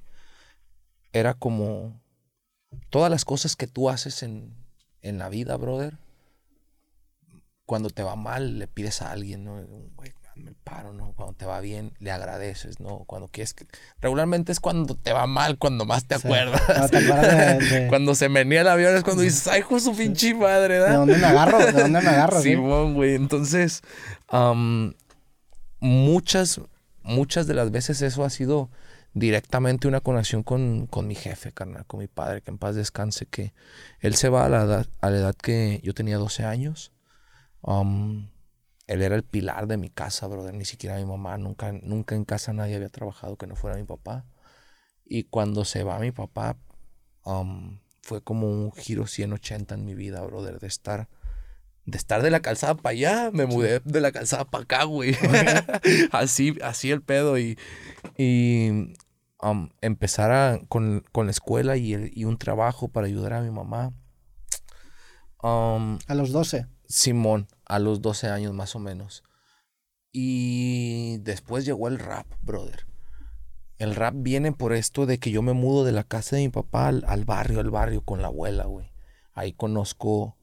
era como todas las cosas que tú haces en, en la vida, brother. Cuando te va mal, le pides a alguien, ¿no? Hazme el paro, ¿no? Cuando te va bien, le agradeces, ¿no? Cuando quieres que... Regularmente es cuando te va mal, cuando más te Sí. acuerdas. Cuando te acuerdas de- de- Cuando se menea el avión es cuando dices, ay, hijo de su pinche madre, ¿De ¿verdad? dónde me agarro? ¿De dónde me agarro? sí? Simón, güey. Entonces, muchas, muchas de las veces eso ha sido directamente una conexión con, con, mi jefe, carnal, con mi padre, que en paz descanse, que él se va a la edad, a la edad que yo tenía 12 años. Um, él era el pilar de mi casa, brother, ni siquiera mi mamá, nunca, nunca en casa nadie había trabajado que no fuera mi papá. Y cuando se va mi papá, um, fue como un giro 180 en mi vida, brother, de estar de estar de la calzada para allá, me mudé de la calzada para acá, güey. así, así el pedo. Y, y um, empezar con, la escuela y, un trabajo para ayudar a mi mamá. Um, a los 12. Simón, a los 12 años más o menos. Y después llegó el rap, brother. El rap viene por esto de que yo me mudo de la casa de mi papá al, barrio, al barrio con la abuela, güey. Ahí conozco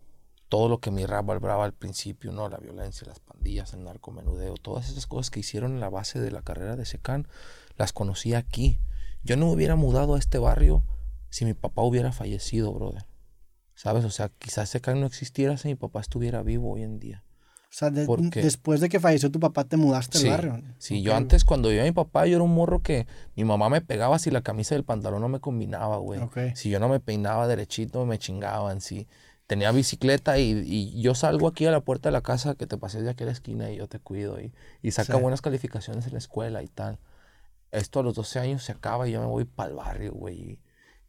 todo lo que mi rap hablaba al principio, ¿no? La violencia, las pandillas, el narcomenudeo, todas esas cosas que hicieron en la base de la carrera de Secan, las conocí aquí. Yo no me hubiera mudado a este barrio si mi papá hubiera fallecido, brother. ¿Sabes? O sea, quizás Secan no existiera si mi papá estuviera vivo hoy en día. O sea, después de que falleció tu papá, te mudaste al barrio. Sí, yo antes, cuando vivía mi papá, yo era un morro que mi mamá me pegaba si la camisa del pantalón no me combinaba, güey. Si yo no me peinaba derechito, me chingaban. Si tenía bicicleta y, yo salgo aquí a la puerta de la casa que te pases de aquí a la esquina y yo te cuido y, y saca buenas calificaciones en la escuela y tal. Esto a los 12 años se acaba y yo me voy para el barrio, güey.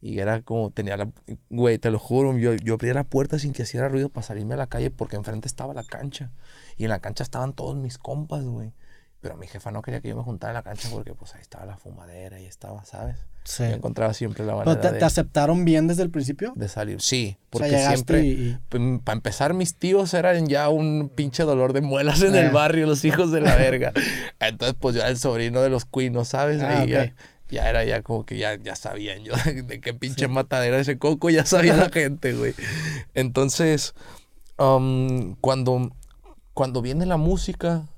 Y, era como, tenía la, güey, te lo juro, yo, yo abría la puerta sin que hiciera ruido para salirme a la calle porque enfrente estaba la cancha. Y en la cancha estaban todos mis compas, güey. Pero mi jefa no quería que yo me juntara en la cancha porque pues ahí estaba la fumadera y estaba, ¿sabes? Sí. Yo encontraba siempre la manera te, ¿Te aceptaron bien desde el principio? De salir, sí. Porque siempre, pues, para empezar, mis tíos eran ya un pinche dolor de muelas en el eh. barrio, los hijos de la verga. Entonces, pues yo era el sobrino de los cuinos, ¿sabes? Ah, ya, era ya como que ya, ya sabían yo de, qué pinche matadera ese coco, ya sabía la gente, güey. Entonces, um, cuando, cuando viene la música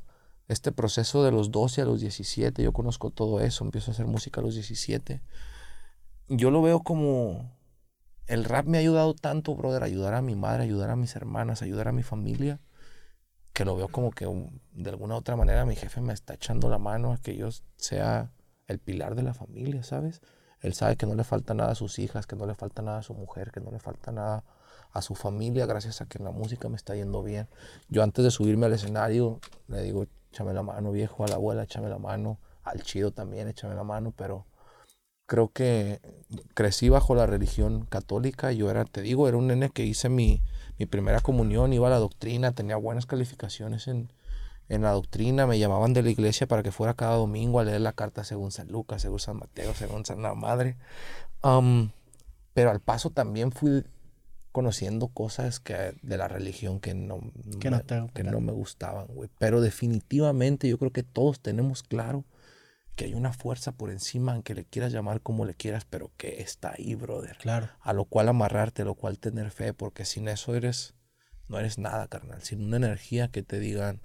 este proceso de los 12 a los 17, yo conozco todo eso, empiezo a hacer música a los 17. Yo lo veo como el rap me ha ayudado tanto, brother, ayudar a mi madre, ayudar a mis hermanas, ayudar a mi familia, que lo veo como que de alguna u otra manera mi jefe me está echando la mano a que yo sea el pilar de la familia, ¿sabes? Él sabe que no le falta nada a sus hijas, que no le falta nada a su mujer, que no le falta nada a su familia gracias a que la música me está yendo bien. Yo antes de subirme al escenario le digo, échame la mano, viejo, a la abuela, échame la mano, al chido también, échame la mano, pero creo que crecí bajo la religión católica. Yo era, te digo, era un nene que hice mi, mi primera comunión, iba a la doctrina, tenía buenas calificaciones en, en la doctrina, me llamaban de la iglesia para que fuera cada domingo a leer la carta según San Lucas, según San Mateo, según San la Madre. pero al paso también fui conociendo cosas que, de la religión que no, que no, me, que no me gustaban, güey. Pero definitivamente yo creo que todos tenemos claro que hay una fuerza por encima, aunque le quieras llamar como le quieras, pero que está ahí, brother. Claro. A lo cual amarrarte, a lo cual tener fe, porque sin eso eres, no eres nada, carnal. Sin una energía que te digan,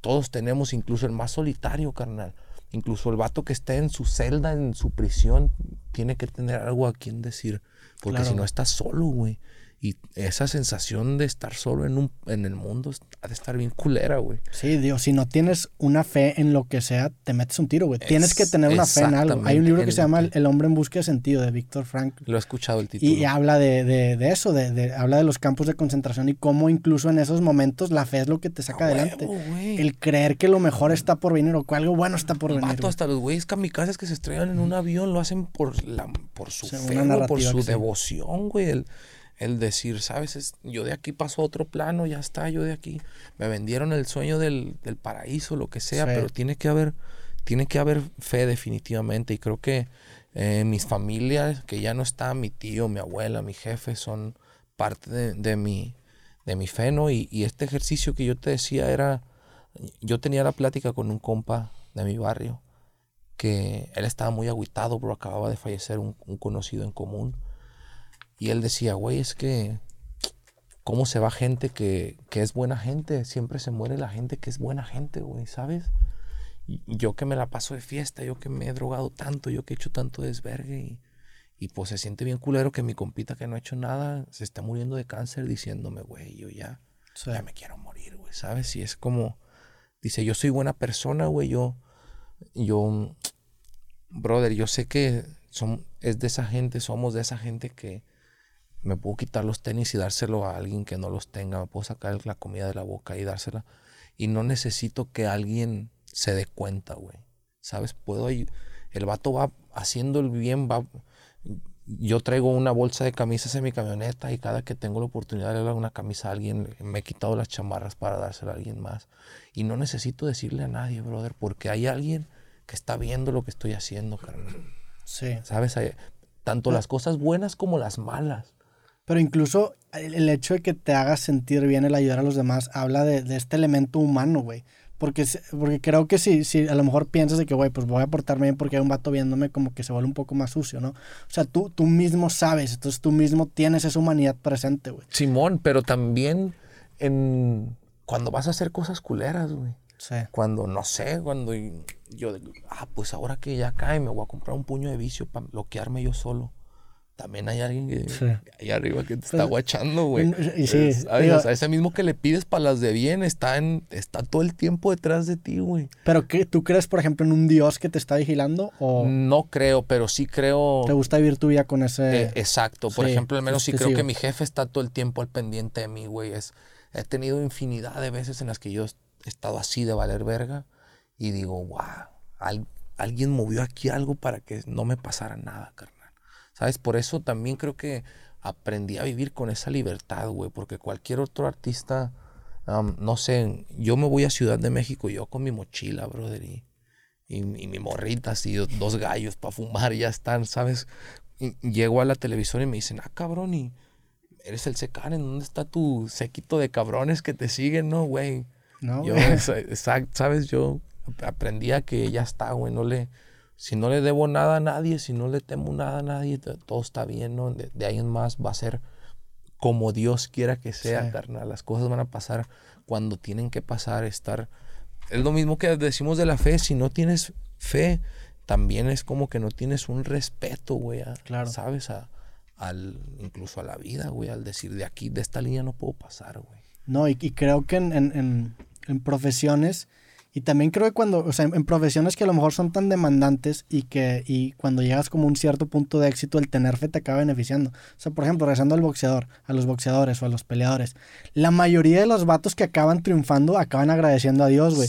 todos tenemos, incluso el más solitario, carnal. Incluso el vato que esté en su celda, en su prisión, tiene que tener algo a quien decir. Porque si no estás solo, güey. Y esa sensación de estar solo en, un, en el mundo ha de estar bien culera, güey. Sí, Dios, si no tienes una fe en lo que sea, te metes un tiro, güey. Tienes que tener una fe en algo. Hay un libro que se llama El hombre en busca de sentido, de Víctor Frank. Lo he escuchado el título. Y, habla de, de, eso, de, habla de los campos de concentración y cómo incluso en esos momentos la fe es lo que te saca adelante. el creer que lo mejor está por venir o que algo bueno está por venir. Mato, hasta los güeyes kamikazes que se estrellan en un avión lo hacen por, la, por su fe, por su devoción, güey. El, el decir, ¿sabes? yo de aquí paso a otro plano, ya está, yo de aquí. Me vendieron el sueño del, paraíso, lo que sea, pero tiene que haber, tiene que haber fe definitivamente. Y creo que eh, mis familias, que ya no está, mi tío, mi abuela, mi jefe, son parte de, mi, de mi fe, ¿no? Y, este ejercicio que yo te decía era, yo tenía la plática con un compa de mi barrio, que él estaba muy agüitado, pero acababa de fallecer un conocido en común y él decía, güey, es que, ¿cómo se va gente que, es buena gente? Siempre se muere la gente que es buena gente, güey, ¿sabes? Y yo que me la paso de fiesta, yo que me he drogado tanto, yo que he hecho tanto desvergue y, y pues se siente bien culero que mi compita que no ha hecho nada se está muriendo de cáncer diciéndome, güey, yo ya, ya me quiero morir, güey, ¿sabes? Y es como, dice, yo soy buena persona, güey, yo, yo brother, yo sé que son, es de esa gente, somos de esa gente que me puedo quitar los tenis y dárselo a alguien que no los tenga, me puedo sacar la comida de la boca y dársela. Y no necesito que alguien se dé cuenta, güey. ¿Sabes? Puedo ir. El vato va haciendo el bien, va. Yo traigo una bolsa de camisas en mi camioneta y cada que tengo la oportunidad de darle una camisa a alguien, me he quitado las chamarras para dársela a alguien más. Y no necesito decirle a nadie, brother, porque hay alguien que está viendo lo que estoy haciendo, carnal. Sí. ¿Sabes? tanto las cosas buenas como las malas. Pero incluso el, hecho de que te hagas sentir bien el ayudar a los demás habla de, de este elemento humano, güey. Porque, porque creo que si, si a lo mejor piensas de que, güey, pues voy a portarme bien porque hay un vato viéndome como que se vuelve un poco más sucio, ¿no? O sea, tú, tú mismo sabes, entonces tú mismo tienes esa humanidad presente, güey. Simón, pero también en cuando vas a hacer cosas culeras, güey. Sí. Cuando, no sé, cuando yo, ah, pues ahora que ya cae, me voy a comprar un puño de vicio para bloquearme yo solo también hay alguien que, ahí arriba que te está pues, guachando, güey. Sí, o sea, ese mismo que le pides para las de bien está en, está todo el tiempo detrás de ti, güey. Pero qué, ¿tú crees, por ejemplo, en un Dios que te está vigilando? O... No creo, pero sí creo. ¿Te gusta vivir tu vida con ese? Eh, exacto. Por ejemplo, al menos sí creo que mi jefe está todo el tiempo al pendiente de mí, güey. Es, he tenido infinidad de veces en las que yo he estado así de valer verga y digo, wow, alguien movió aquí algo para que no me pasara nada, carnal. ¿Sabes? Por eso también creo que aprendí a vivir con esa libertad, güey, porque cualquier otro artista, no sé, yo me voy a Ciudad de México, yo con mi mochila, brother, y, y, mi morrita, así, dos gallos para fumar, ya están, ¿sabes? llego a la televisión y me dicen, ah, cabrón, y eres el ¿en ¿dónde está tu séquito de cabrones que te siguen, no, güey? No, yo, ¿sabes? Yo aprendí a que ya está, güey, no le si no le debo nada a nadie, si no le temo nada a nadie, todo está bien, ¿no? De, ahí en más va a ser como Dios quiera que sea, carnal. Las cosas van a pasar cuando tienen que pasar, estar... Es lo mismo que decimos de la fe, si no tienes fe, también es como que no tienes un respeto, güey, claro. ¿sabes? A, al, incluso a la vida, güey, al decir de aquí, de esta línea no puedo pasar, güey. No, y, creo que en, en, en profesiones y también creo que cuando, o sea, en, profesiones que a lo mejor son tan demandantes y que y cuando llegas como a un cierto punto de éxito, el tener fe te acaba beneficiando. O sea, por ejemplo, regresando al boxeador, a los boxeadores o a los peleadores, la mayoría de los vatos que acaban triunfando acaban agradeciendo a Dios, güey.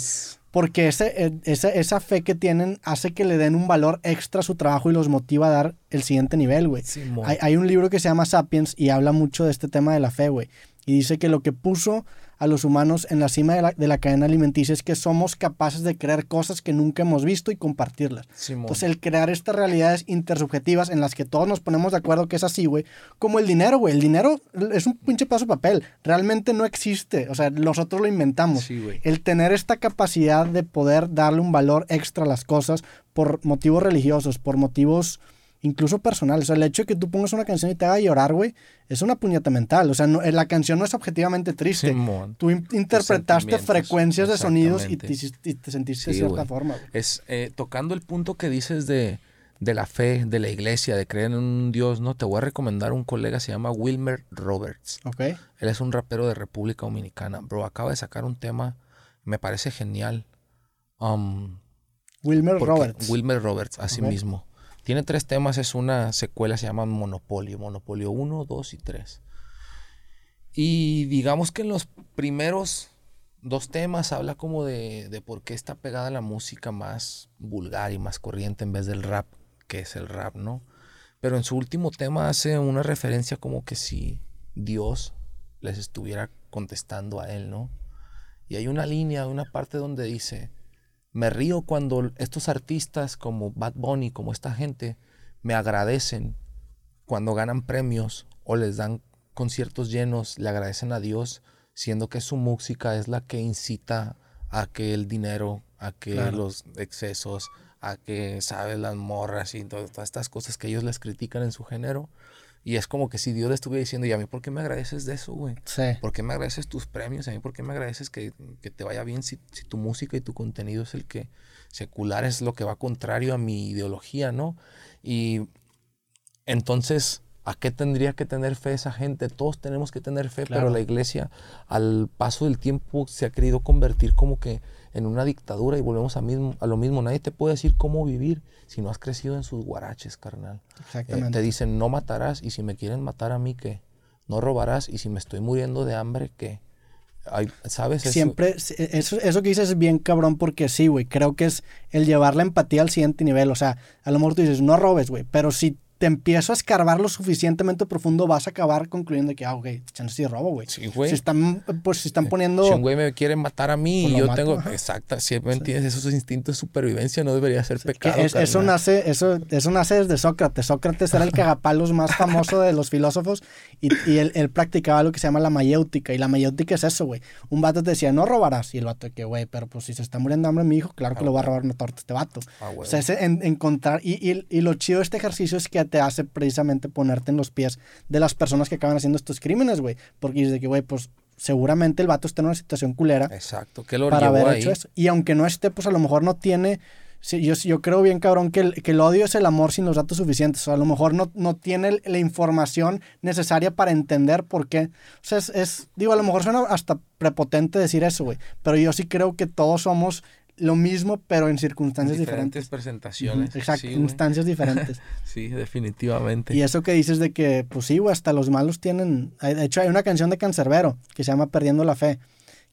Porque ese, e, esa, esa fe que tienen hace que le den un valor extra a su trabajo y los motiva a dar el siguiente nivel, güey. hay, hay un libro que se llama Sapiens y habla mucho de este tema de la fe, güey. Y dice que lo que puso a los humanos en la cima de la, cadena alimenticia es que somos capaces de crear cosas que nunca hemos visto y compartirlas. Entonces, el crear estas realidades intersubjetivas en las que todos nos ponemos de acuerdo que es así, güey, como el dinero, güey. El dinero es un pinche paso de papel. Realmente no existe. O sea, nosotros lo inventamos. el tener esta capacidad de poder darle un valor extra a las cosas por motivos religiosos, por motivos incluso personal. O sea, el hecho de que tú pongas una canción y te haga llorar, güey, es una puñeta mental. O sea, no, eh, la canción no es objetivamente triste. tú interpretaste frecuencias de sonidos y te, sentiste de cierta forma. Es eh, tocando el punto que dices de, de, la fe, de la iglesia, de creer en un Dios, ¿no? Te voy a recomendar un colega, se llama Wilmer Roberts. Ok. Él es un rapero de República Dominicana. Bro, acaba de sacar un tema, me parece genial. Um, Wilmer Roberts. Wilmer Roberts, así mismo. Tiene tres temas, es una secuela, se llama Monopolio, Monopolio 1, 2 y 3. Y digamos que en los primeros dos temas habla como de, de por qué está pegada la música más vulgar y más corriente en vez del rap, que es el rap, ¿no? Pero en su último tema hace una referencia como que si Dios les estuviera contestando a él, ¿no? Y hay una línea, una parte donde dice, me río cuando estos artistas como Bad Bunny, como esta gente, me agradecen cuando ganan premios o les dan conciertos llenos, le agradecen a Dios, siendo que su música es la que incita a que el dinero, a que los excesos, a que, sabes, las morras y todas estas cosas que ellos les critican en su género, y es como que si Dios le estuviera diciendo, ¿y a mí por qué me agradeces de eso, güey? Sí. ¿Por qué me agradeces tus premios? ¿A mí por qué me agradeces que, te vaya bien si, tu música y tu contenido es el que secular es lo que va contrario a mi ideología, ¿no? Y entonces ¿A qué tendría que tener fe esa gente? Todos tenemos que tener fe, Claro. pero la iglesia al paso del tiempo se ha querido convertir como que en una dictadura y volvemos a, mismo, a lo mismo. Nadie te puede decir cómo vivir si no has crecido en sus guaraches, carnal. Eh, Exactamente. te dicen no matarás y si me quieren matar a mí, ¿qué? No robarás y si me estoy muriendo de hambre, ¿qué? Ay, ¿Sabes? Eso- Siempre, eso, eso que dices es bien cabrón porque sí, güey. Creo que es el llevar la empatía al siguiente nivel. O sea, a lo mejor tú dices, no robes, güey. Pero si te empiezo a escarbar lo suficientemente profundo, vas a acabar concluyendo que, ah, ok, chance sí robo, güey. Sí, güey. Si están, pues, si están poniendo... Si un güey me quiere matar a mí Pues y lo yo mato, tengo... ajá. Exacto, si me entiendes, esos instintos de supervivencia no debería ser que pecado. es- eso, nace, eso, eso nace desde Sócrates. Sócrates era el cagapalos más famoso de los filósofos y, y él, él practicaba lo que se llama la mayéutica. Y la mayéutica es eso, güey. Un vato te decía, no robarás. Y el vato, que güey, pero pues si se está muriendo de hambre mi hijo, claro que Ah, le voy a güey. robar una torta a este vato. Ah. O sea, ese en- encontrar. Y, y- y lo chido de este ejercicio es que te hace precisamente ponerte en los pies de las personas que acaban haciendo estos crímenes, güey. Porque dices de que, güey, pues seguramente el vato está en una situación culera Exacto. ¿Qué lo para haber ahí? hecho eso. Y aunque no esté, pues a lo mejor no tiene. sí, yo, yo creo bien, cabrón, que el, que el odio es el amor sin los datos suficientes. O sea, a lo mejor no, no tiene la información necesaria para entender por qué. O sea, es, es- digo, a lo mejor suena hasta prepotente decir eso, güey. Pero yo sí creo que todos somos lo mismo, pero en circunstancias diferentes diferentes. presentaciones. Ujú, Exacto, Sí, diferentes. Sí, definitivamente. Y eso que dices de que, pues sí, hasta los malos tienen. De hecho, hay una canción de Cancerbero que se llama Perdiendo la Fe,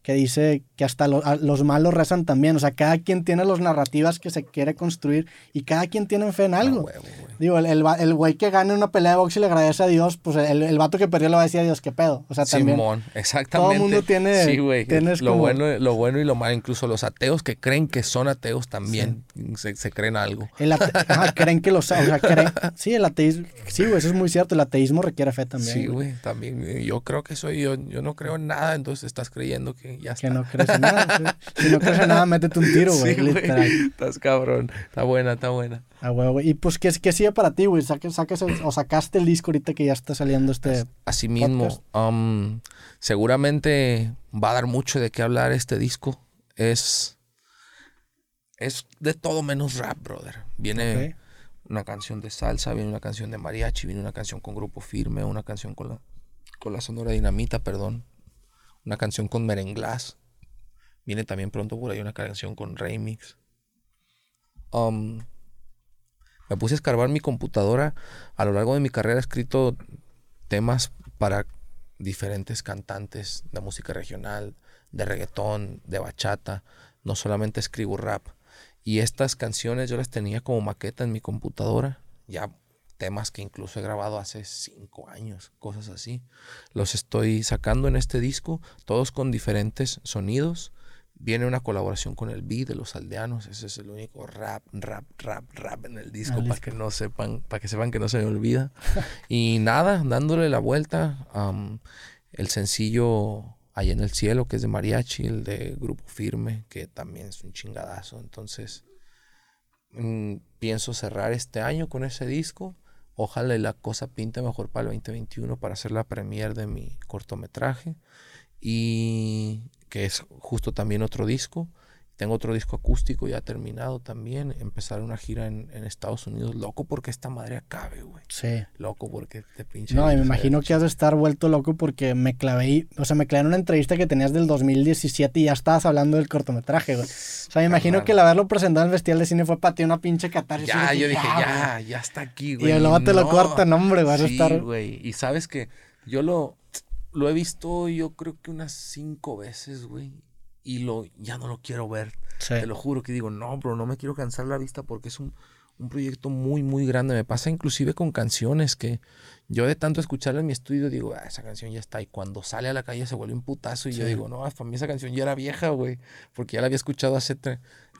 que dice que hasta lo- los malos rezan también. O sea, cada quien tiene las narrativas que se quiere construir y cada quien tiene fe en Ah, algo. Digo, el, el, el güey que gane una pelea de box y le agradece a Dios, pues el, el vato que perdió le va a decir a Dios, ¿qué pedo? O sea, también. Simón, exactamente. mundo tiene- Sí, güey. tienes Lo, como- bueno, lo bueno y lo malo. Incluso los ateos que creen que son ateos también se, se creen algo. El ate- ajá, creen que los. O sea, creen. Sí, el ateísmo. Sí, güey, eso es muy cierto. El ateísmo requiere fe también. Sí, güey. también. Yo creo que soy yo. Yo no creo en nada, entonces estás creyendo que ya está. Que no crees en nada. sí. Si no crees en nada, métete un tiro, güey. Sí, literal. Estás cabrón. Está buena, está buena. Ah, güey, güey. Y pues, ¿qué, qué sigue para ti, güey? Saques, saques el- o sacaste el disco ahorita que ya está saliendo este. Así mismo, um, seguramente va a dar mucho de qué hablar este disco. Es, es de todo menos rap, brother. Viene una canción de salsa, viene una canción de mariachi, viene una canción con grupo firme, una canción con la, con la Sonora Dinamita, perdón. Una canción con merenglás. Viene también pronto por ahí una canción con remix. Um, me puse a escarbar mi computadora. A lo largo de mi carrera he escrito temas para diferentes cantantes de música regional, de reggaetón, de bachata. No solamente escribo rap. Y estas canciones yo las tenía como maqueta en mi computadora. Ya temas que incluso he grabado hace cinco años, cosas así. Los estoy sacando en este disco, todos con diferentes sonidos. Viene una colaboración con el B de los aldeanos. Ese es el único rap, rap, rap, rap en el disco para que no sepan, para que sepan que no se me olvida. y nada, dándole la vuelta. am, el sencillo Allá en el cielo, que es de mariachi, el de Grupo Firme, que también es un chingadazo. Entonces, mm, pienso cerrar este año con ese disco. Ojalá la cosa pinte mejor para el 2021 para hacer la premiere de mi cortometraje. Y que es justo también otro disco. Tengo otro disco acústico ya terminado también. Empezar una gira en, en Estados Unidos. Loco porque esta madre acabe, güey. Sí. Loco porque te pinche. No, y me imagino que has de estar vuelto loco porque me clavé, o sea, me clavé en una entrevista que tenías del 2017 y ya estabas hablando del cortometraje, güey. O sea, me imagino que el haberlo presentado en el Festival de Cine fue para ti una pinche catarsis. Ya, yo dije, güey. ya, ya está aquí, güey. Y luego te lo cortan, hombre, vas a Sí, estar... güey. Y sabes que yo lo, lo he visto, yo creo que unas cinco veces, güey. Y lo, ya no lo quiero ver. Sí. Te lo juro que digo, no, bro, no me quiero cansar la vista porque es un, un proyecto muy, muy grande. Me pasa inclusive con canciones que yo de tanto escucharla en mi estudio digo, ah, esa canción ya está. Y cuando sale a la calle se vuelve un putazo. Y yo digo, no, para mí esa canción ya era vieja, güey. Porque ya la había escuchado hace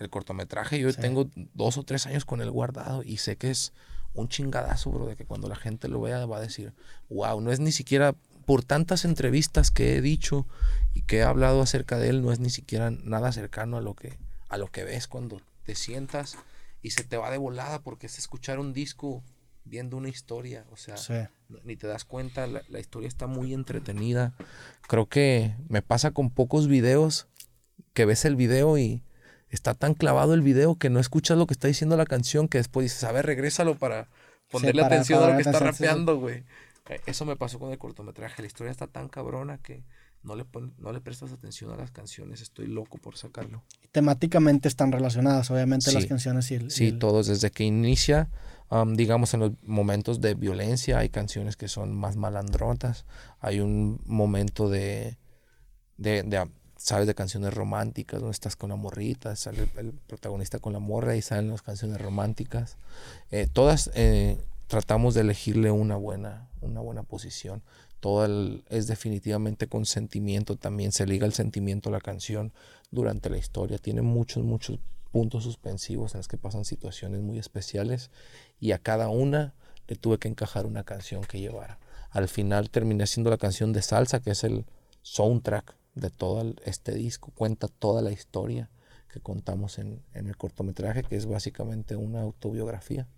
el cortometraje. Yo Sí. tengo dos o tres años con él guardado y sé que es un chingadazo, bro, de que cuando la gente lo vea va a decir, wow, no es ni siquiera por tantas entrevistas que he dicho y que he hablado acerca de él, no es ni siquiera nada cercano a lo que, a lo que ves cuando te sientas y se te va de volada porque es escuchar un disco viendo una historia, o sea, Sí. ni te das cuenta, la, la historia está muy entretenida. Creo que me pasa con pocos videos que ves el video y está tan clavado el video que no escuchas lo que está diciendo la canción que después dices, a ver, regrésalo para, ponerle para- atención para a lo que está rapeando, güey. Eso me pasó con el cortometraje. La historia está tan cabrona que no le, pon- no le prestas atención a las canciones. Estoy loco por sacarlo. Temáticamente están relacionadas, obviamente, las canciones y el... y Sí, el- todos desde que inicia, am, digamos en los momentos de violencia, hay canciones que son más malandrotas, hay un momento de, de, de, ah, sabes, de canciones románticas, donde estás con la morrita, sale el, el protagonista con la morra y salen las canciones románticas. Eh, todas eh, tratamos de elegirle una buena, una buena posición. Todo es definitivamente con sentimiento también, se liga el sentimiento a la canción durante la historia. Tiene muchos, muchos puntos suspensivos en los que pasan situaciones muy especiales y a cada una le tuve que encajar una canción que llevara. Al final terminé haciendo la canción de Salsa, que es el soundtrack de todo este disco, cuenta toda la historia que contamos en el cortometraje, que es básicamente una autobiografía.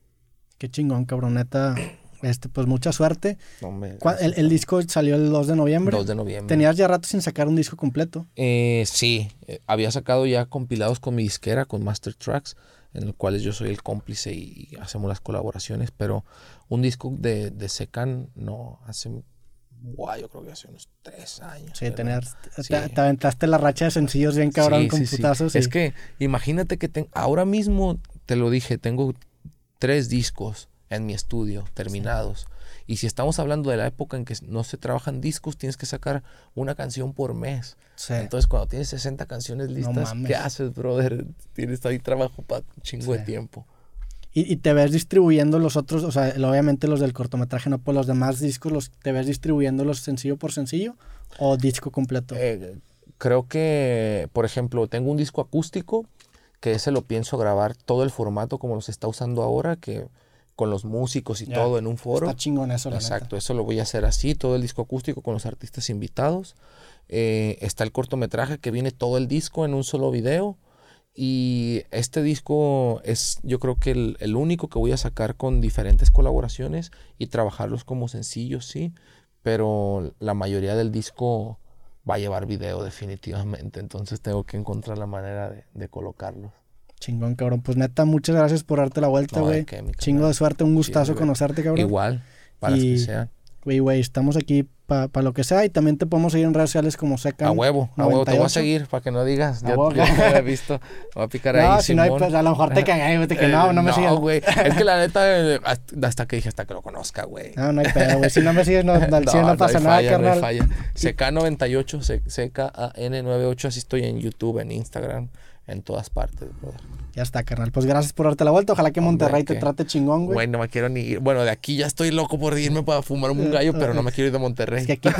Qué chingón, cabroneta. Este, pues mucha suerte. No me- ¿Cuál- El, el disco salió el 2 de noviembre. 2 de noviembre. Tenías ya rato sin sacar un disco completo. Eh, sí, eh, había sacado ya compilados con mi disquera, con Master Tracks, en los cuales yo soy el cómplice y, y hacemos las colaboraciones, pero un disco de, de Secan no hace, guau, yo creo que hace unos tres años. Sí, tenías, te, te aventaste la racha de sencillos bien cabrón Sí, con sí, putazos. Es que imagínate que ten- ahora mismo, te lo dije, tengo tres discos en mi estudio terminados. Y si estamos hablando de la época en que no se trabajan discos, tienes que sacar una canción por mes. Sí. Entonces, cuando tienes 60 canciones listas, mames. ¿qué haces, brother? Tienes ahí trabajo para un chingo de Sí. tiempo. Y, y te ves distribuyendo los otros, o sea, obviamente los del cortometraje, no, pues los demás discos, los, ¿te ves distribuyéndolos sencillo por sencillo o disco completo? Eh, creo que, por ejemplo, tengo un disco acústico que ese lo pienso grabar todo el formato como los está usando ahora, que con los músicos y todo en un foro. Está chingón eso, la Exacto, eso lo voy a hacer así, todo el disco acústico con los artistas invitados. Eh, está el cortometraje que viene todo el disco en un solo video. Y este disco es yo creo que el, el único que voy a sacar con diferentes colaboraciones y trabajarlos como sencillos, sí. Pero la mayoría del disco va a llevar video definitivamente. Entonces tengo que encontrar la manera de, de colocarlos. Chingón, cabrón. Pues neta, muchas gracias por darte la vuelta, güey. Chingo de suerte, un gustazo conocerte, cabrón. Igual, para Y- que sean. Güey, güey, estamos aquí para lo que sea y también te podemos seguir en redes sociales como Secan. A huevo, a huevo, te voy a 98. seguir para que no digas. Ya, huevo. ya había visto. Voy a picar ahí. No, si no hay, Simón. pues a lo mejor te cagué, de que no, Eh, no me sigas. güey. Es que la neta, eh, hasta que dije, hasta que lo conozca, güey. No, no hay pedo, güey. Si no me sigues, no, al cien no, pasa nada, falla, no carnal. hay falla. CK98, C- CKAN98, así estoy en YouTube, en Instagram, en todas partes, brother. Ya está, carnal. Pues gracias por darte la vuelta. Ojalá que Hombre, Monterrey te trate chingón, güey. Güey, no me quiero ni ir. Bueno, de aquí ya estoy loco por irme para fumarme un gallo, pero no me quiero ir de Monterrey. Es que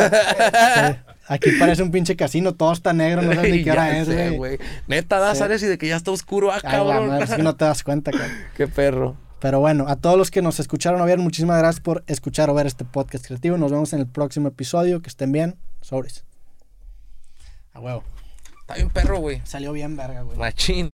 aquí, parece un pinche casino, todo está negro, no sabes ni qué hora Ya es, sé, güey. Neta, da, Sí. sales y de que ya está oscuro, ah, Ay, la cabrón. madre, es que no te das cuenta, cabrón. Qué perro. Pero bueno, a todos los que nos escucharon o vieron, muchísimas gracias por escuchar o ver este podcast creativo. Nos vemos en el próximo episodio. Que estén bien. Sobres. A huevo. Está bien perro, güey. Salió bien, verga, güey. Machín.